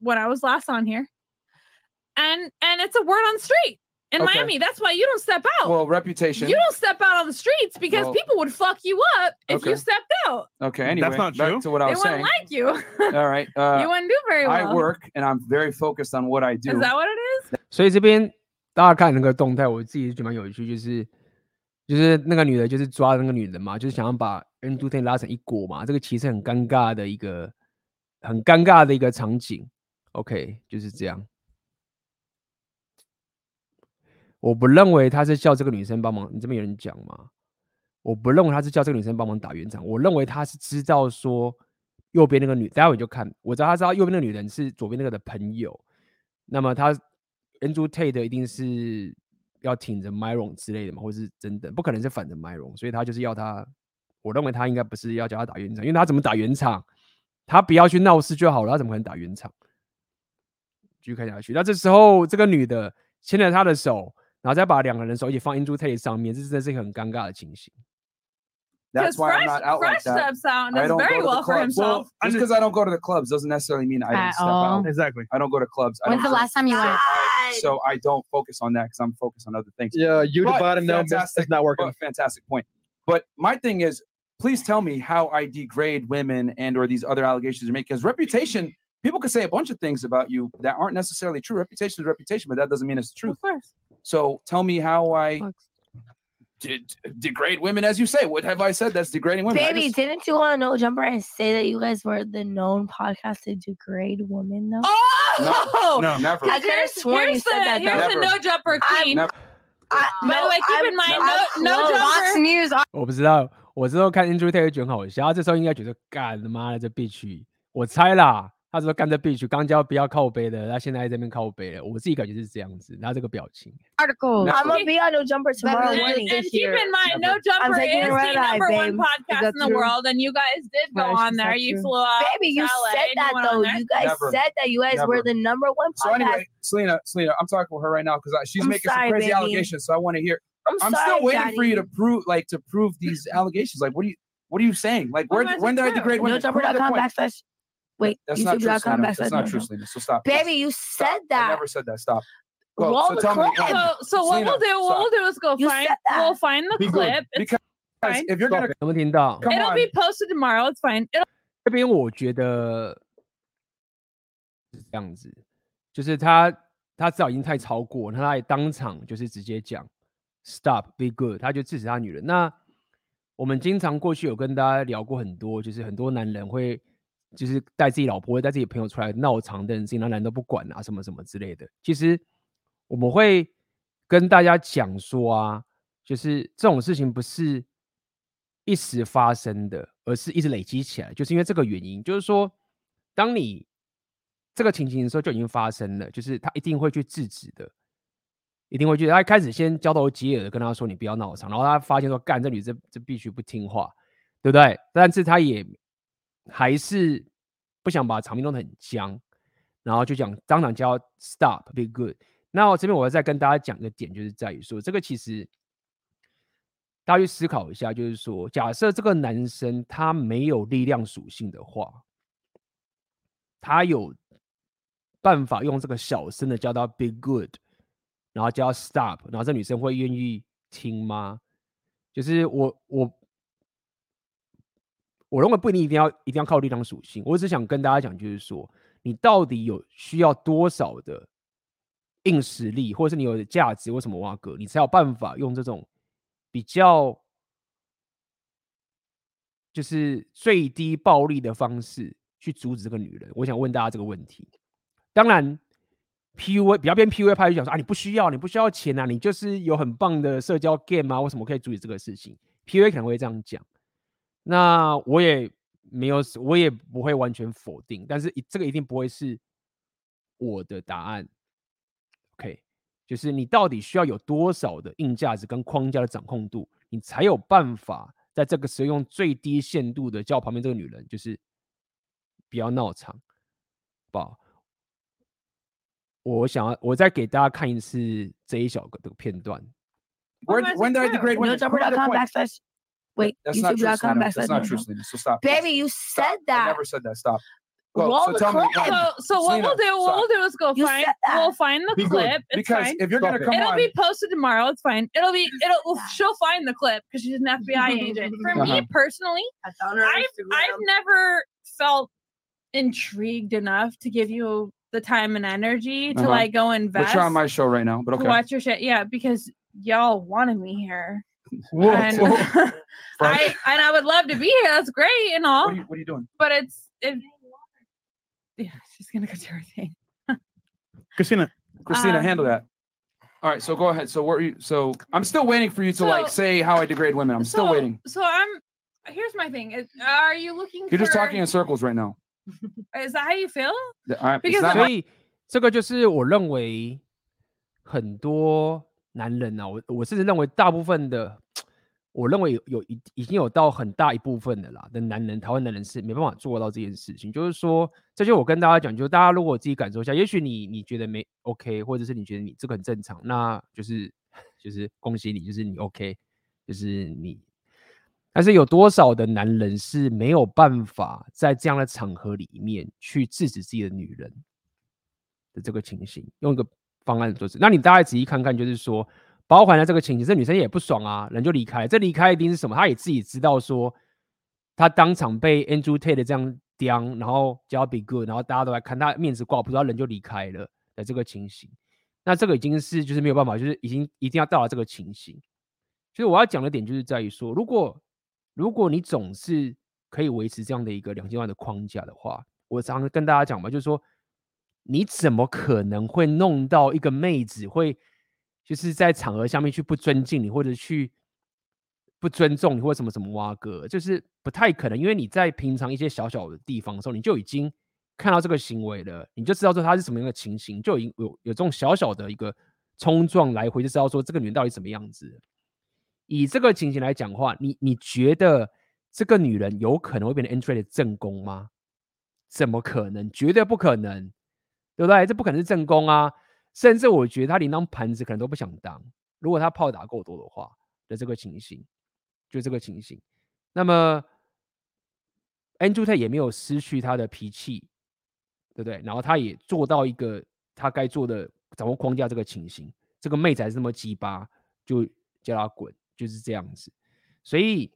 when I was last on here. And and it's a word on street in Okay. Miami. That's why you don't step out. Well, reputation. you don't step out on the streets because Well- people would fuck you up if Okay. you stepped out. Okay. Anyway, That's not back true. to what I They was wouldn't saying. like you. All right. Uh, you wouldn't do very well. I work and I'm very focused on what I do. Is that what it is?所以这边大家看那个动态，我自己觉得蛮有趣，就是就是那个女的，就是抓那个女人嘛，就是想要把 N two ten 拉成一锅嘛，这个其实很尴尬的一个很尴尬的一个场景。OK，就是这样。 我不认为他是叫这个女生帮忙，你这边有人讲吗？我不认为他是叫这个女生帮忙打圆场，我认为他是知道说右边那个女，待会就看，我知道他知道右边那个女人是左边那个的朋友，那么他 Andrew Tate 一定是要挺着 Myron 之类的嘛，或是真的不可能是反着 Myron，所以他就是要他，我认为他应该不是要叫他打圆场，因为他怎么打圆场，他不要去闹事就好了，他怎么可能打圆场？继续看下去，那这时候这个女的牵着他的手，然后再把两个人手一起放 Andrew Tate 上面，这真的是一个很尴尬的情形。 That's Because why I'm Fresh, not out like Fresh that. steps out and I does don't very go to well the for clubs. himself. Just because I don't go to the clubs doesn't necessarily mean I don't At step all. out. Exactly. I don't go to clubs. I When's don't the go- last time you went? So I don't focus on that because I'm focused on other things. Yeah, you But the bottom now. It's fantastic- not working. but fantastic point. But my thing is, please tell me how I degrade women and or these other allegations you make because reputation. People could say a bunch of things about you that aren't necessarily true. Reputation is reputation, but that doesn't mean it's the truth. Of course. So tell me how I did degrade women, as you say. What have I said that's degrading women? I Baby, just- didn't you want to know Jumper and say that you guys were the known podcast to degrade women though? Oh, no, never. I could have Here's, sworn you here's said the, that. here's though. the Never. no jumper queen. Never. I, By the way, keep I'm- in mind, I'm no, no close. jumper. Fox News. 我不知道，我之后看 Andrew Tate 觉得很好笑，他这时候应该觉得干他妈的这必须，我猜啦， 他说干这必须，刚教不要靠背的，他现在在这边靠背了，我自己感觉是这样子，他这个表情。 Article. I'm gonna be on No Jumper tomorrow And, morning. and keep in mind, No I'm Jumper taking is a red the eye, number one babe. Is podcast that in the true? world, and you guys did go Right, on is there. that You true? flew out. Baby, you to LA said and that went on though. there. You guys Never. said that you guys were Never. the number one podcast. So anyway, Selena, Selena, I'm talking with her right now because she's I'm making sorry, some crazy baby. allegations. So I want to hear. I'm, I'm sorry, still waiting Daddy. for you to prove, like, to prove these allegations. Like, what are you, what are you saying? Like, where, Well, when did I that's degrade true. women? Prove the NoJumper.com point. backslash. Wait, That's not true, YouTube.com Selena. backslash. That's not no true, jumper. Selena. So stop. Baby, you said I that. never said that. Stop. Go. Roll so the tell me. clip. no, So, so what Selena, we'll do, what stop. we'll do is go You find, said that. we'll find the Be good. clip. It's Because fine. if you're gonna有没有听到？ come It'll on, be posted tomorrow. It's fine. It'll 这边我觉得是这样子，就是他他至少已经太超过，那他也当场就是直接讲 stop be good，他就制止他女人。那我们经常过去有跟大家聊过很多，就是很多男人会 就是带自己老婆、带自己朋友出来闹场的事情，那男人都不管啊，什么什么之类的。其实我们会跟大家讲说啊，就是这种事情不是一时发生的，而是一直累积起来，就是因为这个原因，就是说，当你这个情形的时候就已经发生了，就是他一定会去制止的，一定会去。他一开始先交头接耳的跟他说你不要闹场，然后他发现说干这女这这必须不听话，对不对？但是他也还是不想把场面弄得很僵，然后就讲当场叫 stop be good。那我这边我要再跟大家讲一个点，就是在于说这个其实。大家去思考一下，就是说，假设这个男生他没有力量属性的话，他有办法用这个小声的叫他 be good，然后叫 stop，然后这女生会愿意听吗？就是我我我认为不一定一定要一定要靠力量属性，我只想跟大家讲，就是说，你到底有需要多少的硬实力，或者是你有的价值，为什么挖哥，你才有办法用这种。比较就是最低暴力的方式去阻止这个女人，我想问大家这个问题。当然，PUA 比较偏 PUA 派就讲说啊，你不需要，你不需要钱啊，你就是有很棒的社交 game 啊，为什么可以阻止这个事情？PUA 可能会这样讲。那我也没有，我也不会完全否定，但是这个一定不会是我的答案。OK。就是你到底需要有多少的硬价值跟框架的掌控度，你才有办法在这个时候用最低限度的叫旁边这个女人，就是不要闹场，不好？我想要，我再给大家看一次这一小个的片段。Where, when did I degrade women? NoJumper.com backslash. Wait, That's not true, That's backslash. not true. Selena. So stop. Baby, you said I that. never said that. Stop. Go. Roll so the tell me. So, so what Selena, we'll do, what we'll do is go You find, we'll find the Be clip. It's because fine. if you're gonna Stop it. come It'll on, be posted tomorrow. It's fine. It'll be it'll she'll find the clip because she's an FBI agent. For Uh-huh. me personally, That's on her I've I've never felt intrigued enough to give you the time and energy to Uh-huh. like go but invest you're on my show right now. But okay. watch your shit. Yeah, because y'all wanted me here. Whoa, and whoa. I and I would love to be here. That's great and all. What are you, what are you doing? but it's it. Yeah, she's gonna go do her thing. Christina, Christina, Um, handle that. All right, so go ahead. So what are you? So I'm still waiting for you to like So- say how I degrade women. I'm still so, waiting. So I'm. Here's my thing. Is, are you looking? You're just for- talking in circles right now. Is that how you feel? The- all right, it's Because not 所 my- 以这个就是我认为很多男人啊，我我甚至认为大部分的， 我认为有有已已经有到很大一部分的啦的男人，台湾男人是没办法做到这件事情。就是说，这就我跟大家讲，就大家如果自己感受一下，也许你你觉得没 OK，或者是你觉得你这个很正常，那就是就是恭喜你，就是你 OK，就是你。但是有多少的男人是没有办法在这样的场合里面去制止自己的女人的这个情形，用一个方案做事。那你大概仔细看看，就是说，包含了这个情形，这女生也不爽啊，人就离开。这离开一定是什么？她也自己知道说，她当场被 Andrew Tate 这样刁，然后叫 Be Good，然后大家都来看，她面子挂不住，她人就离开了的这个情形。那这个已经是就是没有办法，就是已经一定要到了这个情形。所以我要讲的点就是在于说，如果如果你总是可以维持这样的一个两千万的框架的话，我常常跟大家讲嘛，就是说，你怎么可能会弄到一个妹子会就是在场合下面去不尊敬你，或者去不尊重你，或者什么什么挖哥，就是不太可能，因为你在平常一些小小的地方的时候，你就已经看到这个行为了，你就知道说他是什么样的情形，就已经有有这种小小的一个冲撞来回，就知道说这个女人到底怎么样子。以这个情形来讲的话，你你觉得这个女人有可能会变成 Andrew 的正宫吗？怎么可能？绝对不可能，对不对？这不可能是正宫啊！甚至我觉得他连当盘子可能都不想当。如果他炮打够多的话的这个情形，就这个情形。那么 Andrew Tate 也没有失去他的脾气，对不对？然后他也做到一个他该做的掌握框架这个情形。这个妹子还是那么鸡巴，就叫他滚。就是这样子，所以，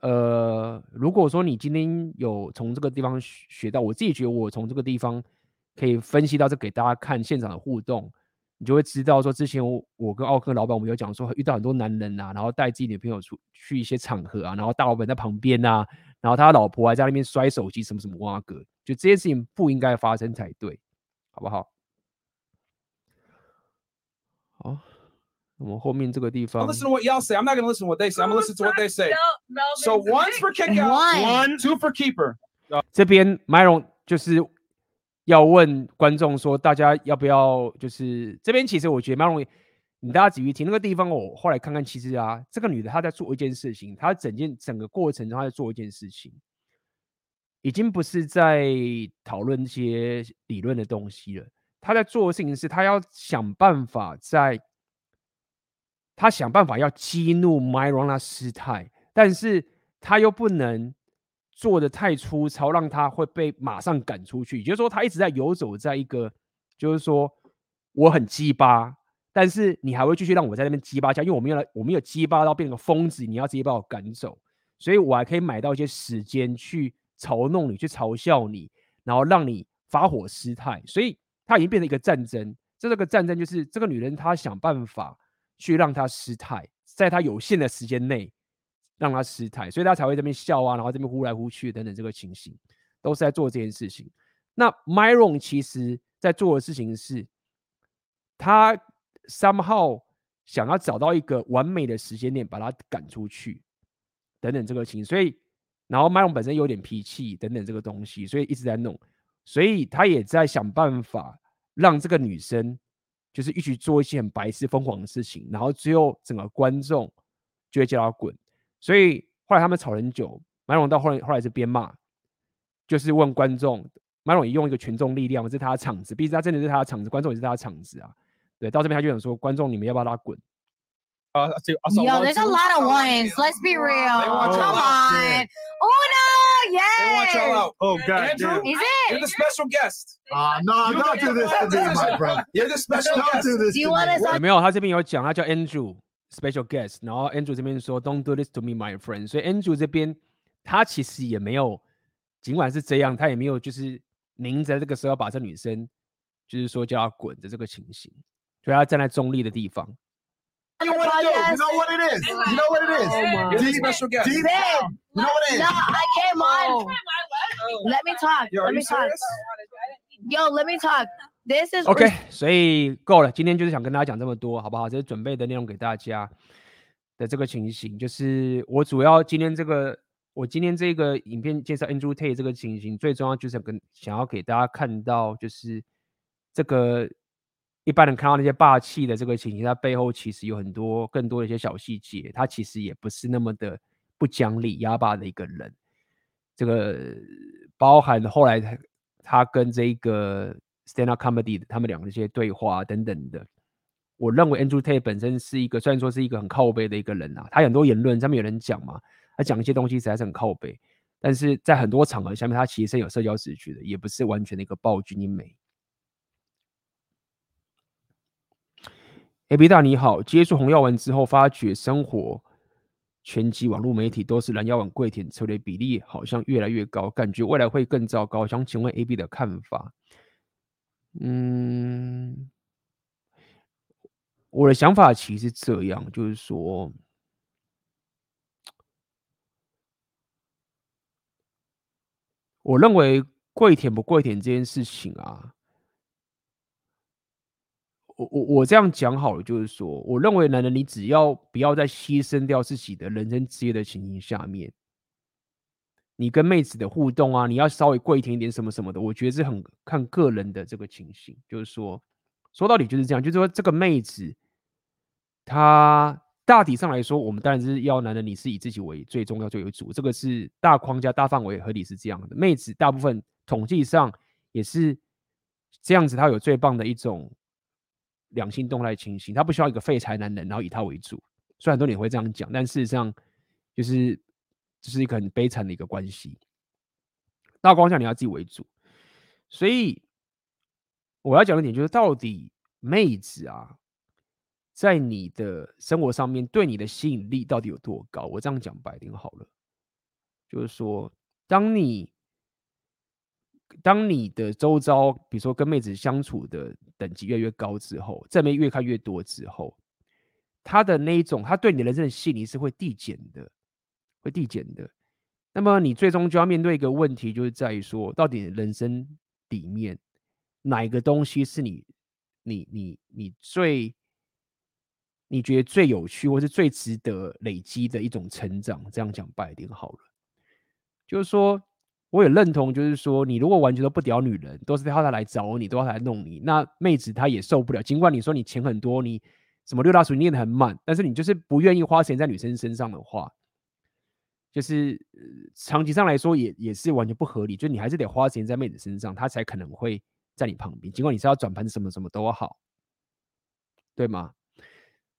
呃，如果说你今天有从这个地方学到，我自己觉得我从这个地方可以分析到这给大家看现场的互动，你就会知道说之前我我跟奥克老板我们有讲说遇到很多男人啊，然后带自己女朋友出去一些场合啊，然后大老板在旁边啊，然后他老婆还在那边摔手机什么什么哇葛，就这件事情不应该发生才对，好不好？好。我们后面这个地方。Listen to what y'all say. I'm not gonna listen to what they say. I'm gonna listen to what they say. So one for kick out, one, two for keeper. 这边 Myron 就是要问观众说，大家要不要？就是这边其实我觉得蛮容易你大家仔细听那个地方，我后来看看，其实啊，这个女的她在做一件事情，她整件整个过程中她在做一件事情，已经不是在讨论一些理论的东西了。她在做的事情是，她要想办法在。他想办法要激怒 Myron 他失态，但是他又不能做的太粗糙，让他会被马上赶出去。也就是说，他一直在游走在一个，就是说我很鸡巴，但是你还会继续让我在那边鸡巴下，因为我们原来，我没有鸡巴到变成个疯子，你要直接把我赶走，所以我还可以买到一些时间去嘲弄你，去嘲笑你，然后让你发火失态。所以他已经变成一个战争。这个战争就是这个女人她想办法。去让他失态，在他有限的时间内让他失态，所以他才会这边笑啊，然后这边呼来呼去等等，这个情形都是在做这件事情。那 Myron 其实在做的事情是，他 somehow 想要找到一个完美的时间点把他赶出去，等等这个情。所以，然后 Myron 本身有点脾气等等这个东西，所以一直在弄，所以他也在想办法让这个女生。就是一起做一些很白痴、疯狂的事情，然后最后整个观众就会叫他滚。所以后来他们吵很久，Myron 到后来后来是边骂，就是问观众，Myron 也用一个群众力量，这是他的场子，毕竟他真的是他的场子，观众也是他的场子啊。对，到这边他就想说，观众你们要不要让他滚？Uh, see, I saw Yo, there's a lot of ones. Let's be real. Come to- on. Uno, They want y'all out. Oh, God Andrew. Is You're the special guest. Ah, no, You don't get do this to me, my. You're the special Don't guest. do this Do you want us 有没有？他这边有讲，他叫 Andrew special guest，然后 Andrew 这边说 Don't do this to me, my friend。所以 Andrew 这边他其实也没有，尽管是这样，他也没有就是明着这个时候把这女生就是说叫她滚的这个情形，所以他站在中立的地方。You know what it is? You know what it is? You know what it is? You're the Deep- special guest. You know what it is? No, I came on. Let me talk. Yo, Let me talk. Yo, let me talk. This is OK，所以够了，今天就是想跟大家讲这么多，好不好？这是准备的内容给大家的这个情形，就是我主要今天这个，我今天这个影片介绍 Andrew Tate 这个情形，最重要就是跟想要给大家看到，就是这个一般人看到那些霸气的这个情形，它背后其实有很多更多的一些小细节，他其实也不是那么的不讲理、哑巴的一个人。这个包含后来他他跟这个 stand up comedy 他们两个一些对话等等的，我认为 Andrew Tate 本身是一个虽然说是一个很靠背的一个人啊，他很多言论上面有人讲嘛，他讲一些东西实在是很靠背，但是在很多场合下面，他其实是有社交实据的，也不是完全的一个暴君一枚。A B 大你好，接触红药丸之后，发觉生活拳击网络媒体都是蓝药丸跪舔策略比例好像越来越高，感觉未来会更糟糕。想请问 A B 的看法？嗯，我的想法其实这样，就是说，我认为跪舔不跪舔这件事情啊。我我我这样讲好了，就是说，我认为男人，你只要不要在牺牲掉自己的人生职业的情形下面，你跟妹子的互动啊，你要稍微跪舔一点什么什么的，我觉得是很看个人的这个情形。就是说，说到底就是这样，就是说这个妹子，她大体上来说，我们当然是要男人，你是以自己为最重要、最为主，这个是大框架、大范围合理是这样的。妹子大部分统计上也是这样子，她有最棒的一种。两性动态情形，她不需要一个废柴男人，然后以他为主。虽然很多人会这样讲，但事实上就是这是一个很悲惨的一个关系。大光下你要自己为主，所以我要讲的点就是，到底妹子啊，在你的生活上面对你的吸引力到底有多高？我这样讲白点好了，就是说，当你。当你的周遭，比如说跟妹子相处的等级越来越高之后，正妹越看越多之后，他的那一种，他对你的人生的吸引力是会递减的，会递减的。那么你最终就要面对一个问题，就是在于说，到底人生里面哪一个东西是你、你、你、你最你觉得最有趣，或是最值得累积的一种成长？这样讲白一点好了，就是说。我也认同，就是说，你如果完全都不屌女人，都是靠她来找你，都要来弄你，那妹子她也受不了。尽管你说你钱很多，你什么六大属性念得很满，但是你就是不愿意花钱在女生身上的话，就是、呃、长期上来说也也是完全不合理。就你还是得花钱在妹子身上，她才可能会在你旁边。尽管你是要转盘什么什么都好，对吗？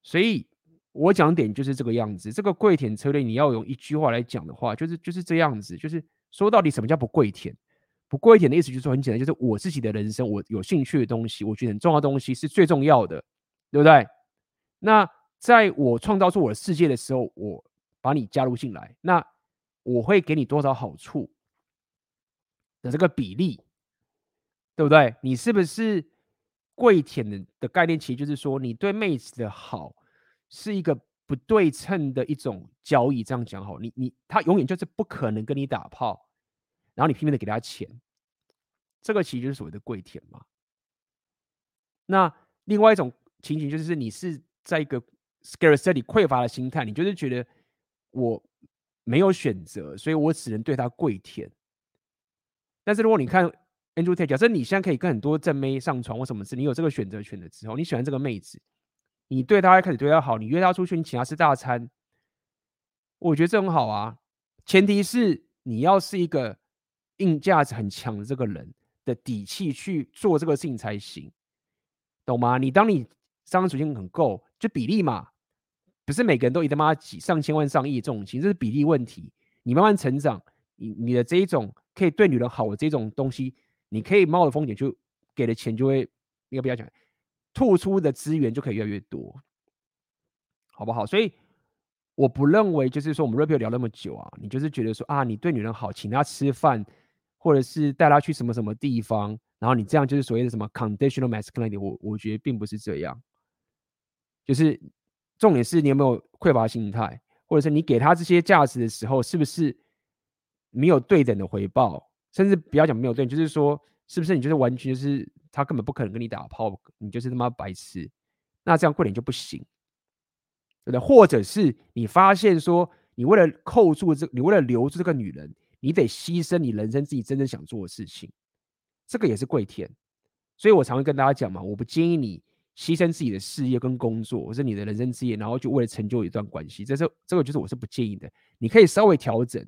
所以我讲点就是这个样子。这个跪舔策略，你要用一句话来讲的话，就是就是这样子，就是。说到底，什么叫不跪舔？不跪舔的意思就是很简单，就是我自己的人生，我有兴趣的东西，我觉得很重要的东西是最重要的，对不对？那在我创造出我的世界的时候，我把你加入进来，那我会给你多少好处的这个比例，对不对？你是不是跪舔的的概念？其实就是说，你对妹子的好是一个。不对称的一种交易，这样讲好，你你他永远就是不可能跟你打炮，然后你拼命的给他钱，这个其实就是所谓的跪舔嘛。那另外一种情形就是，你是在一个 scarcity 匮乏的心态，你就是觉得我没有选择，所以我只能对他跪舔。但是如果你看 Andrew Tate，假设你现在可以跟很多正妹上床或什么事，你有这个选择权的时候，你喜欢这个妹子。你对她开始对她好，你约她出去，你请她吃大餐，我觉得这很好啊。前提是你要是一个硬价值很强的这个人的底气去做这个事情才行，懂吗？你当你商业属性很够，就比例嘛，不是每个人都一他妈几上千万上亿这种情，这是比例问题。你慢慢成长，你你的这一种可以对女人好的这种东西，你可以冒的风险就给的钱就会，应该不要讲，吐出的资源就可以越来越多，好不好？所以我不认为就是说我们 Rapio 聊那么久啊，你就是觉得说啊，你对女人好，请她吃饭，或者是带她去什么什么地方，然后你这样就是所谓的什么 conditional masculinity，我我觉得并不是这样，就是重点是你有没有匮乏心态，或者是你给她这些价值的时候，是不是？没有对等的回报，甚至不要讲没有对，就是说，是不是你就是完全就是他根本不可能跟你打炮，你就是他妈白痴，那这样贵点就不行，对不对？或者是你发现说，你为了扣住这，你为了留住这个女人，你得牺牲你人生自己真正想做的事情，这个也是跪舔。所以我常会跟大家讲嘛，我不建议你牺牲自己的事业跟工作，或是你的人生事业，然后就为了成就一段关系，这是这个就是我是不建议的。你可以稍微调整。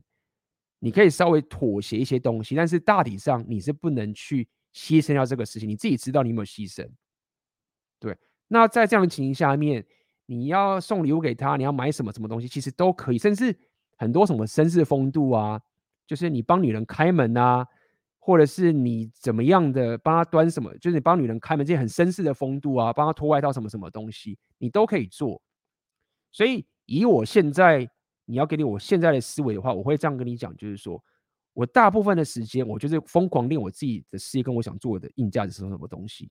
你可以稍微妥协一些东西，但是大体上你是不能去牺牲掉这个事情。你自己知道你有没有牺牲？对。那在这样的情形下面，你要送礼物给他，你要买什么什么东西，其实都可以。甚至很多什么绅士风度啊，就是你帮女人开门啊，或者是你怎么样的帮他端什么，就是你帮女人开门这些很绅士的风度啊，帮他脱外套什么什么东西，你都可以做。所以以我现在。你要给你我现在的思维的话，我会这样跟你讲，就是说我大部分的时间，我就是疯狂练我自己的事业，跟我想做的硬价值是什么东西。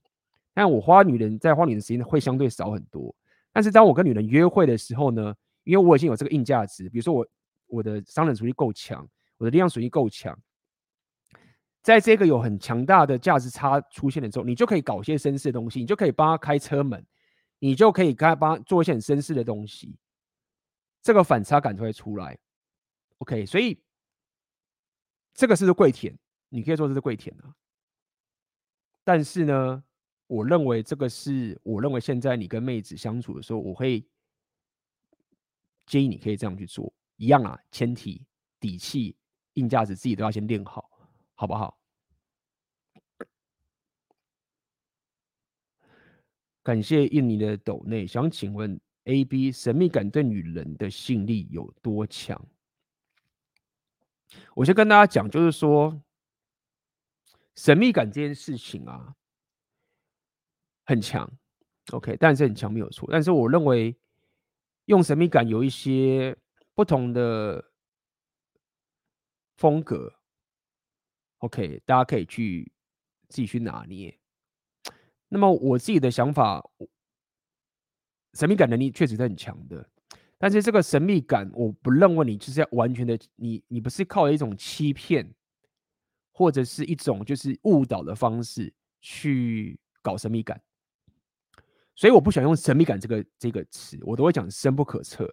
但我花女人在花女人的时间会相对少很多。但是当我跟女人约会的时候呢，因为我已经有这个硬价值，比如说我我的商人属性够强，我的力量属性够强，在这个有很强大的价值差出现的时候，你就可以搞一些绅士的东西，你就可以帮他开车门，你就可以跟他帮他做一些很绅士的东西。这个反差感就会出来，OK，所以这个是不是跪舔？你可以说这是跪舔啊。但是呢，我认为这个是我认为现在你跟妹子相处的时候，我会建议你可以这样去做，一样啊，前提底气、硬价值自己都要先练好，好不好？感谢印尼的斗内，想请问。A B 神秘感对女人的吸引力有多强？我先跟大家讲，就是说神秘感这件事情啊，很强，OK，但是很强没有错。但是我认为用神秘感有一些不同的风格，OK，大家可以去自己去拿捏。那么我自己的想法。神秘感能力确实是很强的，但是这个神秘感，我不认为你就是要完全的，你你不是靠一种欺骗，或者是一种就是误导的方式去搞神秘感，所以我不喜欢用神秘感这个这个词，我都会讲深不可测，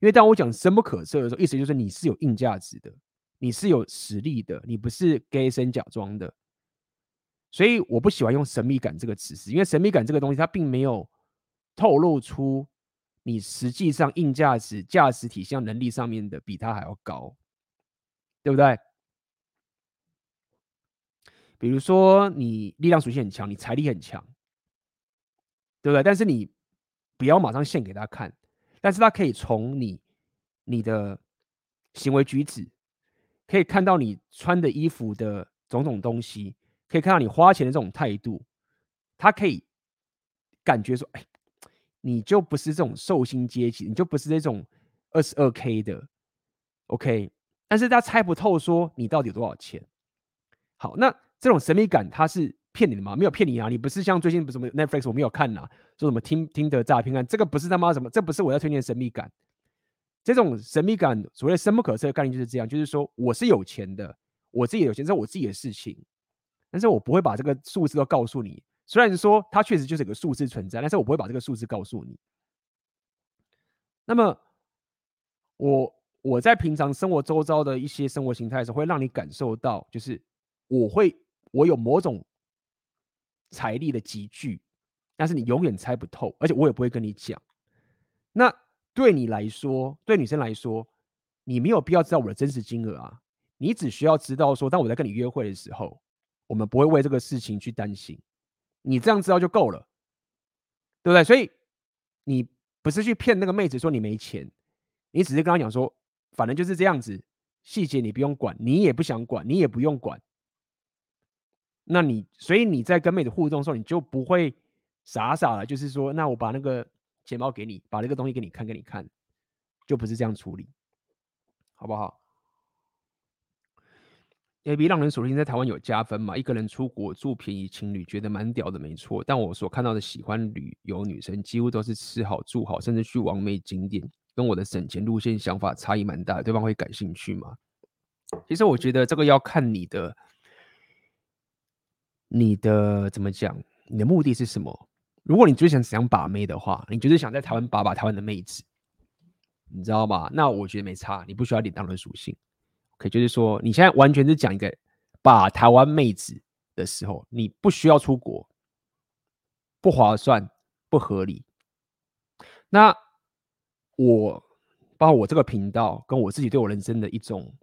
因为当我讲深不可测的时候，意思就是你是有硬价值的，你是有实力的，你不是 gay 生假装的，所以我不喜欢用神秘感这个词，因为神秘感这个东西它并没有。透露出你实际上硬价值、价值体现能力上面的比他还要高，对不对？比如说你力量属性很强，你财力很强，对不对？但是你不要马上献给他看，但是他可以从你你的行为举止，可以看到你穿的衣服的种种东西，可以看到你花钱的这种态度，他可以感觉说，哎。你就不是这种寿星阶级，你就不是这种二十二 K 的，OK？但是他猜不透说你到底有多少钱。好，那这种神秘感他是骗你的吗？没有骗你啊！你不是像最近不是什么 Netflix 我没有看呐、说什么听听的诈骗案，这个不是他妈什么，这不是我要推荐的神秘感。这种神秘感所谓深不可测的概念就是这样，就是说我是有钱的，我自己有钱，这是我自己的事情，但是我不会把这个数字都告诉你。虽然说它确实就是一个数字存在，但是我不会把这个数字告诉你。那么，我我在平常生活周遭的一些生活形态的时候，会让你感受到，就是我会我有某种财力的集聚，但是你永远猜不透，而且我也不会跟你讲。那对你来说，对女生来说，你没有必要知道我的真实金额啊，你只需要知道说，当我在跟你约会的时候，我们不会为这个事情去担心。你这样知道就够了，对不对？所以你不是去骗那个妹子说你没钱，你只是跟她讲说，反正就是这样子，细节你不用管，你也不想管，你也不用管。那你所以你在跟妹子互动的时候，你就不会傻傻的，就是说，那我把那个钱包给你，把那个东西给你看，给你看，就不是这样处理，好不好？AB 让人首先在台湾有加分嘛？一个人出国住便宜情侣觉得蛮屌的，没错。但我所看到的喜欢旅游女生，几乎都是吃好住好，甚至去完美景点，跟我的省钱路线想法差异蛮大。对方会感兴趣吗？其实我觉得这个要看你的。你的怎么讲？你的目的是什么？如果你就是想想把妹的话，你就是想在台湾把把台湾的妹子，你知道吗？那我觉得没差，你不需要点当人属性。可、以就是说，你现在完全是讲一个把台湾妹子的时候，你不需要出国，不划算，不合理。那我包括我这个频道，跟我自己对我人生的一种，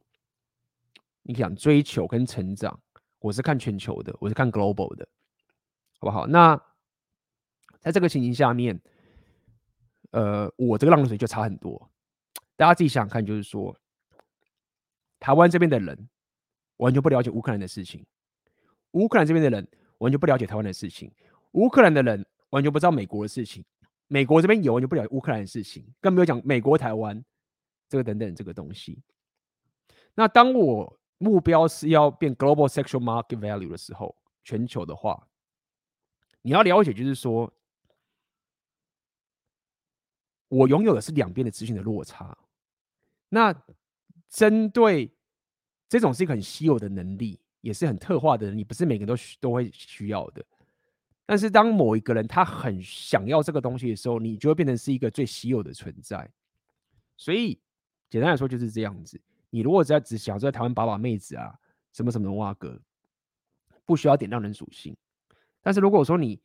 你想追求跟成长。我是看全球的，我是看 global 的，好不好？那在这个情形下面，呃，我这个浪水就差很多。大家自己想想看，就是说，台湾这边的人完全不了解乌克兰的事情，乌克兰这边的人完全不了解台湾的事情，乌克兰的人完全不知道美国的事情，美国这边也完全不了解乌克兰的事情，更没有讲美国台湾这个等等这个东西。那当我目标是要变 global sexual market value 的时候，全球的话，你要了解，就是说，我拥有的是两边的资讯的落差。那针对这种是一个很稀有的能力，也是很特化的能力，不是每个人都需都会需要的。但是当某一个人他很想要这个东西的时候，你就会变成是一个最稀有的存在。所以简单来说就是这样子。你如果只要只想在台湾把把妹子啊，什么什么的话，哥，不需要点亮人属性。但是如果说你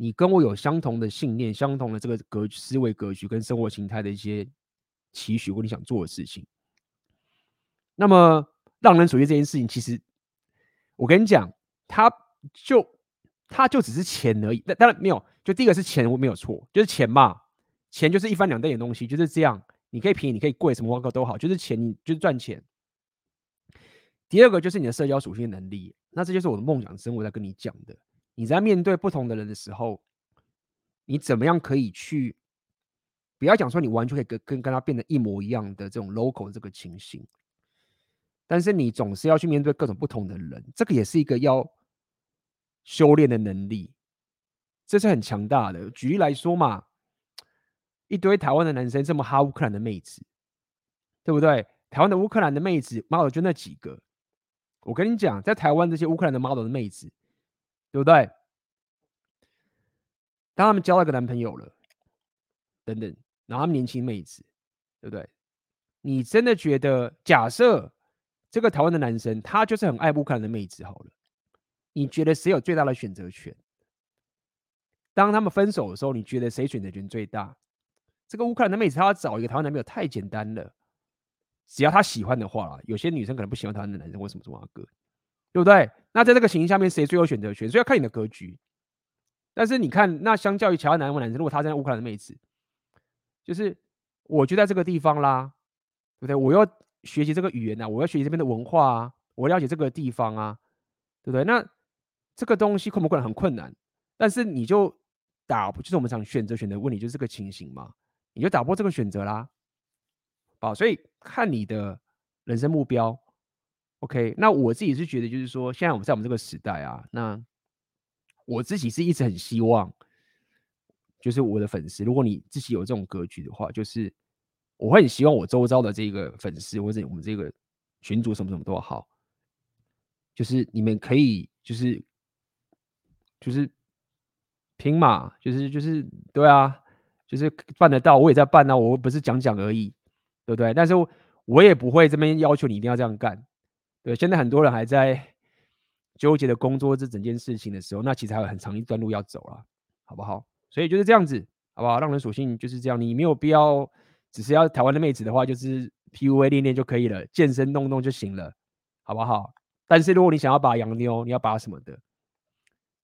你跟我有相同的信念、相同的这个格思维格局跟生活形态的一些期许或你想做的事情，那么让人属性这件事情，其实我跟你讲，它就它就只是钱而已。但当然没有，就第一个是钱，我没有错，就是钱嘛，钱就是一翻两瞪眼东西，就是这样。你可以便宜，你可以贵，什么挖沟都好，就是钱，你就是赚钱。第二个就是你的社交属性能力，那这就是我的梦想生活在跟你讲的。你在面对不同的人的时候，你怎么样可以去？不要讲说你完全可以跟跟跟他变得一模一样的这种 local 这个情形，但是你总是要去面对各种不同的人，这个也是一个要修炼的能力，这是很强大的。举例来说嘛。一堆台湾的男生这么哈乌克兰的妹子，对不对？台湾的乌克兰的妹子 model 就那几个。我跟你讲，在台湾这些乌克兰的 model 的妹子，对不对？当他们交了个男朋友了，等等，然后他们年轻妹子，对不对？你真的觉得，假设这个台湾的男生他就是很爱乌克兰的妹子好了，你觉得谁有最大的选择权？当他们分手的时候，你觉得谁选择权最大？这个乌克兰的妹子，她要找一个台湾男朋友太简单了。只要她喜欢的话，有些女生可能不喜欢台湾的男生，为什么这么哥？对不对？那在这个情形下面，谁最有选择权？所以要看你的格局。但是你看，那相较于其他南欧男生，如果他在乌克兰的妹子，就是我就在这个地方啦，对不对？我要学习这个语言啊，我要学习这边的文化啊，我了解这个地方啊，对不对？那这个东西困不困难？很困难。但是你就打，就是我们讲选择权的问题，就是这个情形嘛。你就打破这个选择啦，好，所以看你的人生目标，OK。那我自己是觉得，就是说，现在我们在我们这个时代啊，那我自己是一直很希望，就是我的粉丝，如果你自己有这种格局的话，就是我会很希望我周遭的这个粉丝或者我们这个群主什么什么都好，就是你们可以就是就是拼嘛，就是就是对啊。就是办得到，我也在办啊，我不是讲讲而已，对不对？但是我也不会这边要求你一定要这样干，对。现在很多人还在纠结的工作这整件事情的时候，那其实还有很长一段路要走了，好不好？所以就是这样子，好不好？让人属性就是这样，你没有必要，只是要台湾的妹子的话，就是 PUA 练练就可以了，健身弄弄就行了，好不好？但是如果你想要把洋妞，你要把什么的，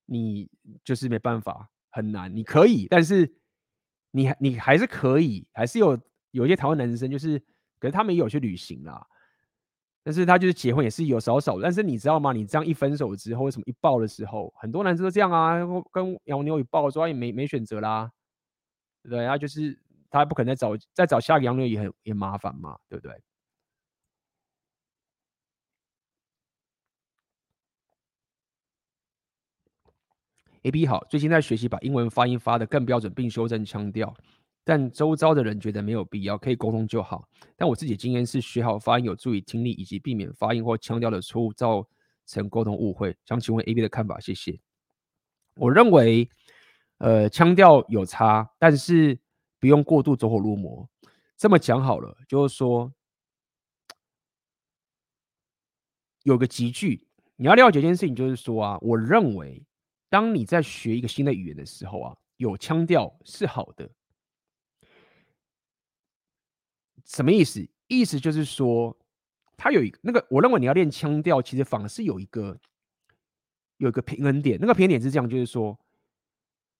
你就是没办法，很难。你可以，但是。你你还是可以，还是有有一些台湾男生，就是可是他们也有去旅行啦。但是他就是结婚也是有少少，但是你知道吗？你这样一分手之后，为什么一抱的时候，很多男生都这样啊，跟洋妞一抱，说也没没选择啦，对不对？他就是他不可能再找再找下个洋妞也很也麻烦嘛，对不对？A B 好，最近在学习把英文发音发得更标准，并修正腔调。但周遭的人觉得没有必要，可以沟通就好。但我自己经验是，学好发音有助于听力，以及避免发音或腔调的错误造成沟通误会。想请问 AB 的看法，谢谢。我认为，呃，腔调有差，但是不用过度走火入魔。这么讲好了，就是说，有个级距，你要了解一件事情，就是说啊，我认为，当你在学一个新的语言的时候啊，有腔调是好的。什么意思？意思就是说，他有一个那个，我认为你要练腔调，其实反而是有一个有一个平衡点。那个平衡点是这样，就是说，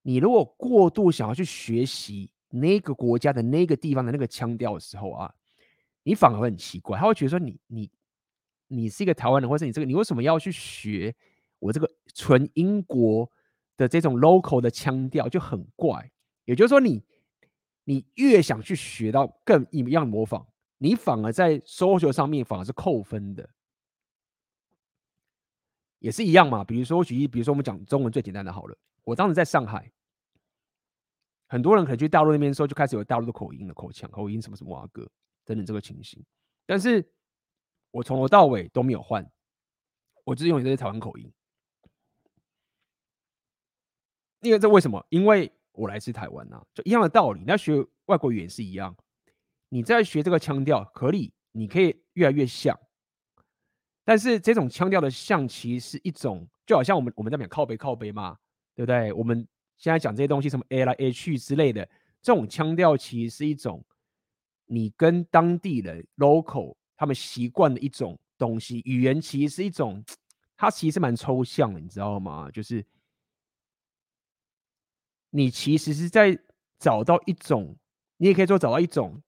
你如果过度想要去学习那个国家的那个地方的那个腔调的时候啊，你反而会很奇怪，他会觉得说你你你是一个台湾人，或者你这个你为什么要去学我这个纯英国的这种 local 的腔调，就很怪。也就是说。你你越想去学到更一样模仿，你反而在 social 上面反而是扣分的，也是一样嘛。比如说我举例，比如说我们讲中文最简单的好了，我当时在上海，很多人可能去大陆那边的时候就开始有大陆的口音了口腔口音什么什么啊哥等等这个情形，但是我从头到尾都没有换，我就是用这些台湾口音，因为这为什么？因为。我来自台湾呐、啊，就一样的道理。那学外国语言是一样，你在学这个腔调，可以，你可以越来越像。但是这种腔调的像，其实是一种，就好像我们我们在讲靠北靠北嘛，对不对？我们现在讲这些东西，什么 A 来 A 去之类的，这种腔调其实是一种你跟当地人 local 他们习惯的一种东西。语言其实是一种，它其实蛮抽象的，你知道吗？就是。你其实是在找到一种，你也可以说找到一种，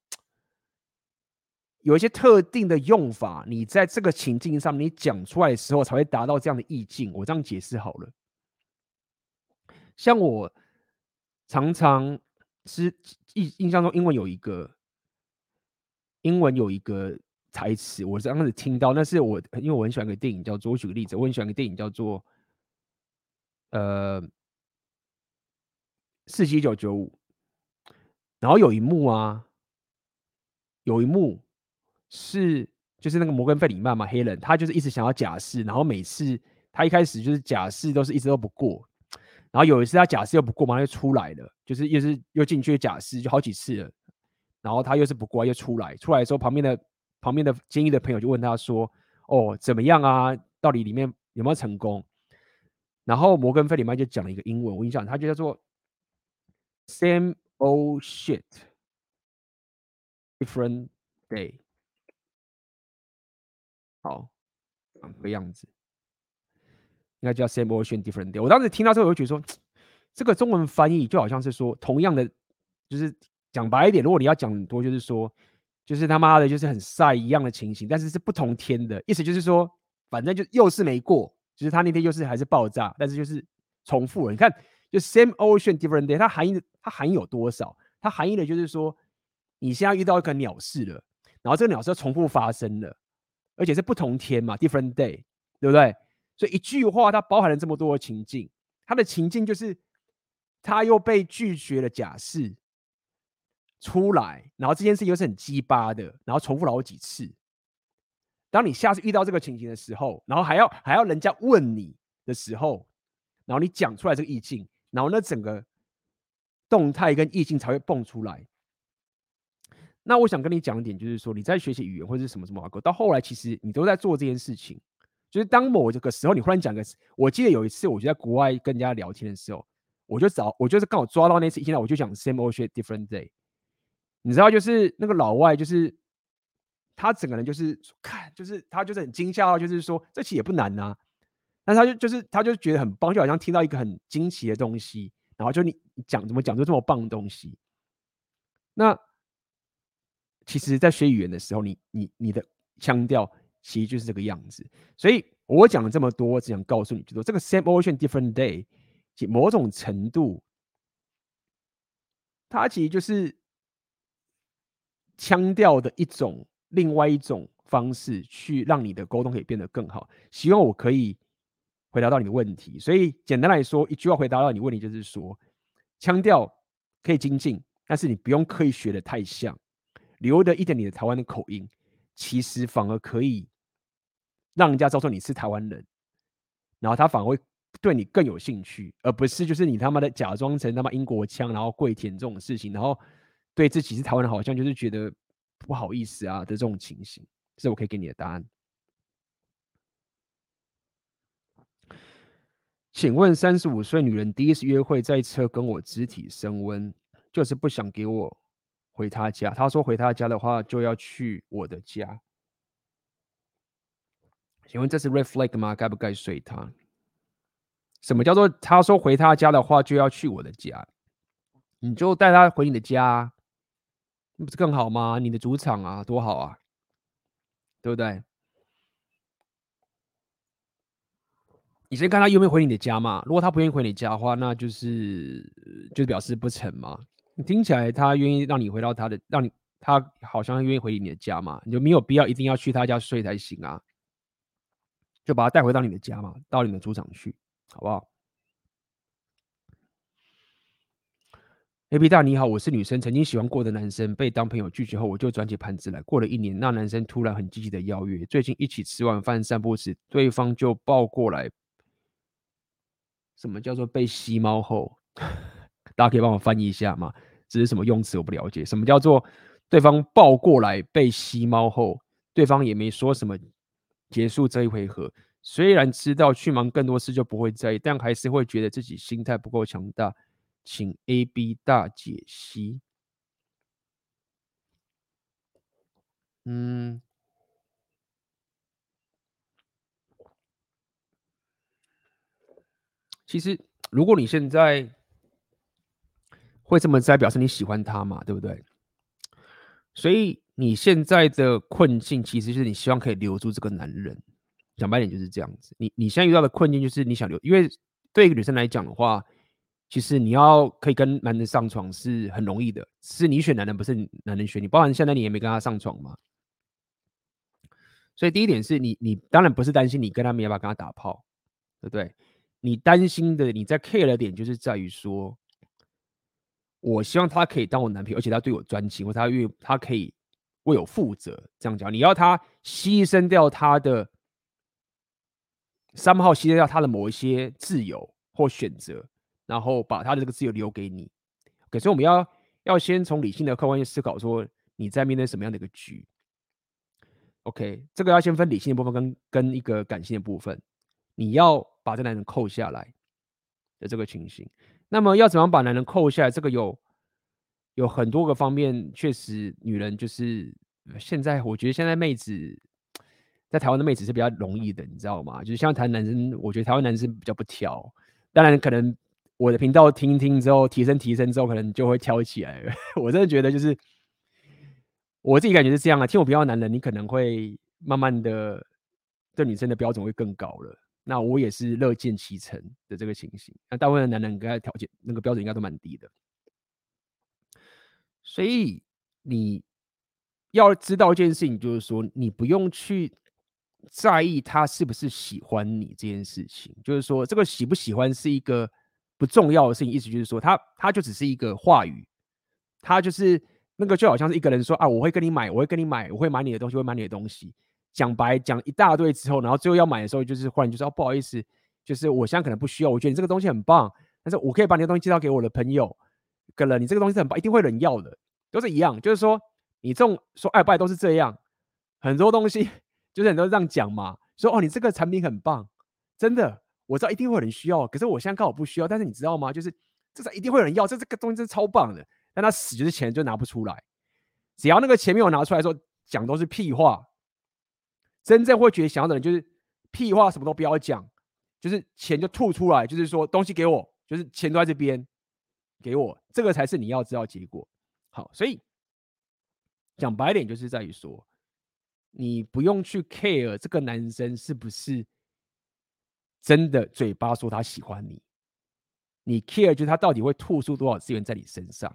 有一些特定的用法，你在这个情境上，你讲出来的时候才会达到这样的意境。我这样解释好了。像我常常是印印象中，英文有一个英文有一个台词，我刚开始听到，那是我因为我很喜欢一个电影叫做，我举个例子，我很喜欢一个电影叫做，呃。四七九九五，然后有一幕啊，有一幕是就是那个摩根费里曼嘛，黑人，他就是一直想要假释，然后每次他一开始就是假释都是一直都不过，然后有一次他假释又不过嘛，他就出来了，就是又是又进去假释，就好几次了，然后他又是不过又出来，出来的时候旁边的旁边的监狱的朋友就问他说：“哦，怎么样啊？到底里面有没有成功？”然后摩根费里曼就讲了一个英文，我跟你讲，他就叫做。Same old shit, different day。好，两个样子，应该叫 Same old shit, different day。我当时听到之后，我就觉得说，这个中文翻译就好像是说，同样的，就是讲白一点，如果你要讲很多，就是说，就是他妈的，就是很晒一样的情形，但是是不同天的意思，就是说，反正就又是没过，就是他那天又是还是爆炸，但是就是重复了。你看。就 same ocean different day，它含义的它含义有多少？它含义的就是说，你现在遇到一个鸟事了，然后这个鸟事重复发生了，而且是不同天嘛，different day，对不对？所以一句话它包含了这么多的情境，它的情境就是他又被拒绝了假释出来，然后这件事又是很鸡巴的，然后重复了好几次。当你下次遇到这个情形的时候，然后还要还要人家问你的时候，然后你讲出来这个意境。然后呢，整个动态跟意境才会蹦出来。那我想跟你讲一点，就是说你在学习语言或者是什么什么啊，到后来其实你都在做这件事情。就是当某这个时候，你忽然讲个，我记得有一次，我就在国外跟人家聊天的时候，我就找，我就是刚好抓到那次，现在我就讲 same old shit different day。你知道，就是那个老外，就是他整个人就是看，就是他就是很惊吓，就是说这其实也不难呐。但他就就是他就觉得很棒，就好像听到一个很惊奇的东西，然后就你讲怎么讲就这么棒的东西。那其实，在学语言的时候，你你你的腔调其实就是这个样子。所以我讲了这么多，只想告诉你，就说这个 same ocean different day，其某种程度，它其实就是腔调的一种，另外一种方式，去让你的沟通可以变得更好。希望我可以回答到你的问题。所以简单来说，一句话回答到你问题，就是说，腔调可以精进，但是你不用刻意学的太像，留的一点你的台湾的口音，其实反而可以。让人家知道说你是台湾人，然后他反而会对你更有兴趣，而不是就是你他妈的假装成他妈英国腔，然后跪舔这种事情，然后对自己是台湾人好像就是觉得不好意思啊的这种情形，这是我可以给你的答案。请问三十五岁女人第一次约会在车跟我肢体升温，就是不想给我回她家，她说回她家的话就要去我的家。请问这是 red flag 吗？该不该睡她？什么叫做她说回她家的话就要去我的家？你就带她回你的家，那不是更好吗？你的主场啊，多好啊，对不对？你先看他愿不愿意回你的家嘛。如果他不愿意回你家的话，那就是就表示不成嘛。你听起来他愿意让你回到他的，让你他好像愿意回你的家嘛，你就没有必要一定要去他家睡才行啊。就把他带回到你的家嘛，到你的主场去，好不好？AB 大你好，我是女生，曾经喜欢过的男生被当朋友拒绝后，我就转起盘子来。过了一年，那男生突然很积极的邀约，最近一起吃完饭散步时，对方就抱过来。什么叫做被吸猫后？大家可以帮我翻译一下吗？只是什么用词？我不了解。什么叫做对方抱过来被吸猫后？对方也没说什么。结束这一回合，虽然知道去忙更多事就不会在意，但还是会觉得自己心态不够强大，请 AB 大解析。嗯，其实如果你现在会这么在，表示你喜欢他嘛，对不对？所以。你现在的困境，其实就是你希望可以留住这个男人。讲白点就是这样子。你你现在遇到的困境就是你想留，因为对一个女生来讲的话，其实你要可以跟男人上床是很容易的，是你选男人，不是男人选你。包含现在你也没跟他上床嘛。所以第一点是你你当然不是担心你跟他没有办法跟他打炮，对不对？你担心的你在 care 的点就是在于说，我希望他可以当我男朋友，而且他对我专情，或他愿他可以。为我负责，这样讲，你要他牺牲掉他的三号，牺牲掉他的某一些自由或选择，然后把他的这个自由留给你。可是我们要要先从理性的客观去思考，说你在面对什么样的一个局？OK，这个要先分理性的部分跟跟一个感性的部分。你要把这男人扣下来的这个情形，那么要怎么把男人扣下来？这个有。有很多个方面，确实，女人就是现在，我觉得现在妹子在台湾的妹子是比较容易的，你知道吗？就是像台湾男生，我觉得台湾男生比较不挑。当然，可能我的频道听一听之后，提升提升之后，可能就会挑起来。我真的觉得，就是我自己感觉是这样啊。听我频道的男人，你可能会慢慢的对女生的标准会更高了。那我也是乐见其成的这个情形。那大部分的男人应该条件那个标准应该都蛮低的。所以你要知道一件事情，就是说你不用去在意他是不是喜欢你这件事情。就是说，这个喜不喜欢是一个不重要的事情。意思就是说，他他就只是一个话语，他就是那个就好像是一个人说啊，我会跟你买，我会跟你买，我会买你的东西，我会买你的东西。讲白讲一大堆之后，然后最后要买的时候，就是忽然就说哦，不好意思，就是我现在可能不需要，我觉得你这个东西很棒，但是我可以把你的东西介绍给我的朋友。可能，你这个东西很棒，一定会有人要的，都是一样。就是说，你这种说爱不爱都是这样，很多东西 就是很多人这样讲嘛。说哦，你这个产品很棒，真的，我知道一定会有人需要。可是我现在刚好不需要，但是你知道吗？就是这是一定会有人要，这这个东西真是超棒的。但他死就是钱就拿不出来，只要那个钱没有拿出来说，讲都是屁话。真正会觉得想要的人就是屁话，什么都不要讲，就是钱就吐出来，就是说东西给我，就是钱都在这边。给我这个才是你要知道结果。好，所以讲白点就是在于说，你不用去 care 这个男生是不是真的嘴巴说他喜欢你，你 care 就是他到底会吐出多少资源在你身上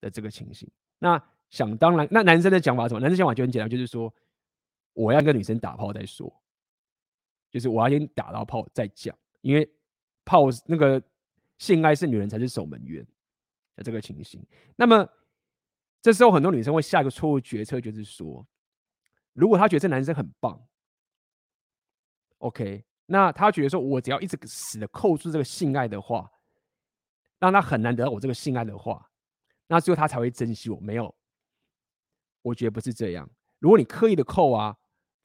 的这个情形。那想当然，那男生的讲法是什么？男生想法就很简单，就是说我要跟女生打炮再说，就是我要先打到炮再讲，因为炮那个性爱是女人才是守门员的这个情形。那么这时候很多女生会下一个错误决策，就是说，如果她觉得这男生很棒，OK，那她觉得说我只要一直死的扣住这个性爱的话，让他很难得到我这个性爱的话，那最后他才会珍惜我。没有。我觉得不是这样。如果你刻意的扣啊，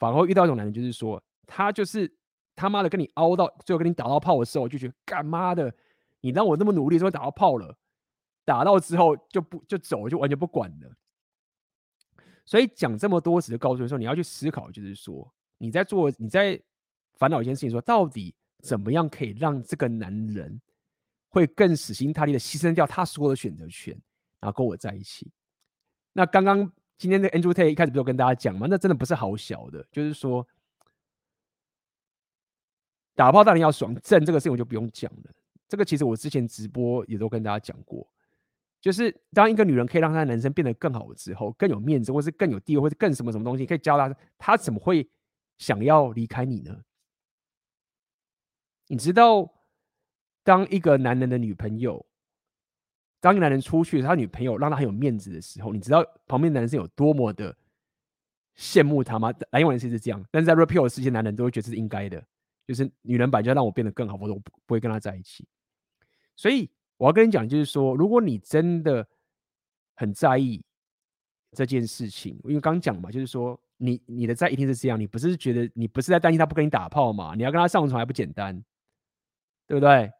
反而遇到一种男人，就是说他就是他妈的跟你凹到最后跟你打到炮的时候，就觉得干妈的，你让我那么努力，终于打到炮了，打到之后就不就走，就完全不管了。所以讲这么多，只是告诉你说，你要去思考，就是说你在做你在烦恼一件事情，说到底怎么样可以让这个男人会更死心塌地的牺牲掉他所有的选择权，然后跟我在一起。那刚刚。今天的 Andrew Tate 一开始不就跟大家讲吗？那真的不是好小的，就是说打炮当然要爽，正这个事情我就不用讲了。这个其实我之前直播也都跟大家讲过，就是当一个女人可以让她的男生变得更好之后，更有面子，或是更有地位，或是更什么什么东西，可以教他，他怎么会想要离开你呢？你知道，当一个男人的女朋友。当一个男人出去，他女朋友让他很有面子的时候，你知道旁边男生有多么的羡慕他吗？男人其实是这样，但是在 Repeal 的世界，男人都会觉得是应该的，就是女人本来就要让我变得更好，否则我不不会跟他在一起。所以我要跟你讲，就是说，如果你真的很在意这件事情，因为刚讲嘛，就是说你你的在意一定是这样，你不是觉得你不是在担心他不跟你打炮嘛？你要跟他上床还不简单，对不对？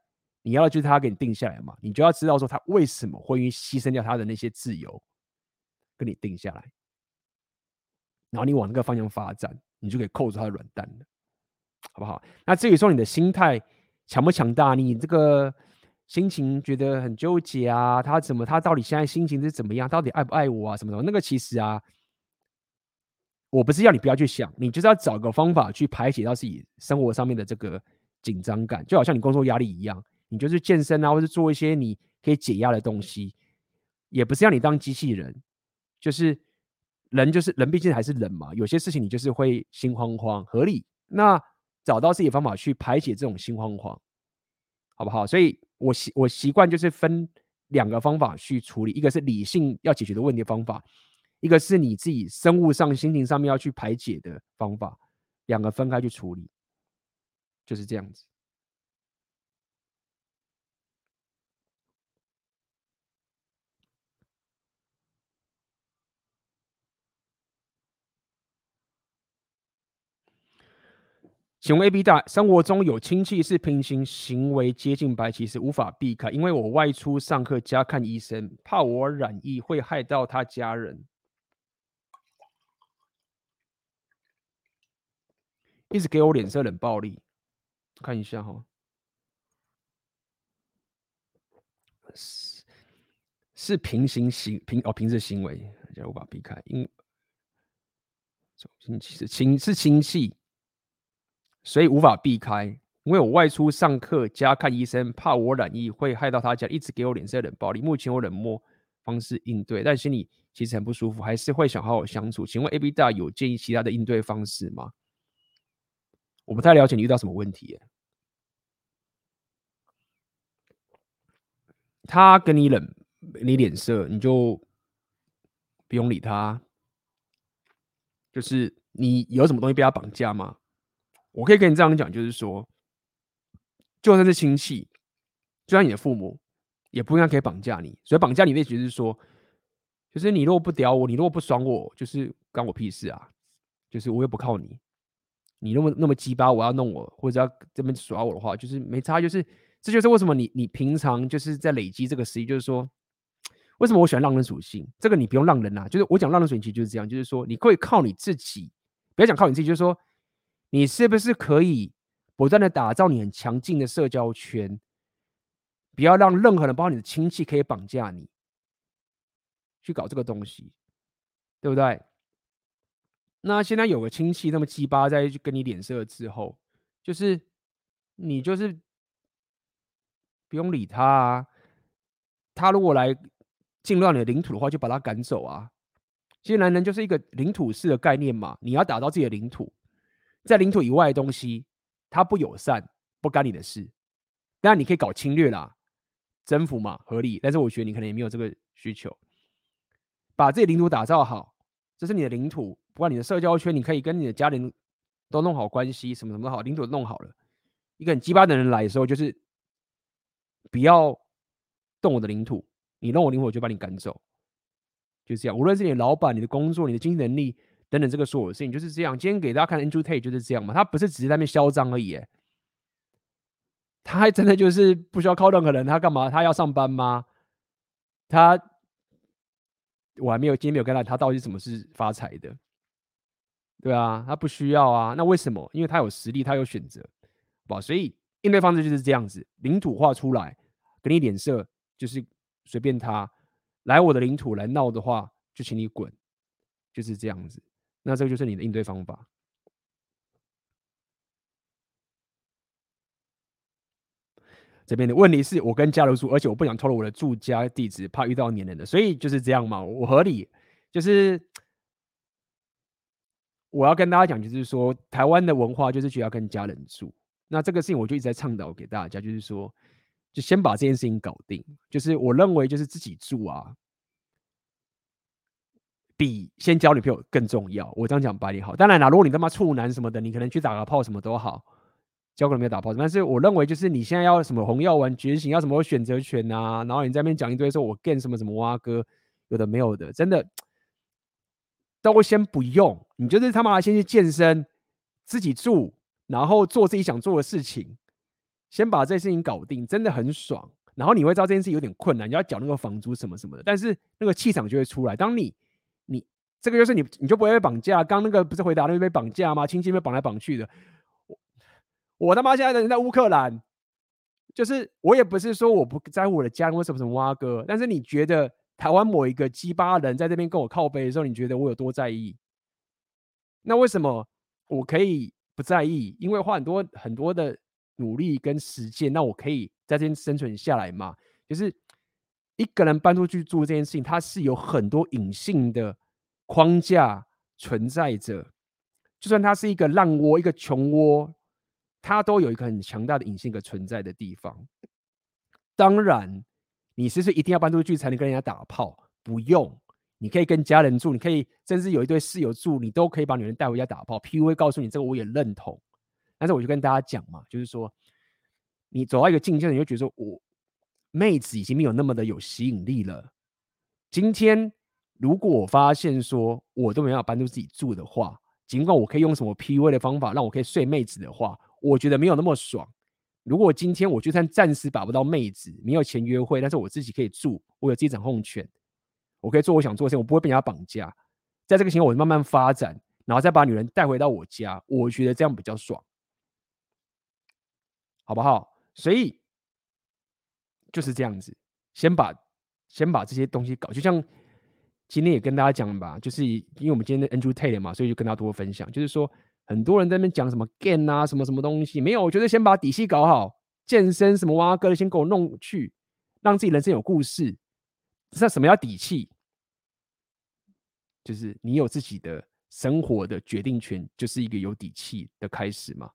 你要就是他给你定下来嘛，你就要知道说他为什么会牺牲掉他的那些自由，跟你定下来，然后你往那个方向发展，你就可以扣住他的软蛋了，好不好？那至于说你的心态强不强大，你这个心情觉得很纠结啊，他怎么他到底现在心情是怎么样，到底爱不爱我啊，什么什么？那个其实啊，我不是要你不要去想，你就是要找个方法去排解到自己生活上面的这个紧张感，就好像你工作压力一样。你就是健身啊，或者做一些你可以解压的东西，也不是要你当机器人，就是人就是人，毕竟还是人嘛。有些事情你就是会心慌慌，合理。那找到自己的方法去排解这种心慌慌，好不好？所以我习我习惯就是分两个方法去处理，一个是理性要解决的问题方法，一个是你自己生物上、心情上面要去排解的方法，两个分开去处理，就是这样子。请问 AB 大，生活中有亲戚是平行行为接近白棋，是无法避开，因为我外出上课加看医生，怕我染疫会害到他家人，一直给我脸色冷暴力，看一下哈，是是平行行平哦平时行为，无法避开，因亲戚是亲是亲戚。所以无法避开，因为我外出上课加看医生，怕我染疫会害到他家，一直给我脸色冷暴力。目前我冷漠方式应对，但心里其实很不舒服，还是会想好好相处。请问 AB 大有建议其他的应对方式吗？我不太了解你遇到什么问题。他跟你冷你脸色，你就不用理他。就是你有什么东西被他绑架吗？我可以跟你这样讲，就是说，就算是亲戚，就算你的父母，也不应该可以绑架你。所以绑架你的意思就是说，就是你如果不屌我，你如果不爽我，就是关我屁事啊！就是我又不靠你，你那么那么鸡巴，我要弄我或者要这边耍我的话，就是没差。就是这就是为什么你你平常就是在累积这个实力，就是说，为什么我喜欢浪人属性？这个你不用浪人啊，就是我讲浪人属性其实就是这样，就是说你可以靠你自己，不要讲靠你自己，就是说。你是不是可以不断的打造你很强劲的社交圈，不要让任何人，包括你的亲戚，可以绑架你去搞这个东西，对不对？那现在有个亲戚那么鸡巴在跟你脸色之后，就是你就是不用理他啊。他如果来进入到你的领土的话，就把他赶走啊。其实男人就是一个领土式的概念嘛，你要打造自己的领土，在领土以外的东西，他不友善，不干你的事。当然你可以搞侵略啦，征服嘛，合理。但是我觉得你可能也没有这个需求，把自己领土打造好，这是你的领土。不管你的社交圈，你可以跟你的家人都弄好关系，什么什么好，领土弄好了。一个很鸡巴的人来的时候，就是不要动我的领土，你弄我领土，我就把你赶走。就这样，无论是你的老板、你的工作、你的经济能力等等，这个所有的事情就是这样。今天给大家看 Andrew Tate 就是这样嘛，他不是只是在那边嚣张而已，他还真的就是不需要靠任何人，他干嘛？他要上班吗？他我还没有今天没有跟他，他到底怎么是发财的？对啊，他不需要啊。那为什么？因为他有实力，他有选择，好吧？所以应对方式就是这样子，领土化出来，给你脸色，就是随便他。来我的领土来闹的话，就请你滚，就是这样子。那这个就是你的应对方法。这边的问题是我跟家人住，而且我不想透露我的住家地址，怕遇到黏人的，所以就是这样嘛。我合理，就是我要跟大家讲，就是说台湾的文化就是需要跟家人住。那这个事情我就一直在倡导给大家，就是说。就先把这件事情搞定，就是我认为就是自己住啊，比先交女朋友更重要。我这样讲白点好，当然啦，如果你他妈处男什么的，你可能去打个炮什么都好，交个女朋友打炮。但是我认为就是你现在要什么红药丸觉醒，要什么选择权啊，然后你在那边讲一堆说我干什么什么蛙哥，有的没有的，真的都先不用。你就是他妈先去健身，自己住，然后做自己想做的事情。先把这事情搞定，真的很爽。然后你会知道这件事有点困难，你要缴那个房租什么什么的，但是那个气场就会出来。当你这个就是你，你就不会被绑架。刚那个不是回答那个被绑架吗？亲戚被绑来绑去的。我他妈现在的人在乌克兰，就是我也不是说我不在乎我的家人为什么什么挖哥，但是你觉得台湾某一个鸡巴人在这边跟我靠背的时候，你觉得我有多在意？那为什么我可以不在意？因为花很多很多的。努力跟实践，那我可以在这边生存下来吗？就是一个人搬出去住这件事情，它是有很多隐性的框架存在着。就算它是一个烂窝、一个穷窝，它都有一个很强大的隐性的存在的地方。当然，你是不是一定要搬出去才能跟人家打炮？不用，你可以跟家人住，你可以甚至有一对室友住，你都可以把女人带回家打炮。PUA 告诉你这个，我也认同。但是我就跟大家讲嘛，就是说，你走到一个境界，你就觉得我妹子已经没有那么的有吸引力了。今天如果我发现说我都没办法搬出自己住的话，尽管我可以用什么 PUA 的方法让我可以睡妹子的话，我觉得没有那么爽。如果今天我就算暂时把不到妹子，没有钱约会，但是我自己可以住，我有自己掌控权，我可以做我想做的事，我不会被人家绑架。在这个情况，我慢慢发展，然后再把女人带回到我家，我觉得这样比较爽。好不好？所以就是这样子，先把先把这些东西搞，就像今天也跟大家讲吧，就是因为我们今天的 Andrew Tate 嘛，所以就跟大家多分享，就是说很多人在那边讲什么 gain 啊，什么什么东西，没有，我觉得先把底细搞好，健身什么哇哥的，先给我弄去，让自己人生有故事。那什么叫底气？就是你有自己的生活的决定权，就是一个有底气的开始嘛，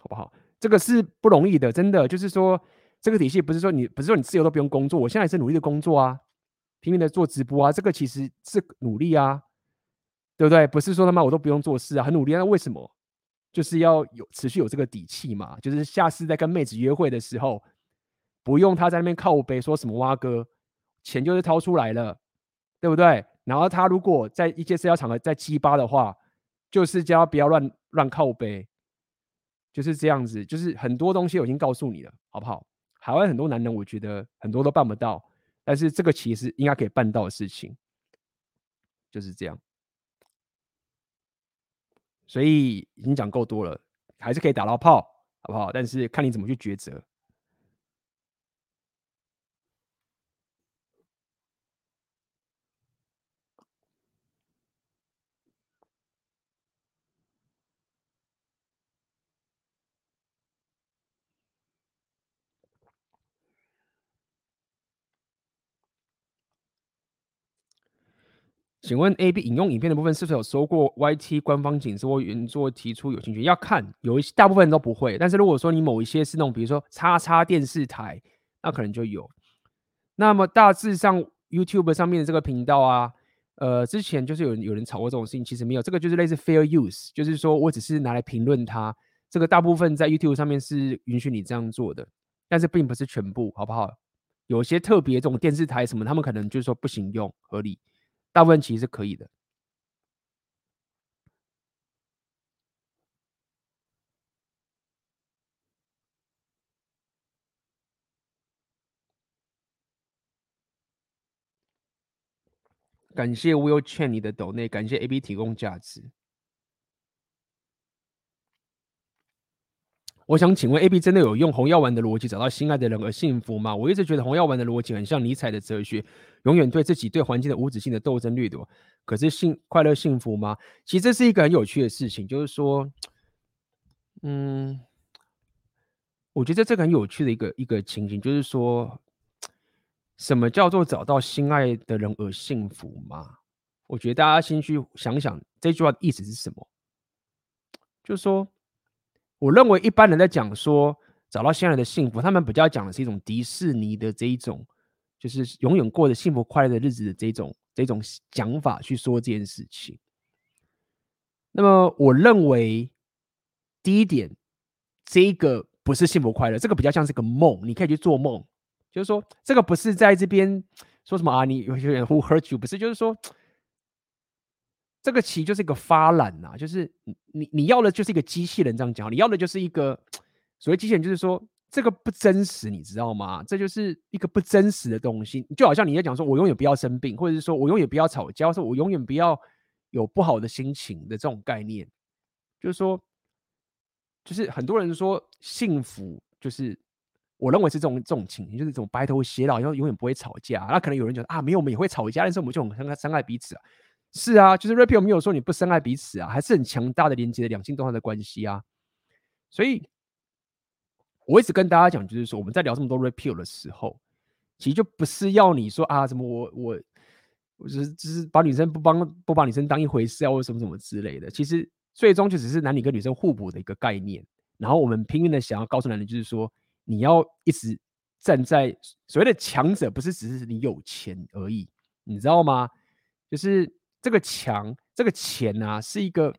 好不好？这个是不容易的，真的就是说，这个体系不是说你不是说你自由都不用工作，我现在是努力的工作啊，拼命的做直播啊，这个其实是努力啊，对不对？不是说他妈我都不用做事啊，很努力啊，那为什么？就是要有持续有这个底气嘛，就是下次在跟妹子约会的时候，不用他在那边靠背说什么挖哥，钱就是掏出来了，对不对？然后他如果在一些社交场合在鸡巴的话，就是叫他不要乱乱靠背。就是这样子，就是很多东西我已经告诉你了，好不好？海外很多男人，我觉得很多都办不到，但是这个其实应该可以办到的事情，就是这样。所以已经讲够多了，还是可以打到炮，好不好？但是看你怎么去抉择。请问 A B 引用影片的部分是否有收过 YT 官方警示或原作提出有兴趣？要看，有一些大部分人都不会。但是如果说你某一些是那种，比如说叉叉电视台，那可能就有。那么大致上 YouTube 上面的这个频道啊，呃，之前就是有人有人吵过这种事情，其实没有，这个就是类似 fair use，就是说我只是拿来评论它。这个大部分在 YouTube 上面是允许你这样做的，但是并不是全部，好不好？有些特别这种电视台什么，他们可能就是说不行用，合理。大部分其实是可以的。感谢 Will Chen 你的抖内，感谢 AB 提供价值。我想请问，AB 真的有用红药丸的逻辑找到心爱的人而幸福吗？我一直觉得红药丸的逻辑很像尼采的哲学，永远对自己、对环境的无止境的斗争掠夺。可是幸快乐幸福吗？其实这是一个很有趣的事情，就是说，嗯，我觉得这个很有趣的一个一个情景，就是说，什么叫做找到心爱的人而幸福吗？我觉得大家先去想想这句话的意思是什么，就是说。我认为一般人在讲说找到现在的幸福，他们比较讲的是一种迪士尼的这一种，就是永远过着幸福快乐的日子的这种这种讲法去说这件事情。那么我认为第一点，这个不是幸福快乐，这个比较像是个梦，你可以去做梦，就是说这个不是在这边说什么啊，你有些人 who hurt you，不是，就是说。这个其实就是一个发懒呐、就是你你要的就是一个机器人这样讲，你要的就是一个所谓机器人，就是说这个不真实，你知道吗？这就是一个不真实的东西，就好像你在讲说，我永远不要生病，或者是说我永远不要吵架，或者说我永远不要有不好的心情的这种概念，就是说，就是很多人说幸福，就是我认为是这种这种情形，就是这种白头偕老，然后永远不会吵架。那可能有人觉得啊，没有，我们也会吵架，但是我们就很伤害伤害彼此啊。是啊，就是 Rapio 没有说你不深爱彼此啊，还是很强大的连接的两性动态的关系啊。所以，我一直跟大家讲，就是说我们在聊这么多 Rapio 的时候，其实就不是要你说啊，什么我我我就是就是把女生不帮不把女生当一回事啊，或什么什么之类的。其实最终就只是男女跟女生互补的一个概念。然后我们拼命的想要告诉男人，就是说你要一直站在所谓的强者，不是只是你有钱而已，你知道吗？就是。这个强，这个钱啊，是一个，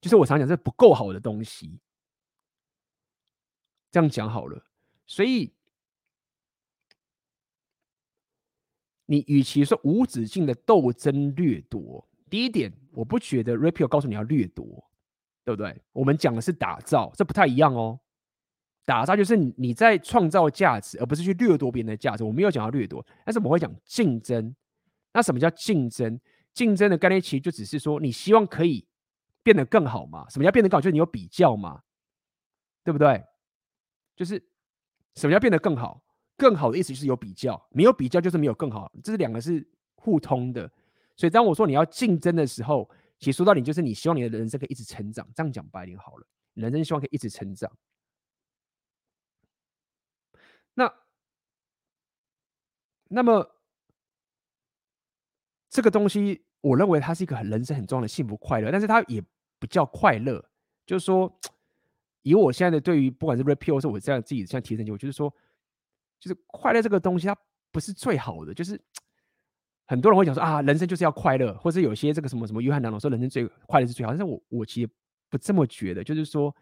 就是我常讲，这不够好的东西。这样讲好了，所以你与其说无止境的斗争掠夺，第一点，我不觉得 Rapio 告诉你要掠夺，对不对？我们讲的是打造，这不太一样哦。打造就是你在创造价值，而不是去掠夺别人的价值。我没有讲到掠夺，但是我会讲竞争。那什么叫竞争？竞争的概念其实就只是说，你希望可以变得更好嘛？什么叫变得更好？就是你有比较嘛，对不对？就是什么叫变得更好？更好的意思就是有比较，没有比较就是没有更好，这是两个是互通的。所以当我说你要竞争的时候，其实说到底就是你希望你的人生可以一直成长。这样讲白一点好了，人生希望可以一直成长。那那么。这个东西，我认为它是一个很人生很重要的幸福快乐，但是它也不叫快乐。就是说，以我现在的对于不管是 Rapio 或是我这样自己这样提升，我就是说，就是快乐这个东西，它不是最好的。就是很多人会讲说啊，人生就是要快乐，或者有些这个什么什么约翰南龙说人生最快乐是最好，但是我我其实不这么觉得。就是说，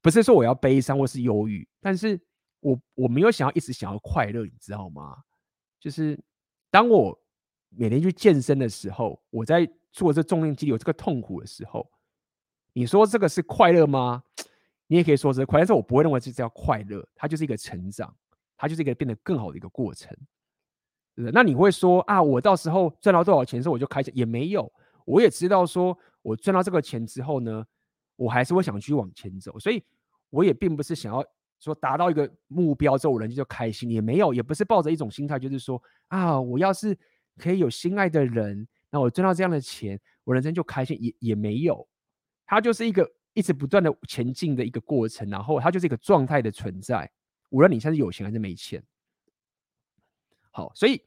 不是说我要悲伤或是忧郁，但是我我没有想要一直想要快乐，你知道吗？就是当我。每天去健身的时候，我在做这重量肌有这个痛苦的时候，你说这个是快乐吗？你也可以说这是快乐，但是我不会认为这叫快乐，它就是一个成长，它就是一个变得更好的一个过程，那你会说啊，我到时候赚到多少钱之后我就开心？也没有，我也知道说我赚到这个钱之后呢，我还是会想去往前走，所以我也并不是想要说达到一个目标之后人就开心，也没有，也不是抱着一种心态，就是说啊，我要是。可以有心爱的人，那我赚到这样的钱，我人生就开心，也也没有，它就是一个一直不断的前进的一个过程，然后它就是一个状态的存在，无论你现在是有钱还是没钱。好，所以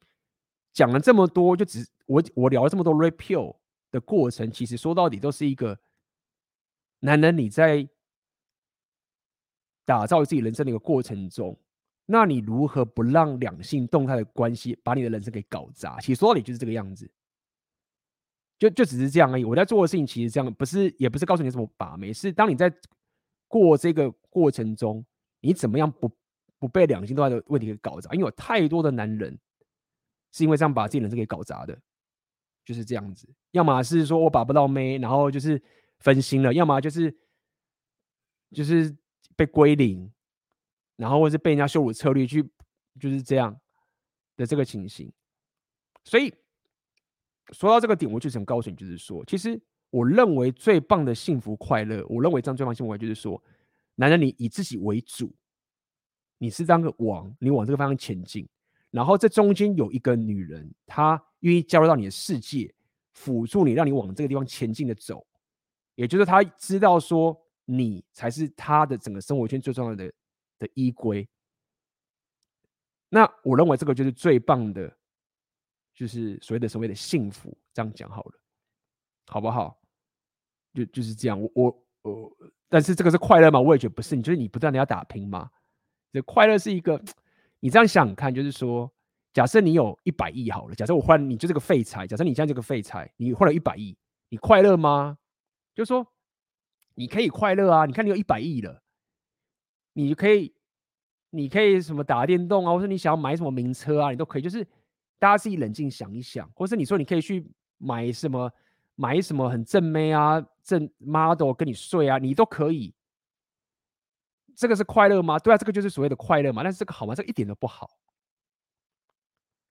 讲了这么多，就只我我聊了这么多 red pill 的过程，其实说到底都是一个男人你在打造自己人生的一个过程中，那你如何不让两性动态的关系把你的人生给搞砸？其实说到底就是这个样子，就就只是这样而已。我在做的事情其实这样，不是也不是告诉你怎么把妹，是当你在过这个过程中，你怎么样不不被两性动态的问题给搞砸？因为有太多的男人是因为这样把自己人生给搞砸的。就是这样子，要么是说我把不到妹，然后就是分心了；要么就是就是被归零，然后或是被人家羞辱策略去，就是这样的这个情形。所以说到这个点，我就想告诉你，就是说，其实我认为最棒的幸福快乐，我认为这样最棒幸福快乐就是说，男人你以自己为主，你是当个王，你往这个方向前进。然后这中间有一个女人，她愿意加入到你的世界，辅助你，让你往这个地方前进的走。也就是她知道说，你才是她的整个生活圈最重要的的依归。那我认为这个就是最棒的，就是所谓的所谓的幸福。这样讲好了，好不好？就就是这样。我我我，但是这个是快乐吗？我也觉得不是。你就是你不断的要打拼嘛。这快乐是一个。你这样想看，就是说，假设你有一百亿好了，假设我换你就是个废柴，假设你现在这个废柴，你换了一百亿，你快乐吗？就是说，你可以快乐啊！你看你有一百亿了，你可以，你可以什么打电动啊，或者你想要买什么名车啊，你都可以。就是大家自己冷静想一想，或是你说你可以去买什么，买什么很正妹啊，正 model 跟你睡啊，你都可以。这个是快乐吗？对啊，这个就是所谓的快乐嘛。但是这个好吗？这个一点都不好。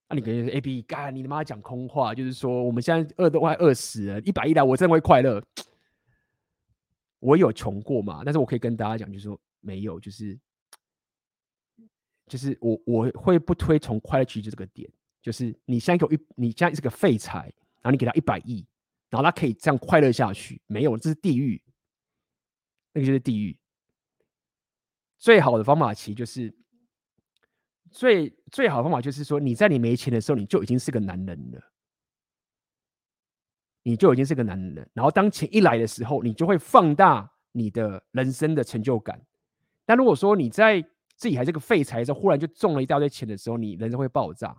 那、啊、你可能 A B 干，你他妈讲空话，就是说我们现在饿都快饿死了，一百亿来，我真的会快乐。我有穷过嘛？但是我可以跟大家讲，就是说没有，就是就是我我会不推崇快乐取决这个点，就是你现在给我一，你现在是个废柴，然后你给他一百亿，然后他可以这样快乐下去，没有，这是地狱，那个就是地狱。最好的方法其实就是最最好的方法就是说，你在你没钱的时候，你就已经是个男人了，你就已经是个男人了。然后当钱一来的时候，你就会放大你的人生的成就感。但如果说你在自己还是个废柴的时候，忽然就中了一大堆钱的时候，你人生会爆炸，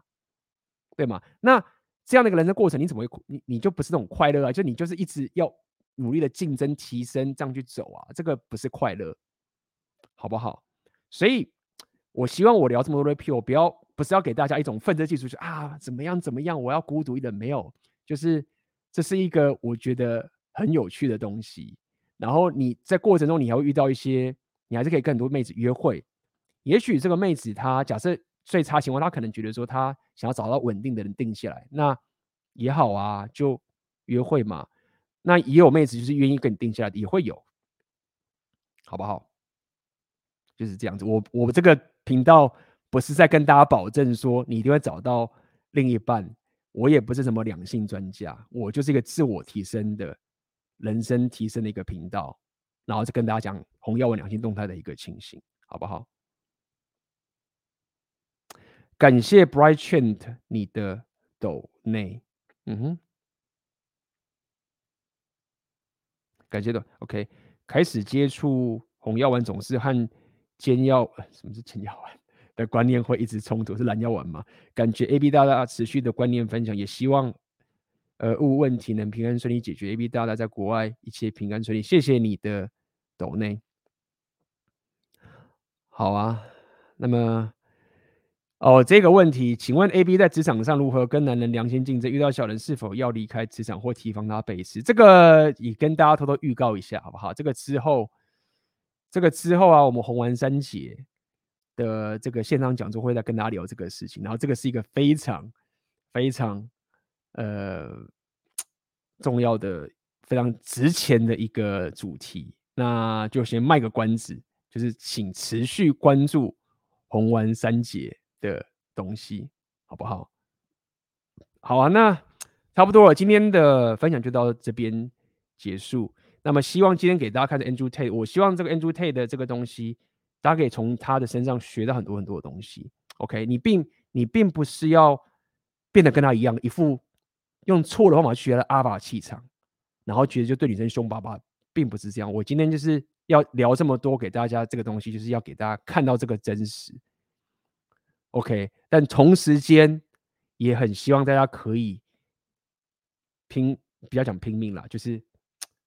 对吗？那这样的一个人生过程，你怎么会你你就不是那种快乐啊？就你就是一直要努力的竞争提升，这样去走啊？这个不是快乐。好不好？所以，我希望我聊这么多 repeal，不要不是要给大家一种愤世嫉俗，就啊怎么样怎么样，我要孤独一点，没有，就是这是一个我觉得很有趣的东西。然后你在过程中，你还会遇到一些，你还是可以跟很多妹子约会。也许这个妹子她假设最差情况，她可能觉得说她想要找到稳定的人定下来，那也好啊，就约会嘛。那也有妹子就是愿意跟你定下来，也会有，好不好？就是这样子，我我这个频道不是在跟大家保证说你一定会找到另一半，我也不是什么两性专家，我就是一个自我提升的人生提升的一个频道，然后再跟大家讲红药丸两性动态的一个情形，好不好？感谢 Bright Chant 你的抖内，嗯哼，感谢的，OK，开始接触红药丸总是和。煎药，什么是煎药丸的观念会一直冲突？是蓝药丸吗？感觉 AB 大大持续的观念分享，也希望呃物问题能平安顺利解决。AB 大大在国外一切平安顺利，谢谢你的抖内。好啊，那么哦这个问题，请问 AB 在职场上如何跟男人良性竞争？遇到小人是否要离开职场或提防他背刺？这个也跟大家偷偷预告一下，好不好？这个之后。这个之后啊，我们红丸三姐的这个线上讲座会再跟大家聊这个事情。然后这个是一个非常非常呃重要的、非常值钱的一个主题。那就先卖个关子，就是请持续关注红丸三杰的东西，好不好？好啊，那差不多了，今天的分享就到这边结束。那么希望今天给大家看的 Andrew Tate，我希望这个 Andrew Tate 的这个东西，大家可以从他的身上学到很多很多的东西。OK，你并你并不是要变得跟他一样，一副用错的方法学了阿法气场，然后觉得就对女生凶巴巴，并不是这样。我今天就是要聊这么多给大家这个东西，就是要给大家看到这个真实。OK，但同时间也很希望大家可以拼，比较讲拼命啦，就是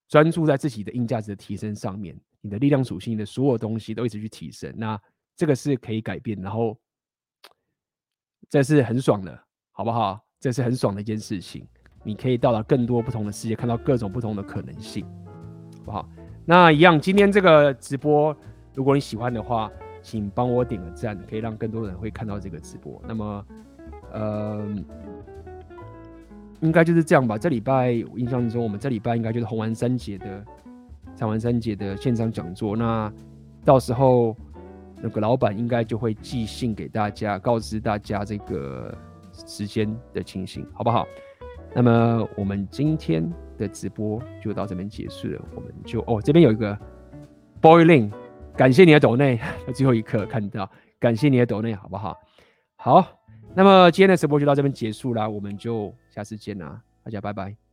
专注在自己的硬价值的提升上面，你的力量属性的所有东西都一直去提升。那这个是可以改变，然后这是很爽的，好不好？这是很爽的一件事情。你可以到达更多不同的世界，看到各种不同的可能性，好不好？那一样，今天这个直播，如果你喜欢的话，请帮我点个赞，可以让更多人会看到这个直播。那么，呃，应该就是这样吧。这礼拜我印象中，我们这礼拜应该就是红丸三节的长丸三节的线上讲座。那到时候那个老板应该就会寄信给大家，告知大家这个时间的情形，好不好？那么我们今天的直播就到这边结束了。我们就哦，这边有一个 Boiling。感谢你的抖内，最后一刻看到，感谢你的抖内，好不好？好，那么今天的直播就到这边结束啦，我们就下次见啦，大家拜拜。